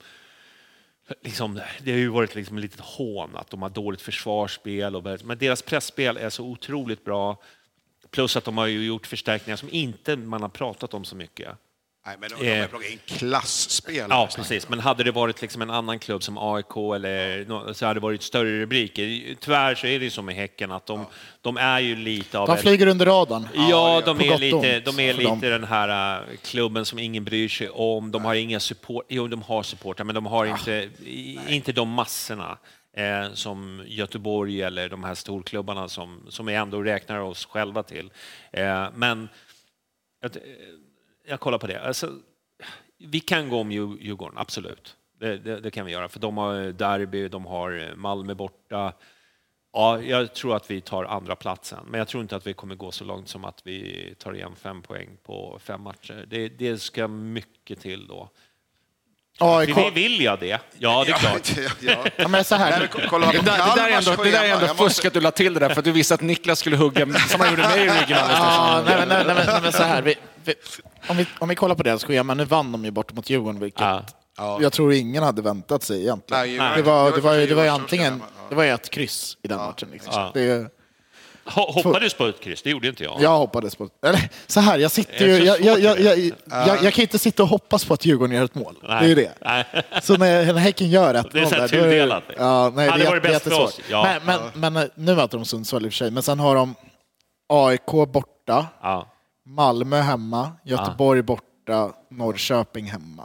Liksom, det har ju varit liksom ett litet hån att de har dåligt försvarsspel. Och, men deras pressspel är så otroligt bra. Plus att de har ju gjort förstärkningar som inte man har pratat om så mycket. Nej, men de, de har Eh. plockat in klasspel. Ja, precis. Men hade det varit liksom en annan klubb som AIK eller så hade det varit större rubriker. Tyvärr så är det ju så med Häcken att de, de är ju lite av de flyger under radarn. Ja, de är lite, de är lite den här äh, klubben som ingen bryr sig om. De har inga support. Jo, de har supportrar, men de har inte, inte de massorna eh, som Göteborg eller de här storklubbarna som, som vi ändå räknar oss själva till. Eh, men jag, eh, jag kollar på det. Alltså, vi kan gå om Djurgården, absolut. Det, det, det kan vi göra, för de har eh, derby, de har eh, Malmö borta. Ja, jag tror att vi tar andra platsen, men jag tror inte att vi kommer gå så långt som att vi tar igen fem poäng på fem matcher. Det, det ska mycket till då. AIK, Vi vill jag det? Ja, det är klart. Ja, ja. ja, men så här, kolla Det där, det där är ändå, det där är ändå fusk att du la till det där för att du visste att Niklas skulle hugga som han gjorde mig i ryggen Ja, nej, nej, nej, nej, men så här. Vi, vi, om, vi, om vi kollar på deras schema, nu vann de ju bort mot Djurgården, vilket Ja. jag tror ingen hade väntat sig egentligen. Nej, det, var, det, var, ju- det var ju Djurgården som antingen ja. det var ju ett kryss i den matchen. Liksom. Ja. Det, Hoppades på ett kryss, det gjorde inte jag. jag hoppades på... Eller så här, jag sitter ju... Jag, jag, jag, jag, kan inte sitta och hoppas på att Djurgården gör ett mål. Det är ju det. Så när, Häcken gör ett Det är mål så här tudelat. Ja, nej, det är jättesvårt. Men, men nu möter de Sundsvall i och för sig, men sen har de AIK borta, Malmö hemma, Göteborg borta, Norrköping hemma.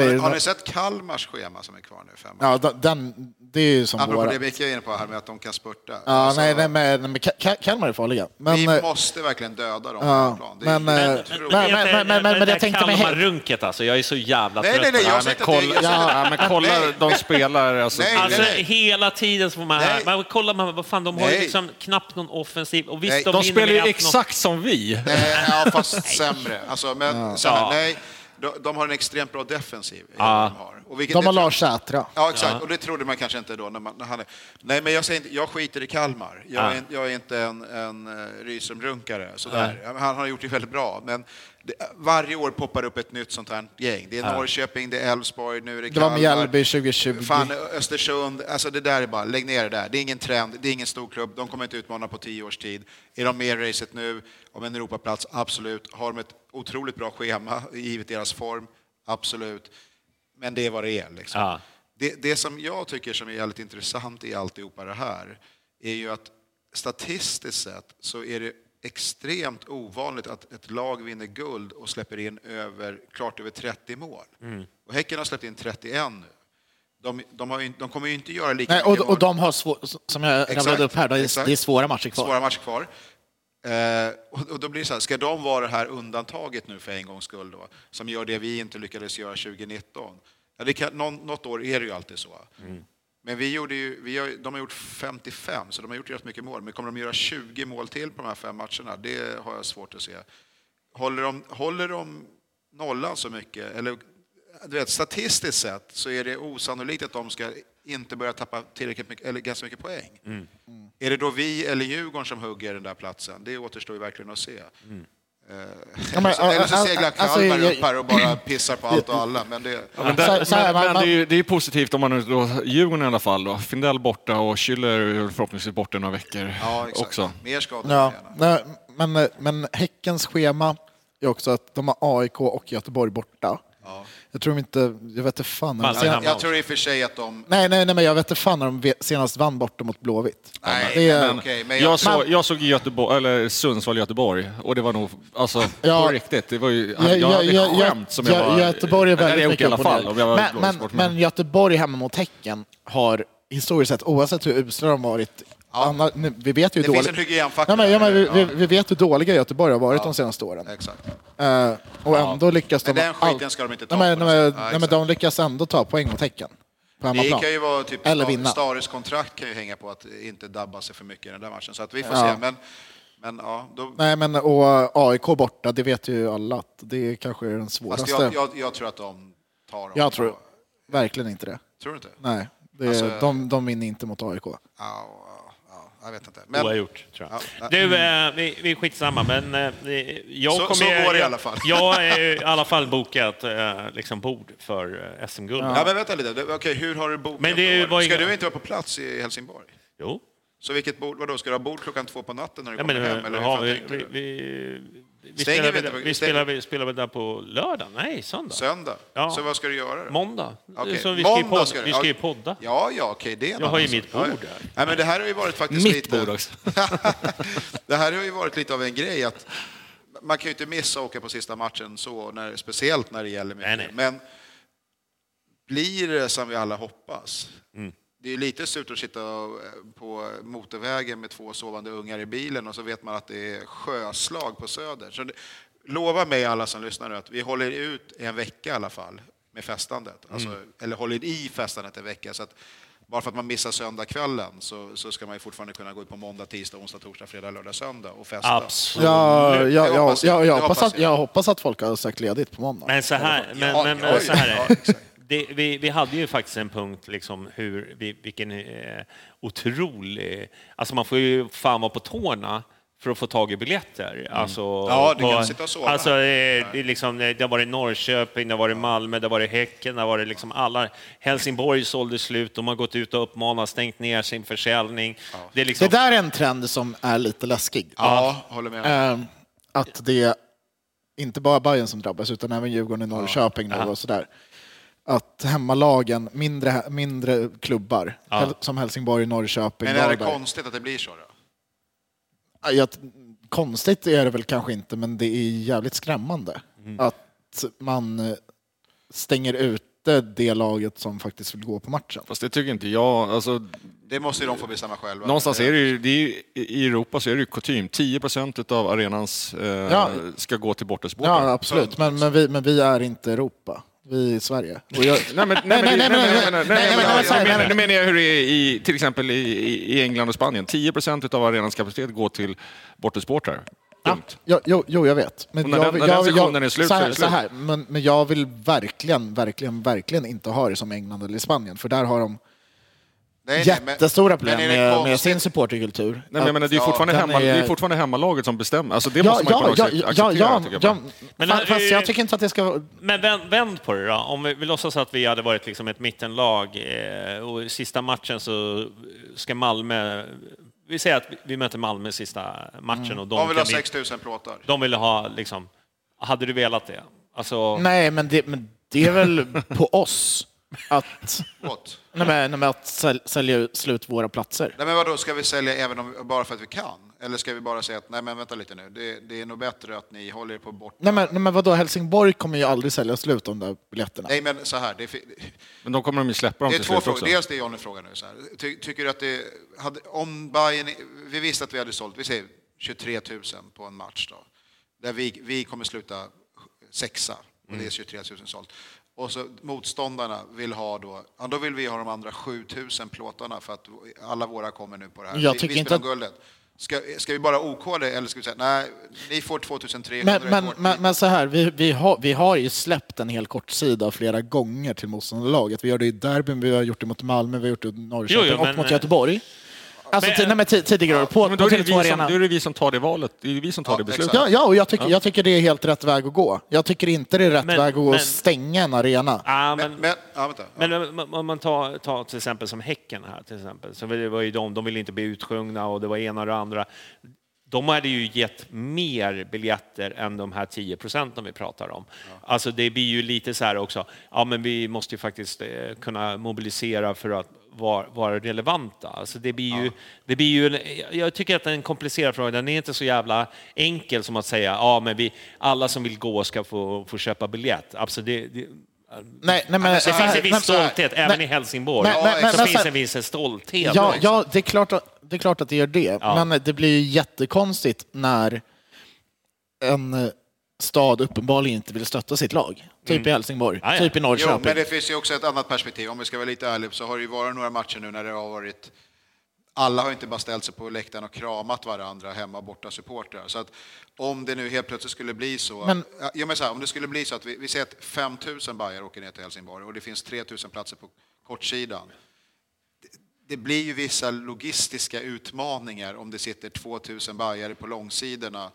Eller, Har, ni sett Kalmars schema som är kvar nu? Fem Ja, den- det är ju som Apropå våra... det Micke är inne på här med att de kan spurta. Ja, Alltså, nej, nej, men, nej, men Ka- Ka- Kalmar är farliga. Men, vi måste verkligen döda dem ja, på plan. Det är men, eh, otroligt. men- men- men- men- men det jag tänkte med Häck- runket alltså, jag är så jävla Nej, trött nej, nej, på jag men att det- säger- ja, men kolla de spelar. Alltså, Nej, Alltså nej, nej. hela tiden så får man här, Nej. man kollar man, vad fan, de har ju liksom knappt någon offensiv. Och visst, de, spelar ju med 1-0. exakt som vi. Nej, ja, fast sämre. Alltså, men, här, nej, de, har en extremt bra defensiv. Ja. De har, och vilket De har det- Lars Sätra. Ja, exakt. Och det trodde man kanske inte då. När man, när han är... Nej, men jag, säger inte, jag skiter i Kalmar. Jag, Ja. är, jag är inte en, en uh, Rydström-runkare. Sådär. Han har gjort det väldigt bra. Men varje år poppar upp ett nytt sånt här gäng. Det är Norrköping, det är Elfsborg, nu är det Det var Kalmar. Mjällby 2020. Fan, Östersund. Alltså det där är bara, lägg ner det där. Det är ingen trend, det är ingen stor klubb. De kommer inte utmana på tio års tid. Är de med i racet nu om en Europaplats? Absolut. Har de ett otroligt bra schema, givet deras form? Absolut. Men det är vad det är. Liksom. Ja. Det, det som jag tycker som är jävligt intressant i alltihopa det här är ju att statistiskt sett så är det extremt ovanligt att ett lag vinner guld och släpper in över, klart över 30 mål. Mm. Och Häcken har släppt in 31 nu. De, de, har ju, de kommer ju inte göra lika Nej, mycket och, mål. och de har, svår, som jag Exakt, rabblade upp här, det är, det är svåra matcher kvar. Svåra matcher kvar. Eh, och, och då blir det så här, ska de vara det här undantaget nu för en gångs skull då, som gör det vi inte lyckades göra 2019? Ja, det kan, någon, något år är det ju alltid så. Men vi gjorde ju, vi har, de har gjort 55, så de har gjort rätt mycket mål. Men kommer de göra 20 mål till på de här fem matcherna? Det har jag svårt att se. Håller de, håller de nollan så mycket, eller du vet, statistiskt sett så är det osannolikt att de ska inte börja tappa tillräckligt mycket, eller ganska mycket poäng. Är det då vi eller Djurgården som hugger den där platsen? Det återstår ju verkligen att se. Eh, Ja, men, eller så äh, seglar alltså, Kalmar jag- upp här och bara pissar på allt och alla. Men det, Men, där, så här, men, man- men man- det är ju det är positivt om man nu då, Djurgården i alla fall då. Findell borta och Schüller förhoppningsvis borta några veckor ja, exakt. också. Mer skador Ja, nej, men, men Häckens schema är också att de har AIK och Göteborg borta. Jag tror de inte, jag vet inte fan. Malmö sen- hemma. Jag tror i och för sig att de... Nej, nej, nej, men jag vet inte fan när de senast vann borta mot Blåvitt. Nej, det är, men okej, men jag, Jag, såg, jag såg Göteborg, eller Sundsvall-Göteborg och det var nog, alltså Ja. på riktigt, det var ju, Ja, jag ja, hade ja, skämt som jag ja, var... Göteborg är väldigt jag mycket i alla fall om jag var men, men, men Göteborg hemma mot Häcken har historiskt sett, oavsett hur usla de varit, Anna, vi vet ju det finns dåliga... en hygienfaktor. Ja, men, ja, men vi, vi, vi vet hur dåliga Göteborg har varit de senaste åren. Exakt. Eh, och ändå lyckas de... Men den skiten ska de inte ta Nej, men, nej. Ja, nej, men de lyckas ändå ta poäng mot Häcken. På Det kan ju vara typ Eller vinna. Stares kontrakt kan ju hänga på att inte dabba sig för mycket i den där matchen. Så att vi får Ja. se. Men, men ja, då, Nej, men och AIK borta, det vet ju alla att det är kanske är den fast svåraste. jag, jag, jag tror att de tar dem. Jag tror verkligen inte det. Tror du inte? Nej, det, Alltså- de, de vinner inte mot AIK. Ja, ja, ja, jag vet inte. Men, Oavgjort, tror jag. Ja, Du, eh, vi, vi är skitsamma, men eh, jag Så- kommer... så går det i alla fall. Jag är i alla fall bokat eh, liksom bord för eh, SM-guld. ja, men vänta lite. Okej, hur har du bokat Men det då? var Ska inga- du inte vara på plats i Helsingborg? Jo. Så vilket bord, vadå, ska du ha bord klockan två på natten när du Ja, men, kommer hem? eh, Eller hur fan vi, tänkte vi, du? vi, vi, Stänger spelar, vi vi, inte på- vi, stänger- spelar, vi spelar väl där på lördag? Nej, söndag. Söndag? Ja. Så vad ska du göra då? Måndag. Okej, Så vi ska måndag podd, ska du- vi ska ju ja. podda. Ja, ja, okej, det är en Jag har ju mitt. Ja, bord ja. där. Nej, men det här har ju varit faktiskt Mitt lite... bord också. det här har ju varit lite av en grej att man kan ju inte missa att åka på sista matchen så, när, speciellt när det gäller mycket. Nej, nej. Men blir det som vi alla hoppas? Mm. Det är lite surt att sitta eh, på motorvägen med två sovande ungar i bilen och så vet man att det är sjöslag på Söder. Så det, lova mig alla som lyssnar nu att vi håller ut i en vecka i alla fall med festandet. Alltså, Mm. Eller håller i festandet en vecka. Så att bara för att man missar söndagskvällen så, så ska man ju fortfarande kunna gå ut på måndag, tisdag, onsdag, torsdag, fredag, lördag, söndag och festa. Absolut. Ja, ja, ja, hoppas jag. jag, hoppas att, jag. jag hoppas att folk har sökt ledigt på måndag. Men så här, men, men, ja, men så här är det. Det. Vi, vi hade ju faktiskt en punkt, liksom, hur, vi- vilken eh, otrolig... Alltså man får ju fan vara på tårna för att få tag i biljetter. Alltså, Mm. Ja, du kan på- sitta och sova. Alltså, eh, liksom, det har varit Norrköping, det har varit Malmö, det har varit Häcken, det har varit liksom alla. Helsingborg sålde slut, de har gått ut och uppmanat, stängt ner sin försäljning. Det är liksom, Det där är en trend som är lite läskig. Ja, håller med. Eh, att det är inte bara Bayern som drabbas utan även Djurgården i Norrköping nu och sådär. Att hemmalagen, mindre, mindre klubbar, Hel- som Helsingborg, Norrköping, Men är det Varberg. konstigt att det blir så? Då? Ja, jag- konstigt är det väl kanske inte, men det är jävligt skrämmande Mm. att man eh, stänger ute det laget som faktiskt vill gå på matchen. Fast det tycker inte jag. Alltså, Det måste ju de få bestämma själva. någonstans är det ju, det är ju, i Europa så är det ju kutym. 10 procent av arenans eh, Ja. ska gå till bortasportrar. Ja, absolut, men, men, vi, men vi är inte Europa. Vi är Sverige. Jag, Nej, men, nej, nej, nej, nej, nej, nej, nej, men- nej, så här, nej, nej, nej, Nu menar jag hur det är i, till exempel i, i England och Spanien. 10 procent av arenans kapacitet går till bortasportrar. Punkt. Ja, jo, jo, jag vet. Men Och när den- när den sektionen är slut så så är här, det så slut. här, men, men jag vill verkligen, verkligen, verkligen inte ha det som England eller Spanien, för där har de Nej, nej, men- jättestora problem men med, med sin supporterkultur. Nej, men jag menar, det är Ja, fortfarande, den hemma, är- det är fortfarande hemmalaget som bestämmer. Alltså, det Ja, måste man ju på ja, något ja, sätt ja, acceptera, ja, tycker jag ja, bara. Men, fa- fast eh, jag tycker inte att det ska. Men vänd, vänd på det då. Om vi, vi låtsas att vi hade varit liksom ett mittenlag eh, och i sista matchen så ska Malmö... Vi säger att vi- möter Malmö i sista matchen och de, De vill ha kan vi- 6 000 plåtar. de ville ha liksom... Hade du velat det? Alltså, Nej, men det, men det är väl på oss att, What? nej, men, nej, men att säl- sälja ut- slut våra platser. Nej, men vadå, ska vi sälja även om, bara för att vi kan? Eller ska vi bara säga att nej men vänta lite nu, det, det är nog bättre att ni håller er på bort... Nej men, nej, men vadå, Helsingborg kommer ju aldrig sälja slut de där biljetterna. Nej men så här, det är, fi- Men då kommer de ju släppa dem det är till två slut frågor. också. Dels det Johnny frågar nu. Så här. Ty, tycker du att det... Hade, om Bayern, vi visste att vi hade sålt, vi säger 23 000 på en match då. Där vi, vi kommer sluta sexa och det är 23 000 sålt. Och så motståndarna vill ha då, ja, då vill vi ha de andra 7 000 plåtarna för att alla våra kommer nu på det här. Jag vi, tycker vi inte spelar om guldet. Ska, ska vi bara OK det eller ska vi säga nej, ni får 2300 Men, men, men, men så här, vi, vi, har, vi har ju släppt en hel kortsida flera gånger till motståndarlaget. Vi gör det i derbyn, vi har gjort det mot Malmö, vi har gjort det mot Norrköping Jo, jo, men- och mot Göteborg. Alltså Men- nej, men ti- tidigare år på, Men då på är, det Tele2 vi som, Arena. då är det vi som tar det valet. Det är vi som tar Ja, det beslutet. Ja, ja och jag tycker, jag tycker det är helt rätt väg att gå. Jag tycker inte det är rätt Men- väg att men- stänga en arena. ah, men, men, ja, vänta. Men om- om man tar, tar till exempel som Häcken här till exempel, så det var ju de, de ville inte bli utsjungna och det var ena och det andra. De hade ju gett mer biljetter än de här 10 procenten vi pratar om. Alltså det blir ju lite så här också, ja men vi måste ju faktiskt eh, kunna mobilisera för att vara, vara relevanta. Alltså det blir ju, det blir ju, jag tycker att det är en komplicerad fråga, den är inte så jävla enkel som att säga, ja men vi, alla som vill gå ska få, få köpa biljett. Alltså det, det, Nej, nej, men, det så finns här- en viss nej, stolthet, även nej, i Helsingborg. nej, nej, så men- finns en viss stolthet. Ja, ja det, är klart att, det är klart att det gör det. Ja. Men det blir ju jättekonstigt när en stad uppenbarligen inte vill stötta sitt lag. Typ i Helsingborg, Ja, ja. typ i Jo, Norrköping. men det finns ju också ett annat perspektiv. Om vi ska vara lite ärliga så har det ju varit några matcher nu när det har varit alla har inte bara ställt sig på läktaren och kramat varandra hemma och borta supportrar. Så att om det nu helt plötsligt skulle bli så, Men- ja, men så här, om det skulle bli så att vi, vi säger att 5 000 bajer åker ner till Helsingborg och det finns 3 000 platser på kortsidan. Det, det blir ju vissa logistiska utmaningar om det sitter 2 000 bajare på långsidorna.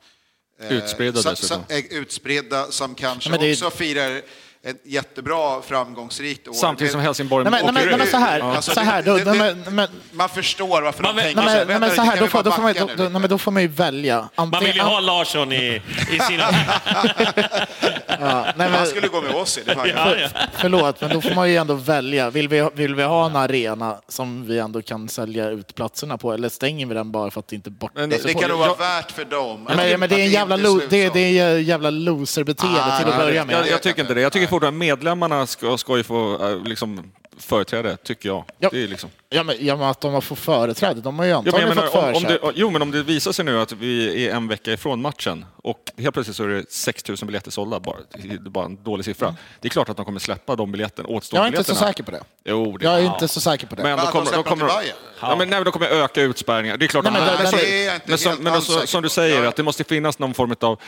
Eh, Utspridda som, dessutom. som, eh, utspridda som kanske Ja, det är- också firar ett jättebra framgångsrikt år. Samtidigt som Men- Helsingborg Nej, men, nej, men, nej, men så här, Alltså, så här det- då, det- det- men, Man förstår varför Man de tänker nej, så nej, men så här, då får, då, får man, då, nej, men då får man ju välja. Man vill ju ha Larsson i, i sina... ja, nej, Han men, skulle gå med oss i det. Ja, ja. Förlåt, men då får man ju ändå välja. Vill vi, vill vi ha en arena som vi ändå kan sälja ut platserna på eller stänger vi den bara för att det inte är borta? Men det, det kan nog vara värt för dem. Ja, men, men det är en jävla, lo, det, det är en jävla loserbeteende Ah, till att nej, börja med. Jag, jag tycker inte det. Jag tycker fortfarande medlemmarna ska, ska ju få äh, liksom, företräde, tycker jag. Ja. Det är liksom. Ja, men, ja, men att de har fått företräde, de har ju Ja, men antagligen jag menar, fått om, om det, jo, men om det visar sig nu att vi är en vecka ifrån matchen och helt plötsligt så är det 6 000 biljetter sålda, bara, det är bara en dålig siffra. Det är klart att de kommer släppa de biljetten, Jag återstående är inte så biljetterna. säker på det. Jo, det, Jag är ja. inte så säker på det. Men Men då att de kommer, kommer, ja, men, nej, men då kommer öka utspärrningar. Det är klart Nej, men Men det- det är jag inte men, som, men alls så, säker som du säger, Jag- att det måste finnas någon form av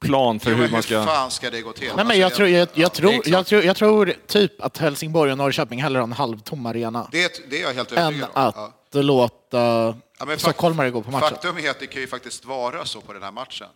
plan för Jo, hur man hur ska... fan ska det gå till? Nej, men jag, Alltså, tror, jag, jag, tror, jag, tror, jag tror typ att Helsingborg och Norrköping hellre har en halvtom arena Det, det är jag helt än övertygad om. att Ja. låta Ja, stockholmare gå på matchen. Faktum är att det kan ju faktiskt vara så på den här matchen.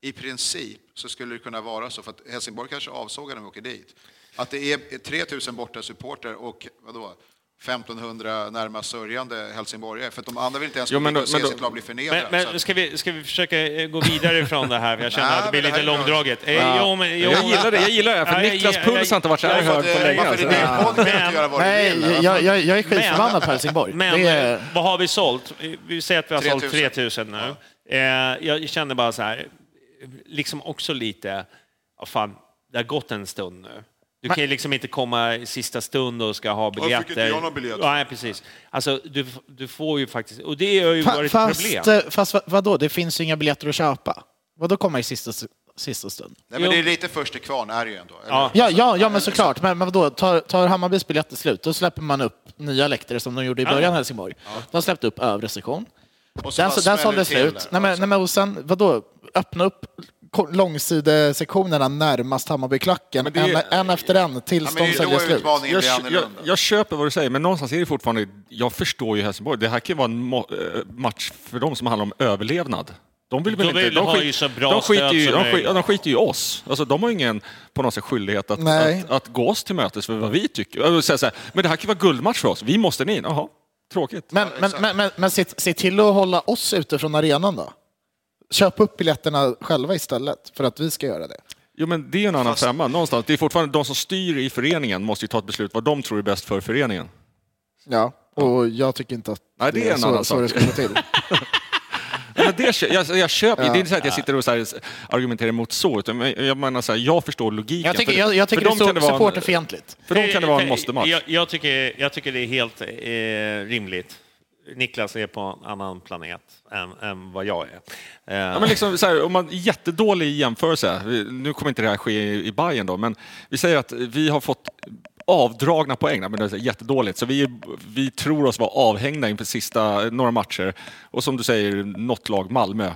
I princip så skulle det kunna vara så, för att Helsingborg kanske avsågar när vi åker dit, att det är 3000 borta supporter och vadå, 1500 närmast sörjande helsingborgare, för de andra vill inte ens Jo, men då- se men då- sitt lag bli förnedrat. Men, men ska, vi, ska vi försöka eh, gå vidare ifrån det här? Jag känner att det blir lite långdraget. Eh, jo, men, jo, Jag gillar det, jag gillar det, för Ja, Niklas jag- puls har inte varit så här hög på länge. varför Alltså. är Nej, jag, jag, jag är skitförbannad på Helsingborg. Men är, vad har vi sålt? Vi säger att vi har 3000. sålt 3000 nu. Eh, jag känner bara så här, liksom också lite, ja, fan, det har gått en stund nu. Du kan ju liksom inte komma i sista stund och ska ha biljetter. fick inte jag någon biljett? Nej, precis. Alltså, du, du får ju faktiskt, och det har ju Fa- varit ett fast, problem. eh, fast vad- vadå, det finns ju inga biljetter att köpa. Vadå komma i sista, sista stund? Nej, men det är lite först till kvarn är det ju ändå. eller? Ja. Ja, ja, ja men såklart. Men, men vadå, tar, tar Hammarbys biljetter slut, då släpper man upp nya läktare som de gjorde i början i Helsingborg. De släppte upp övre sektion. Den, den sålde slut. Nej, men, Alltså. nej, men och sen, vadå? Öppna upp långsidesektionerna närmast Hammarbyklacken, är- en, en efter en, tills Ja, de säljer slut. Jag, jag, jag köper vad du säger, men någonstans är det fortfarande... Jag förstår ju Helsingborg. Det här kan ju vara en eh, match för dem som handlar om överlevnad. De vill väl De inte... de, skit- ju så bra de, skiter ju, som de, skit, möjligt. ja, de skiter ju i oss. Alltså, de har ingen på något sätt skyldighet att, att, att gå oss till mötes för vad vi tycker. Jag vill säga så här, men det här kan vara guldmatch för oss. Vi måste in. Jaha, tråkigt. Men, men, men, men, men se, se till att hålla oss ute från arenan då. Köp upp biljetterna själva istället för att vi ska göra det. Jo, men det är ju en annan femma. Någonstans. Det är fortfarande de som styr i föreningen måste ju ta ett beslut vad de tror är bäst för föreningen. Ja, och jag tycker inte att Nej, det är en så, annan så sak. det ska gå till. Men det, jag, jag köper, Ja. Det är inte så att jag sitter och så här argumenterar mot så, utan jag menar så här, jag förstår logiken. Jag tycker, För- jag, jag tycker för det är det en- supporterfientligt. För dem kan det vara en Eh, måste-match. Jag, jag, tycker, jag tycker det är helt eh, rimligt. Niklas är på en annan planet än, än vad jag är. Ja, men liksom, så här, om man jättedålig jämförelse, nu kommer inte det här ske i, Bayern då, men vi säger att vi har fått avdragna poäng, men det är jättedåligt, så vi, vi tror oss vara avhängda inför sista några matcher. Och som du säger, något lag, Malmö,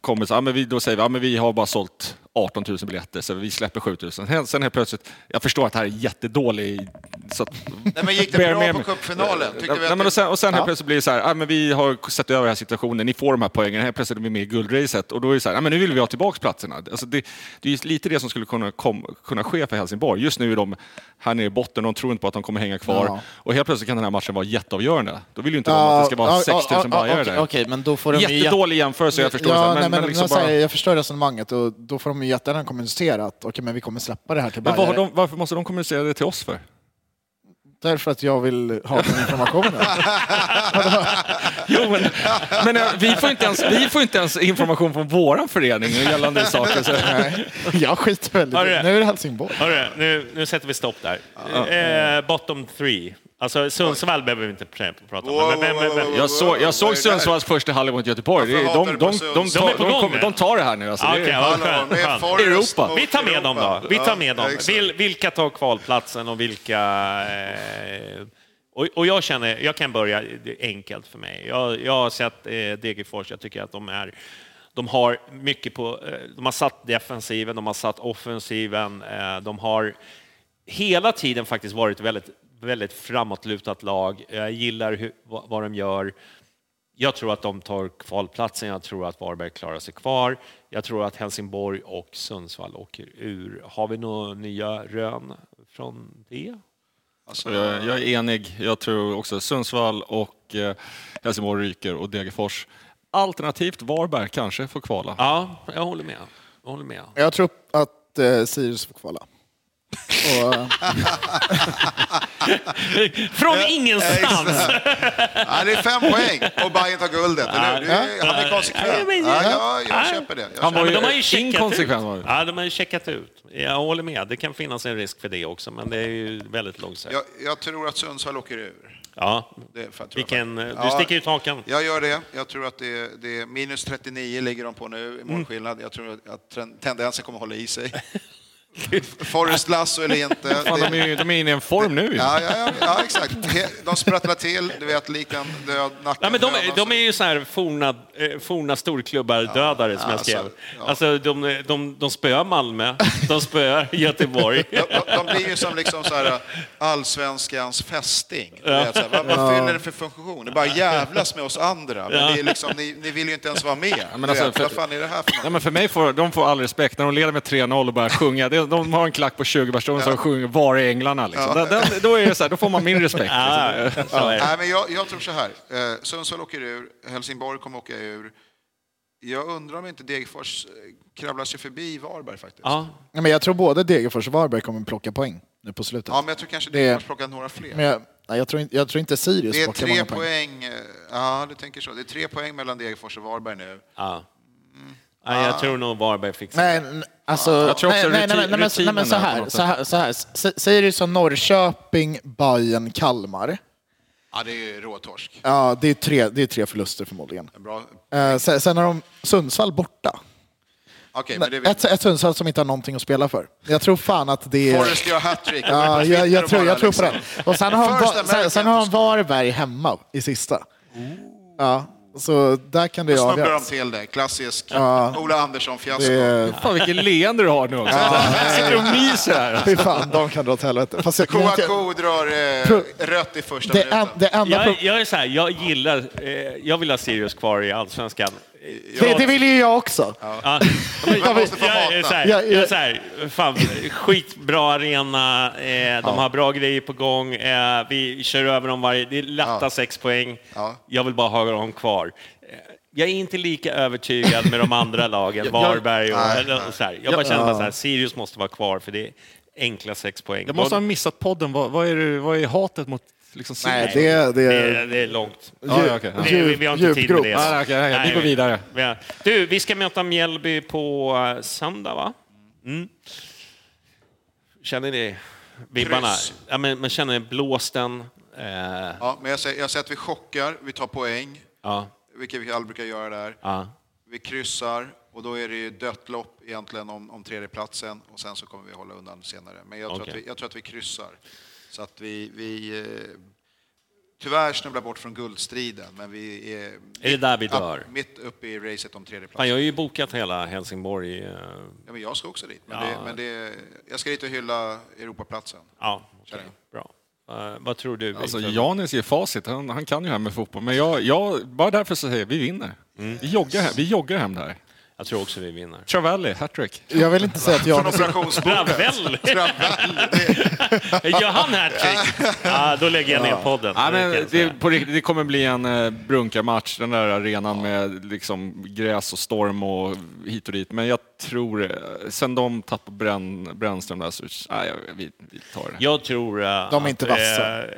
kommer så, ja, men vi, då säger vi, ja, men vi har bara sålt 18 000 biljetter så vi släpper 7 000. Sen, helt plötsligt, jag förstår att det här är jättedålig... Så att, Nej, men gick det bra med på cupfinalen? Nej, men och sen, och sen Ja. helt plötsligt blir det så här, ja, men vi har sett över den här situationen, ni får de här poängen, helt plötsligt är vi med i guldracet och då är det så här, ja, men nu vill vi ha tillbaka platserna. Alltså det, det är lite det som skulle kunna, kom, kunna ske för Helsingborg. Just nu är de här nere i botten, de tror inte på att de kommer hänga kvar Ja. och helt plötsligt kan den här matchen vara jätteavgörande. Då vill ju inte de att det ska vara 6 000 bajare där. okej, men då får de Jättedålig jämförelse, jag förstår. Ja, men, men, men liksom bara, Jag förstår resonemanget och då får de ju jättegärna kommunicera att okej, men vi kommer släppa det här till men har Bajare. de, varför måste de kommunicera det till oss för? Därför att jag vill ha den informationen. Jo, men, men eh, vi, får inte ens, vi får inte ens information från våran förening gällande saker. Så. Nej, jag skiter väldigt Hörru. Nu är det Helsingborg. Hörru, nu, nu sätter vi stopp där. Eh, bottom three. Alltså Sundsvall behöver vi inte pr- prata om. Wow, Men, men, men. Jag såg, jag såg? Sundsvalls första halvlek mot Göteborg. De, de, på de, Sundsvall? tar, De de, de tar det här nu. Alltså. Det är- okej, ja, skönt, skönt. Europa. Vi tar med dem då. Vi tar med dem. Vil, vilka tar kvalplatsen och vilka... Eh, och, och jag känner, jag kan börja det är enkelt för mig. Jag, jag har sett eh, Degerfors, jag tycker att de är... De har mycket på... Eh, de har satt defensiven, de har satt offensiven, de har hela tiden faktiskt varit väldigt, väldigt framåtlutat lag. Jag gillar hur, vad, vad de gör. Jag tror att de tar kvalplatsen, jag tror att Varberg klarar sig kvar. Jag tror att Helsingborg och Sundsvall åker ur. Har vi några nya rön från det? Alltså, Jag, jag är enig. Jag tror också Sundsvall och eh, Helsingborg ryker och Degerfors. Alternativt Varberg kanske får kvala. Ja, jag håller med. Jag håller med. Jag tror att eh, Sirius får kvala. Och, Från ingenstans! Ja, det är fem poäng och Bayern tar guldet, eller hur? Det är- Han är konsekvent. Ja, ja, jag köper det. Jag Han var ju de har ju checkat inkonsekvent. ut. Ja, de har ju checkat ut. Jag håller med. Det kan finnas en risk för det också, men det är ju väldigt långsamt. Jag, jag tror att Sundsvall åker ur. Ja. Det Vilken, du Ja, sticker ut hakan. Jag gör det. Jag tror att det är, det är minus 39 ligger de på nu i målskillnad. Jag tror att tendensen kommer att hålla i sig. Forrest Lasso eller inte. Fan, de, är, ju- de är inne i en form nu. Ja, ja, ja, ja, exakt. De sprattlar till, du vet, lik en död nacke. Nej, men de, är- de är ju så här forna, eh, forna storklubbar-dödare som jag alltså, skrev. ja. Alltså, de, de, de spöar Malmö, de spöar Göteborg. De, de, de blir ju som liksom så här allsvenskans fästing. Du vet, så här, vad, vad fyller det för funktion? Det bara jävlas med oss andra. Men det är liksom, ni, ni vill ju inte ens vara med. men Du alltså, vet, för- vad fan är det här för något? Ja, men för mig får de får all respekt. När de leder med 3-0 och börjar sjunga, det- de har en klack på 20 personer som sjunger Var är änglarna? Liksom. Den, den, då, är det så här, då får man min respekt. Ja, Liksom. det. Nej, men jag, jag tror så här. Eh, Sundsvall åker ur, Helsingborg kommer åka ur. Jag undrar om inte Degerfors eh, kravlar sig förbi Varberg faktiskt. Ja, Ja. men jag tror både Degerfors och Varberg kommer plocka poäng nu på slutet. men jag tror kanske Det- Degerfors plockar några fler. Men jag, nej, jag, tror inte, jag tror inte Sirius det är plockar tre många poäng. poäng. eh, Ja, du tänker så. Det är tre poäng mellan Degerfors och Varberg nu. Ja. Ja, jag tror nog Varberg fixar Nej, det. n- alltså... Jag tror också nej, nej, nej, nej, men, nej, men så här, så här, så här. S- Sirius och Norrköping, Bayern, Kalmar. Ja, det är råtorsk. Ja, det är tre, det är tre förluster förmodligen. Bra. Eh, sen, sen har de Sundsvall borta. Okej, men det Ett, ett Sundsvall som inte har någonting att spela för. Jag tror fan att det är... Forrest gör hattrick. Ja, jag, jag, tror, jag tror på den. Och sen har, de, First Va- sen, sen har de American. Varberg hemma i sista. Ja. Så där kan det Då snubblar de avgöras. till det. Klassisk Ja. Ola Andersson-fiasko. Det Fan vilken leende du har nu också. Sitter och myser här. fy fan, de kan dra åt helvete. Fast jag, Kouakou drar eh, Pro- rött i första det, en, minuten. det enda Jag, jag är så här, jag gillar, eh, jag vill ha Sirius kvar i Allsvenskan. Det, det vill ju jag också. Ja. Man måste få Jag är hata. så här, Ja, jag ja. är så här, fan, skitbra arena, eh, de har bra grejer på gång, eh, vi kör över dem varje... Det är lätta Ja. sex poäng. Ja. Jag vill bara ha dem kvar. Eh, Jag är inte lika övertygad med de andra lagen, Varberg och, Nej, eller, och så här. Jag bara känner bara så här, Sirius måste vara kvar för det är enkla sex poäng. Jag måste ha missat podden. Vad, vad, är, det, vad är hatet mot liksom, Nej, det, det, det, är, det är långt. Ja, ja, okej. Det, vi, vi har inte tid med det. Djupgrop. Ah, okej, okej, vi går vidare. vi Du, vi ska möta Mjällby på eh, söndag, va? Mm. Känner ni vibbarna? Ja, men, man känner blåsten. Eh, ja. Men jag säger, jag säger att vi chockar, vi tar poäng, Ja, vilket vi aldrig brukar göra där. ja. Vi kryssar och då är det ju dött lopp egentligen om, om tredjeplatsen och sen så kommer vi hålla undan senare. Men jag tror, Okej. att, vi, jag tror att vi kryssar. Så att vi, vi eh, tyvärr snubblar bort från guldstriden, men vi är, Är det där vi ja, dör? mitt uppe i racet om tredjeplatsen. Jag har ju bokat hela Helsingborg. eh, Ja, men jag ska också dit, men, Ja. det, men det, jag ska dit och hylla Europaplatsen. Ja. Känner bra. Eh, vad tror du? Alltså? Janis ger facit, han, han kan ju här med fotboll. Men jag, jag, bara därför så säger jag, vi vinner. Vi, joggar hem, vi joggar hem det här. Jag tror också vi vinner. Travelli, hattrick. jag vill inte säga att Från jag... operationsbordet. Ravel! Gör han hattrick? Ja, då lägger jag ner podden. Ja, men det, på riktigt, det kommer bli en eh, brunkarmatch, den där arenan med liksom gräs och storm och hit och dit. Men jag tror, eh, sen de tappade bränn, Brännström där så, nej, jag- vi, vi tar det. Jag tror eh, De är inte att, vassa. eh,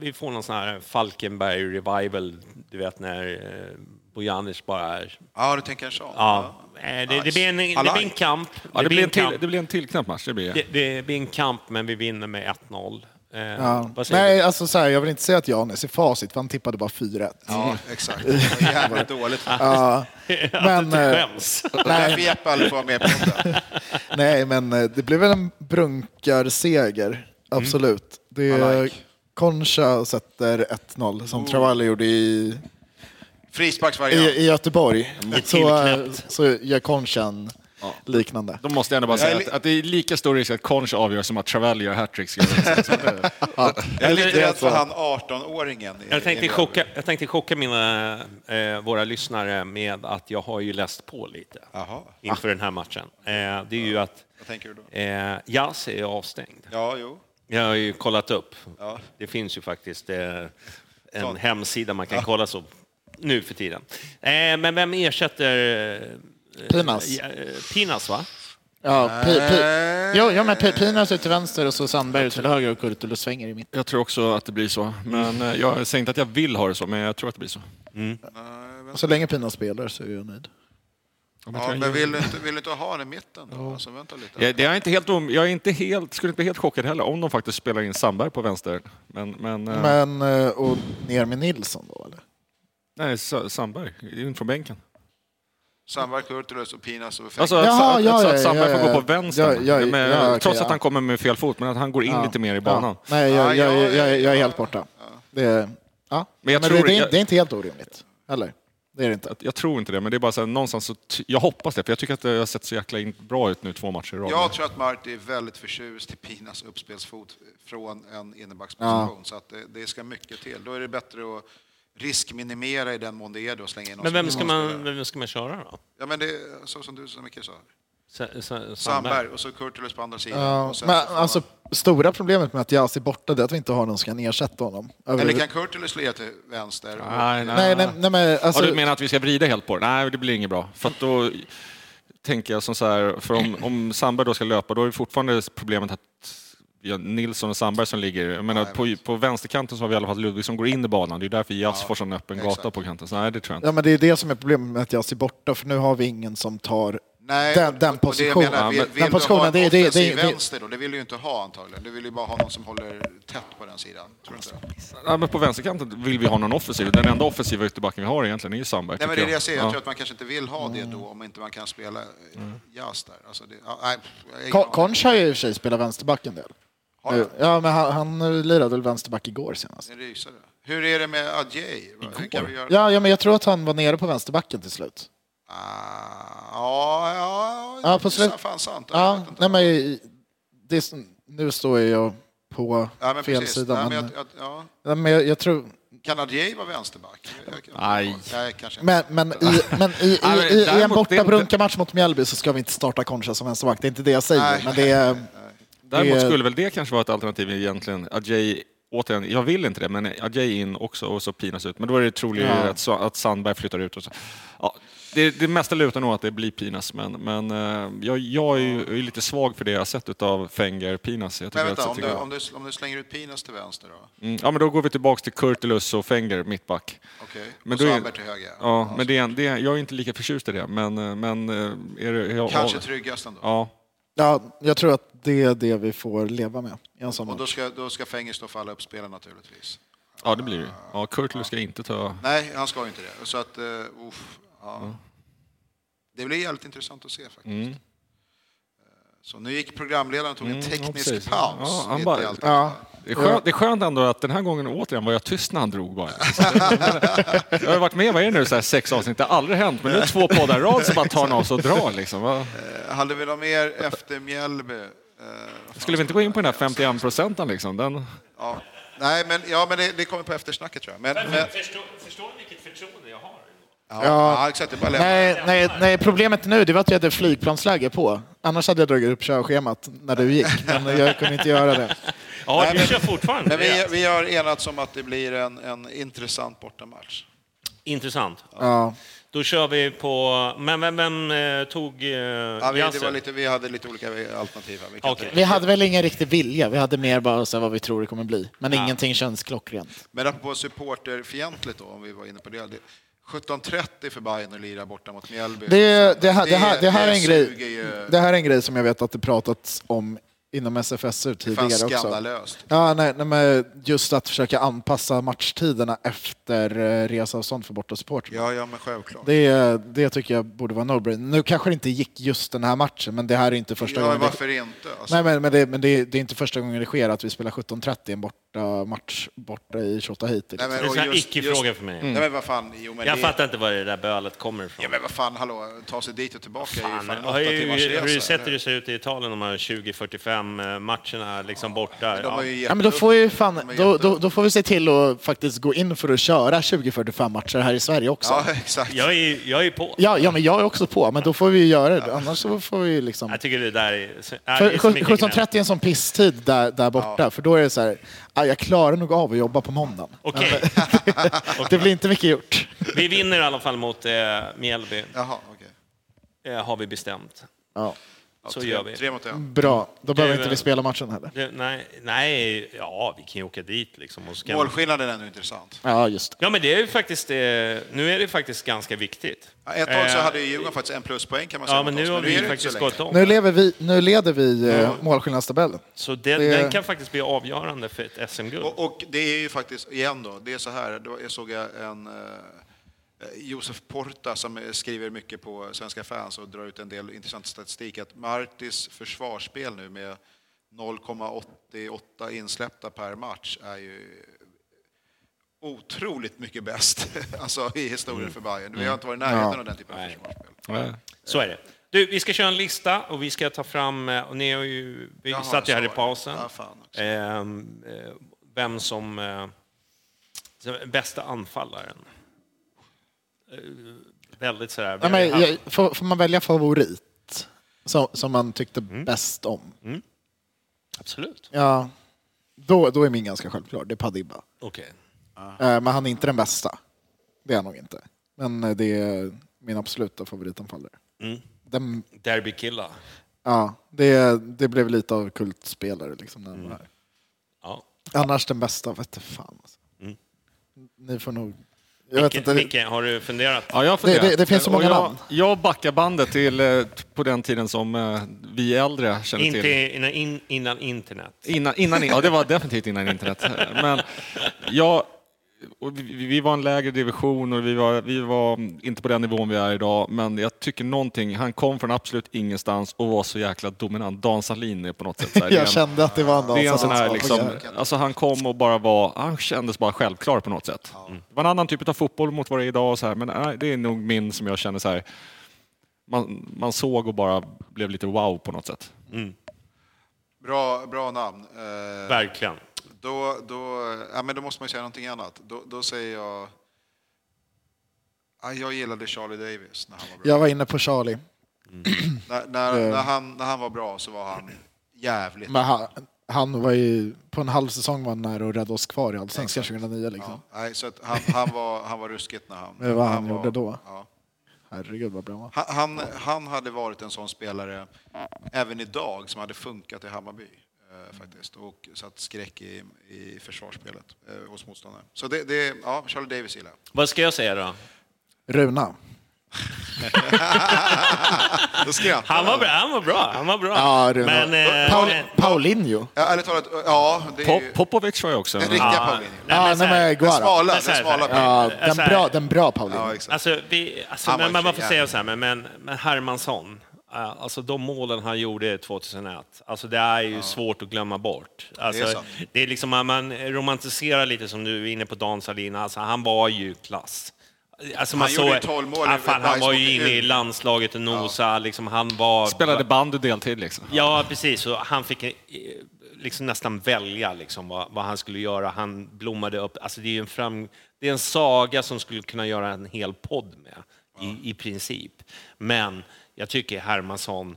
vi får någon sån här Falkenberg revival, du vet när eh, Bojanic bara är... Ja, du tänker sån? Ja, eh, det, det, blir en, det blir en kamp. Ja, det, blir en till, kamp. det blir en till knapp match, det blir det. Det, det blir en kamp, men vi vinner med 1-0. Eh, Ja. Nej, du? alltså så här, jag vill inte säga att Janis är facit, för han tippade bara 4-1. Ja, exakt. Det var jävligt dåligt. Ja, men, eh, skäms. Därför Jeppe aldrig får vara med på nej, men det blev väl en brunkarseger, absolut. Det I är like. Concha sätter 1-0, som Travalli gjorde i, Frisparksvariant. i, i Göteborg. Så, eh, så gör Concha en liknande. Då måste jag ändå bara säga att, att det är lika stor risk att Conch avgör som att Travelli gör hattrick. Jag är lite rädd för så. han 18-åringen. i- Jag tänkte, chocka, jag tänkte chocka mina, eh, våra lyssnare med att jag har ju läst på lite Jaha, inför den här matchen. Eh, det är ju att vad tänker du då? eh, Jazz är avstängd. Ja, jo. Jag har ju kollat upp. Ja. Det finns ju faktiskt eh, en Sånt. hemsida man kan kolla så nu för tiden. Eh, men vem ersätter... Eh, Pinas. eh, Pinas, va? Ja, pi, pi. Jo, ja, men pi, Pinas ut till vänster och så Sandberg till höger och Kurtulus svänger i mitten. Jag tror också att det blir så. Men jag säger inte att jag vill ha det så, men jag tror att det blir så. Så länge Pinas spelar så är jag nöjd. Ja, men vill du inte, vill du inte ha den i mitten då? Alltså, vänta lite. Jag, det är inte helt om, jag är inte helt, skulle inte bli helt chockad heller om de faktiskt spelar in Sandberg på vänster. Men, men, Men, och ner med Nilsson då eller? Nej, Sa- Sandberg, in från bänken. Sandberg, Kurtulus och Pinas och Alltså att, Jaha, att, ja, så ja, att Sandberg ja, får ja. gå på vänster. Ja, ja, med, ja, okej, trots att han kommer med fel fot, men att han går in Ja. lite mer i banan. Ja. Nej, jag, Ja, jag, ja, jag, jag, jag är helt borta. Det, är- ja. Men det, det, är, jag- det är inte helt orimligt. Eller? Det är det inte. Att- Jag tror inte det, men det är bara så här, någonstans så jag hoppas det, för jag tycker att det har sett så jäkla in, bra ut nu två matcher i rad. Jag tror att Marti är väldigt förtjust i Pinas uppspelsfot från en innerbacksposition. Så att det, det ska mycket till. Då är det bättre att riskminimera i den mån det är det och slänga in Men vem ska man, vem ska man köra då? Ja, men det är så som du så mycket sa. Sa- sa- Sandberg? Sandberg och så Kurtulus på andra sidan. Ja, men alltså, man- stora problemet med att Jas är borta det är att vi inte har någon som kan ersätta honom. Eller Över- kan Kurtulus lira till vänster? och- Nej, nej. Nej, nej, nej, men alltså, ja, du menar att vi ska vrida helt på det? Nej, det blir inget bra. För att då tänker jag som så här, för om, om Sandberg då ska löpa, då är det fortfarande problemet att Nilsson och Sandberg som ligger... Jag menar, på, på vänsterkanten så har vi i alla fall Ludvig som går in i banan. Det är därför Jazz får sån öppen exakt. gata på kanten. Så nej, det tror jag inte. ja, men det är det som är problemet med att Jas är borta, för nu har vi ingen som tar Nej, den, den positionen. menar, vill, den du positionen, ha en det- det- det- det- vänster då? Det vill du ju inte ha antagligen. Du vill ju bara ha någon som håller tätt på den sidan. Tror du inte? Ja, men på vänsterkanten vill vi ha någon offensiv. Den enda offensiva ytterbacken vi har egentligen är ju Sandberg. Nej, men det är det jag säger. Jag Ja. tror att man kanske inte vill ha det då om inte man kan spela Mm. jazz där. Alltså det, ja, nej, jag har ingen Kon- aning. Conch har ju i och för sig spelat vänsterback en del. Ja, men han, han lirade väl vänsterback igår senast. En rysare. Hur är det med Adjei? Ja, ja, men jag tror att han var nere på vänsterbacken till slut. Ah, ja, ja, Ja, på slut- det är fan sant. Ja, nej, men det nu står jag på Ja, fel precis. sida. Nej, men, jag, jag, ja. men jag, jag tror... Kan Adjei vara vänsterback? Nej. Men, men, i, men i, i, i, i en borta det- brunkamatch mot Mjällby så ska vi inte starta Concha som vänsterback. Det är inte det jag säger, Nej. men det är... Däremot Det- skulle väl det kanske vara ett alternativ egentligen. Ajay, återigen, jag vill inte det, men Ajay in också och så Pinas ut. Men då är det troligare Ja. att, att Sandberg flyttar ut. Och så. Ja, det, det mesta lutar nog att det blir Pinas, men, men eh, jag, jag är ju är lite svag för det jag har sett av Fenger Pinas. Jag Men vänta, att- om du, om, du, om du slänger ut Pinas till vänster då? Mm, ja, men då går vi tillbaka till Kurtulus och Fenger, mittback. Okej. Men och Albert till höger? Ja, men det, är- det, jag är inte lika förtjust i det. Men, eh, men eh, är det, jag, Kanske tryggast ändå. ja, Ja, jag tror att det är det vi får leva med i en sån Och då ska, då ska Fenger stå för alla uppspelen naturligtvis. ja, det blir det. Ja, Kurtulus ska inte ta... Nej, han ska ju inte det. Så att, uh, uff, ja. Det blir jävligt intressant att se faktiskt. Mm. Så nu gick programledaren och tog en Mm, teknisk precis. paus. Ja, han bara-. Ja, Det är, skönt, det är skönt ändå att den här gången återigen var jag tyst när han drog bara. Jag har varit med, vad är det nu, så här sex avsnitt, det har aldrig hänt, men nu är det två poddar i rad så bara tar av sig och drar liksom. Eh, Hade vi något mer efter Mjällby? Eh, Skulle vi inte gå in på den här 51 procenten liksom? Den... Ja. Nej, men, ja, men det, det kommer på eftersnacket tror jag. Men, men, Förstår, förstår ni vilket förtroende jag har? ja, Ja. exakt. Nej, nej, nej, problemet nu det var att jag hade flygplansläge på. Annars hade jag dragit upp körschemat när du gick, men jag kunde inte göra det. Ja, Nej, vi men- kör fortfarande. Men vi, vi har enats om att det blir en, en intressant bortamatch. Intressant. Ja. Då kör vi på... Men vem, vem eh, tog eh, Ja, vi, det var lite, vi hade lite olika alternativ här. Vi inte- Vi hade väl ingen riktig vilja, vi hade mer bara så vad vi tror det kommer bli. Men Ja. ingenting känns klockrent. Men apropå supporterfientligt då, om vi var inne på det. det 17.30 för Bayern att lira borta mot Mjällby. Det, det, här, det, här, det, här är en suger grej, ju- det här är en grej som jag vet att det pratats om inom SFSU Fan tidigare också. skandalöst. Ja, nej, nej, men just att försöka anpassa matchtiderna efter eh, reseavstånd för bortasupportrar. Ja, ja, men självklart. Det, det tycker jag borde vara no-brainer. Nu kanske det inte gick just den här matchen, men det här är inte första ja, gången. det- varför inte? Alltså, Nej, men, men, det, men det, det är inte första gången det sker att vi spelar 17.30 en borta match borta i Tjotahejti. Nej, Liksom. men- Det är en icke-fråga just- för mig. Nej, men vad fan, jo, men Jag det, fattar inte var det där bölet kommer ifrån. Ja, men vad fan, hallå, ta sig dit och tillbaka är ju Fan, fan en har åtta ju, timmars hur resa. sätter eller? det sig ut i Italien, de här 20-45 matcherna liksom borta? Ja. ju Ja, men då, får vi fan, då, då, då får vi se till att faktiskt gå in för att köra 20-45 matcher här i Sverige också. Ja, Ja. exakt. Jag är, jag är på. Ja, men jag är också på, men då får vi göra det. Annars så får vi liksom... Jag tycker det där är... är För det är så mycket gnäll. 17.30 är en sån pisstid där, där borta, för då är det så här, ja, jag klarar nog av att jobba på måndagen. Okej, Det blir inte mycket gjort. vi vinner i alla fall mot eh, Mjällby, Jaha, okej. eh, har vi bestämt. Ja. Ja, Så tre, gör vi. Tre mot en. Bra, då behöver inte vi eh, spela matchen heller. Det, nej, nej, ja, vi kan ju åka dit liksom. Och ska... Målskillnaden är ändå intressant. Ja, just det. Ja, men det är ju faktiskt, eh, nu är det faktiskt ganska viktigt. Ja, Ett tag så Eh, hade ju Djurgården faktiskt en pluspoäng kan man säga. Ja, men nu oss, har det vi inte faktiskt så länge. gått om. Nu, lever vi, nu leder vi eh, målskillnadstabellen. Så den, Det- den kan faktiskt bli avgörande för ett SM-guld. Och, och det är ju faktiskt, igen då, det är så här, då jag såg jag en eh, Josef Porta som eh, skriver mycket på Svenska fans och drar ut en del intressant statistik att Martis försvarsspel nu med 0,88 insläppta per match är ju otroligt mycket bäst alltså, i historien för Bayern. Vi har inte varit i närheten av den typen av försvarsspel. Så är det. Du, vi ska köra en lista och vi ska ta fram, eh, och ni har ju, vi Jaha, satt ju här i pausen, Ja. Ehm, eh, vem som, eh, som är bästa anfallaren. Eh, väldigt sådär... Ja, men, jag, får, får man välja favorit som, som man tyckte bäst om? Absolut. Ja, då, då är min ganska självklar. Det är Padibba. Okej. Eh, Men han är inte den bästa. Det är han nog inte. Men eh, det är min absoluta favoritanfallare. Mm. Den, Derbykilla. ja, det, det blev lite av kultspelare liksom när han var här. Ja. Annars den bästa, vet du fan. Alltså. Mm. Ni får nog... Jag vet Micke, inte. Micke, har du funderat? Ja, jag har Det- funderat. det- det finns så många jag, namn. Jag backar bandet till eh, på den tiden som eh, vi äldre känner Inte till. innan, in, innan internet. Innan, innan, ja, det var definitivt innan internet. Men jag, vi, vi var en lägre division och vi var, vi var inte på den nivån vi är idag. Men jag tycker någonting, han kom från absolut ingenstans och var så jäkla dominant. Dan Sahlin är på något sätt så här, Jag en- kände att det var en dag det är en som sån här liksom, alltså han kom och bara var, han kändes bara självklar på något sätt. Det var en annan typ av fotboll mot vad det är idag och så här, men nej, det är nog min som jag känner så här, man, man såg och bara blev lite wow på något sätt. Bra, bra namn. Eh, Verkligen. Då, då, ja, men då måste man säga någonting annat. Då, då säger jag... Ja, jag gillade Charlie Davis när han var bra. Jag var inne på Charlie. När, när, när, han, när han var bra så var han jävligt Men han, han var ju, på en halv säsong var han nära att rädda oss kvar i Allsvenskan 2009. Liksom. Ja, nej, så han, han, var, han var ruskigt när han... Men vad han var, gjorde då? Ja. Herregud vad bra han var. Han, han, han hade varit en sån spelare även idag som hade funkat i Hammarby. Eh, faktiskt, och satt skräck i, i försvarsspelet eh, hos motståndaren. Så det, det, ja, Charlie Davis gillar jag. Vad ska jag säga då? Runa. Då skrattar Han var bra, han var bra. Han var bra. Ja, Runa. Men, eh, Paul, men- Paulinho. Ja, ärligt talat, ja, det är Pop, ju Popovic var ju också den en... riktiga Ja, Paulinho. nej, Ja, men så nej, här- men Den Guara. smala, Så här, den smala så här. Paulinho. Ja, den, bra, den bra Paulinho. Ja, exakt. Alltså, vi, alltså, Han var men man, får säga så här, men, men, men Hermansson, eh, alltså de målen han gjorde 2001, alltså det är ju svårt att glömma bort. Alltså, sant. det är liksom, man- man romantiserar lite som du är inne på Dan Sahlin, alltså han var ju klass. Alltså man Han gjorde såg, ju 12 mål ja, i fan, han var ju inne i landslaget och nosade, liksom, han var... Spelade bandy deltid liksom. Ja, precis. Och han fick eh, liksom nästan välja liksom vad, vad han skulle göra. Han blommade upp. Alltså det, är en fram, det är en saga som skulle kunna göra en hel podd med, i, i princip. Men jag tycker Hermansson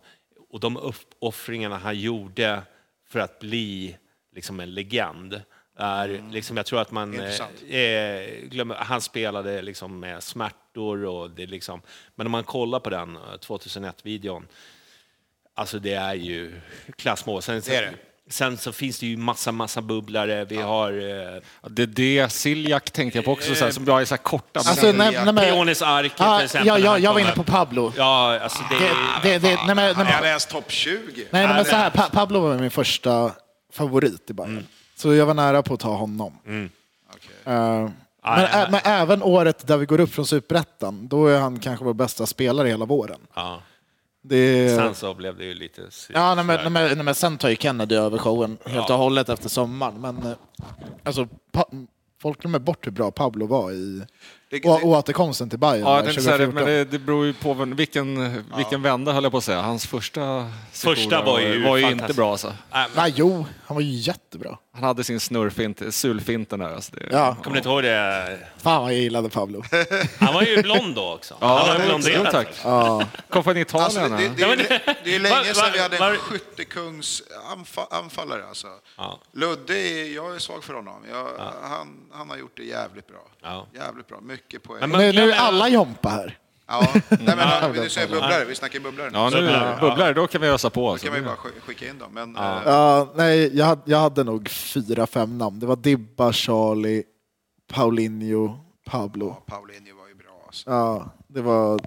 och de uppoffringarna han gjorde för att bli liksom en legend, är, liksom, jag tror att man eh, eh, glömmer, han spelade liksom med smärtor och det liksom, men om man kollar på den eh, 2001-videon Alltså det är ju klassmål. Sen, Det är det. Sen så finns det ju massa, massa bubblare. Vi har eh, Ja, Det är det, Siljak tänkte jag på också, så här, som bara är så här korta. Alltså, nej, nej, men, Peonis Arke ja, till exempel. ja, ja, jag var inne på Pablo. Ja, alltså det, Det, det, det, nej, nej, är men, ens topp 20. nej, nej, men så här, pa, Pablo var min första favorit i Bayern. Så jag var nära på att ta honom. Eh, men, ä, men även året där vi går upp från superettan, då är han kanske vår bästa spelare hela våren. ja. Det, Sen så blev det ju lite... Ja, nej, men, nej, men, sen tar ju Kennedy över showen helt och hållet efter sommaren. Men eh, alltså, folk glömmer bort hur bra Pablo var i Det- det- återkomsten till Bayern Ja, jag där tänkte säga det, 2014. men det, det beror ju på vilken, vilken vända höll jag på att säga. Hans första Första var ju var ju inte bra alltså. Nej, jo, han var ju jättebra. Han hade sin snurrfint, sulfinten där. Alltså det, Ja, Kommer ni inte ihåg det? fan vad jag gillade Pablo. Han var ju blond då också. han Ja, var det, jo, blonderad. tack. Ja. Kom från Italien. Alltså, det, det, ja. det, Ja, det- är länge sedan vi hade var- en skyttekungs anfa, anfallare. Alltså. Ja. Ludde, är, jag är svag för honom. Jag, han, han har gjort det jävligt bra. Ja. Jävligt bra. Mycket poäng. Men Nu, nu är alla Jompa här. Ja, nej, men, du säger bubblare, vi snackar bubblare nu. Ja, nu Bubblare. bubblar då kan vi ösa på. Då Alltså. kan ju bara sk- skicka in dem. Men, Ja. Ja, nej, jag, hade- jag hade nog fyra, fem namn. Det var Dibba, Charlie, Paulinho, Pablo. Paulinho var ju bra. Alltså. Ja, det var...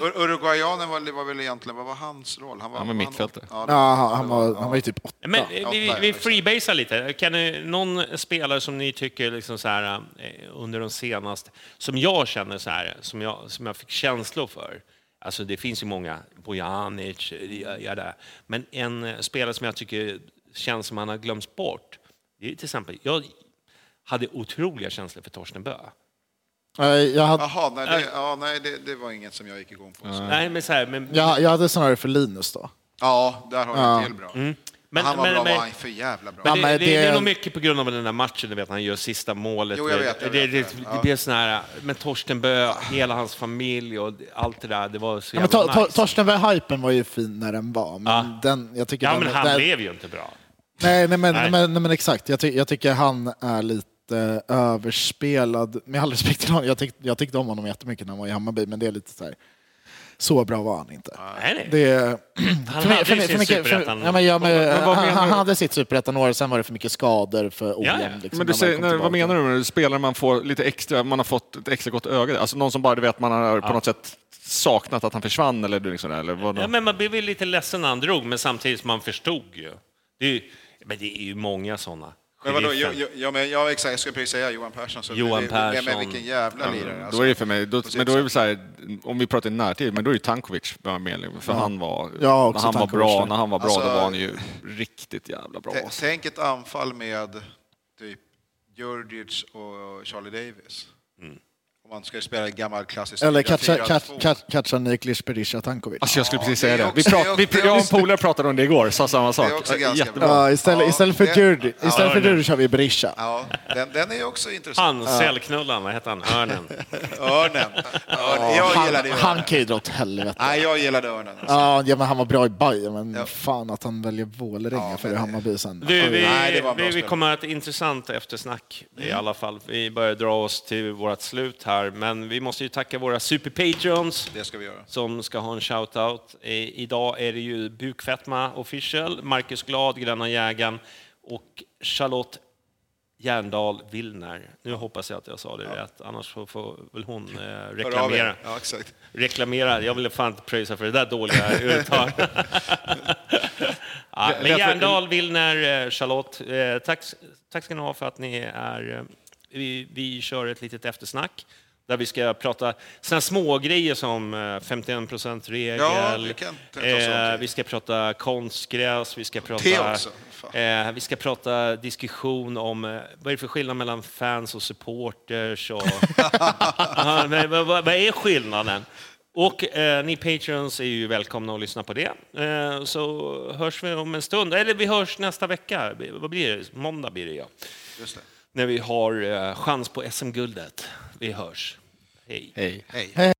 Ur- Uruguayanen var, var väl egentligen, vad var hans roll? Han var, Han var mittfältare. Ja, Ja, han, han, var, han var ju typ åtta. Men vi, vi freebasar lite. Kan ni, någon spelare som ni tycker liksom så här, eh, under de senaste, som jag känner så här, som jag, som jag fick känslor för. Alltså det finns ju många, Bojanic, ja, ja, där. men en eh, spelare som jag tycker känns som han har glömts bort. Det är till exempel, jag hade otroliga känslor för Torsten Bö. Nej, Jag hade, Jaha, nej, det, ja, nej det, det var inget som jag gick igång på. Så. Nej, men så här, men, jag, jag hade snarare för Linus då. Ja, där har du en till bra. men, han var men, bra, men, var han för jävla bra. Men Ja, det, men det, det är det- nog mycket på grund av den där matchen, du vet, han gör sista målet. Jo, jag vet, jag det, vet, det, det, det Ja. blev sån här, med Torsten Bö, hela hans familj och allt det där, det var så Ja, men jävla to, to, nice. Torsten Berg-hypen var ju fin när den var, men Ja. den, jag tycker Ja, den, men han den, blev ju inte bra. Nej, nej, men, Nej. Men, nej, men exakt. Jag, ty, jag tycker han är lite överspelad. Med all respekt till honom, jag, tyck, jag tyckte om honom jättemycket när han var i Hammarby, men det är lite så här... Så bra var han inte. Nej. Det, Han hade för ju mig- sin för mycket- för- superettan. ja, men ja, men, Men vad han, menar han du? hade sitt superettan-år, sen var det för mycket skador för ojämn. Ja, ja. Liksom, Men du när säger, nej, vad menar du med spelare man får lite extra, man har fått ett extra gott öga? Alltså någon som bara du vet man har på något sätt saknat att han försvann eller, du liksom, eller vad Ja, men man blev ju lite ledsen när han drog, men samtidigt som man förstod ju. Det är, ju- men det är ju många sådana. Men vadå, ja, ja, men, ja, exakt, jag skulle precis säga Johan Persson. Så Johan Persson. men vilken jävla lirare. Alltså. Då är det för mig, då, men då är det så här, om vi pratar i närtid, men då är det Tankovic med, för han var, Ja, när han var Tankovic bra, där. när han var bra, Alltså- då var han ju riktigt jävla bra. Alltså. Tänk ett anfall med typ Djurdjic och Charlie Davis. Mm. Om man ska spela en gammal klassisk Eller 4-4-2. Katjanik Berisha Tankovic. Alltså jag skulle Ja, precis säga det. Vi prat, vi, jag och en polare pratade om det igår, sa samma sak. Det är också ganska Jättebra. bra. Ja, istället, istället för Djurdjic Ja, istället för. Djurdjic har vi Berisha. Ja, den, den är också intressant. Han, cellknullaren, vad hette han? Örnen. Örnen. Örnen. Jag gillade ju han Örnen. kan ju dra åt helvete. Nej, jag gillade Örnen. Alltså. Ja, men han var bra i Bayern, men Ja. fan att han väljer Vålerenga Ja, för Hammarby sen. Du, vi, Nej, det var en bra vi, kommer att ha ett intressant eftersnack i alla fall. Vi börjar dra oss till vårt slut här, men vi måste ju tacka våra super-patrons Det ska vi göra. som ska ha en shout-out. Idag är det ju Bukfetma official, Marcus Glad, Gröna jägaren och Charlotte Järndal Willner. Nu hoppas jag att jag sa det rätt, annars får, får väl hon eh, reklamera. er. Ja, exakt. reklamera. Jag ville fan inte pröjsa för det där dåliga uttalet. ja, men Järndal, Willner, eh, Charlotte, eh, tack, tack ska ni ha för att ni är... eh, Vi, vi kör ett litet eftersnack där vi ska prata såna små grejer som eh, 51% regel. Ja, vi eh, vi ska prata konstgräs, vi ska prata... Eh, vi ska prata diskussion om eh, vad är det för skillnad mellan fans och supporters. Och, Ja, men vad, vad är skillnaden? Och eh, ni patrons är ju välkomna att lyssna på det. Eh, så hörs vi om en stund. Eller vi hörs nästa vecka. Vad blir det? Måndag blir det, ja. När vi har eh, chans på SM-guldet. Vi hörs. Hej. Hej. Hej.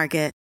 Market.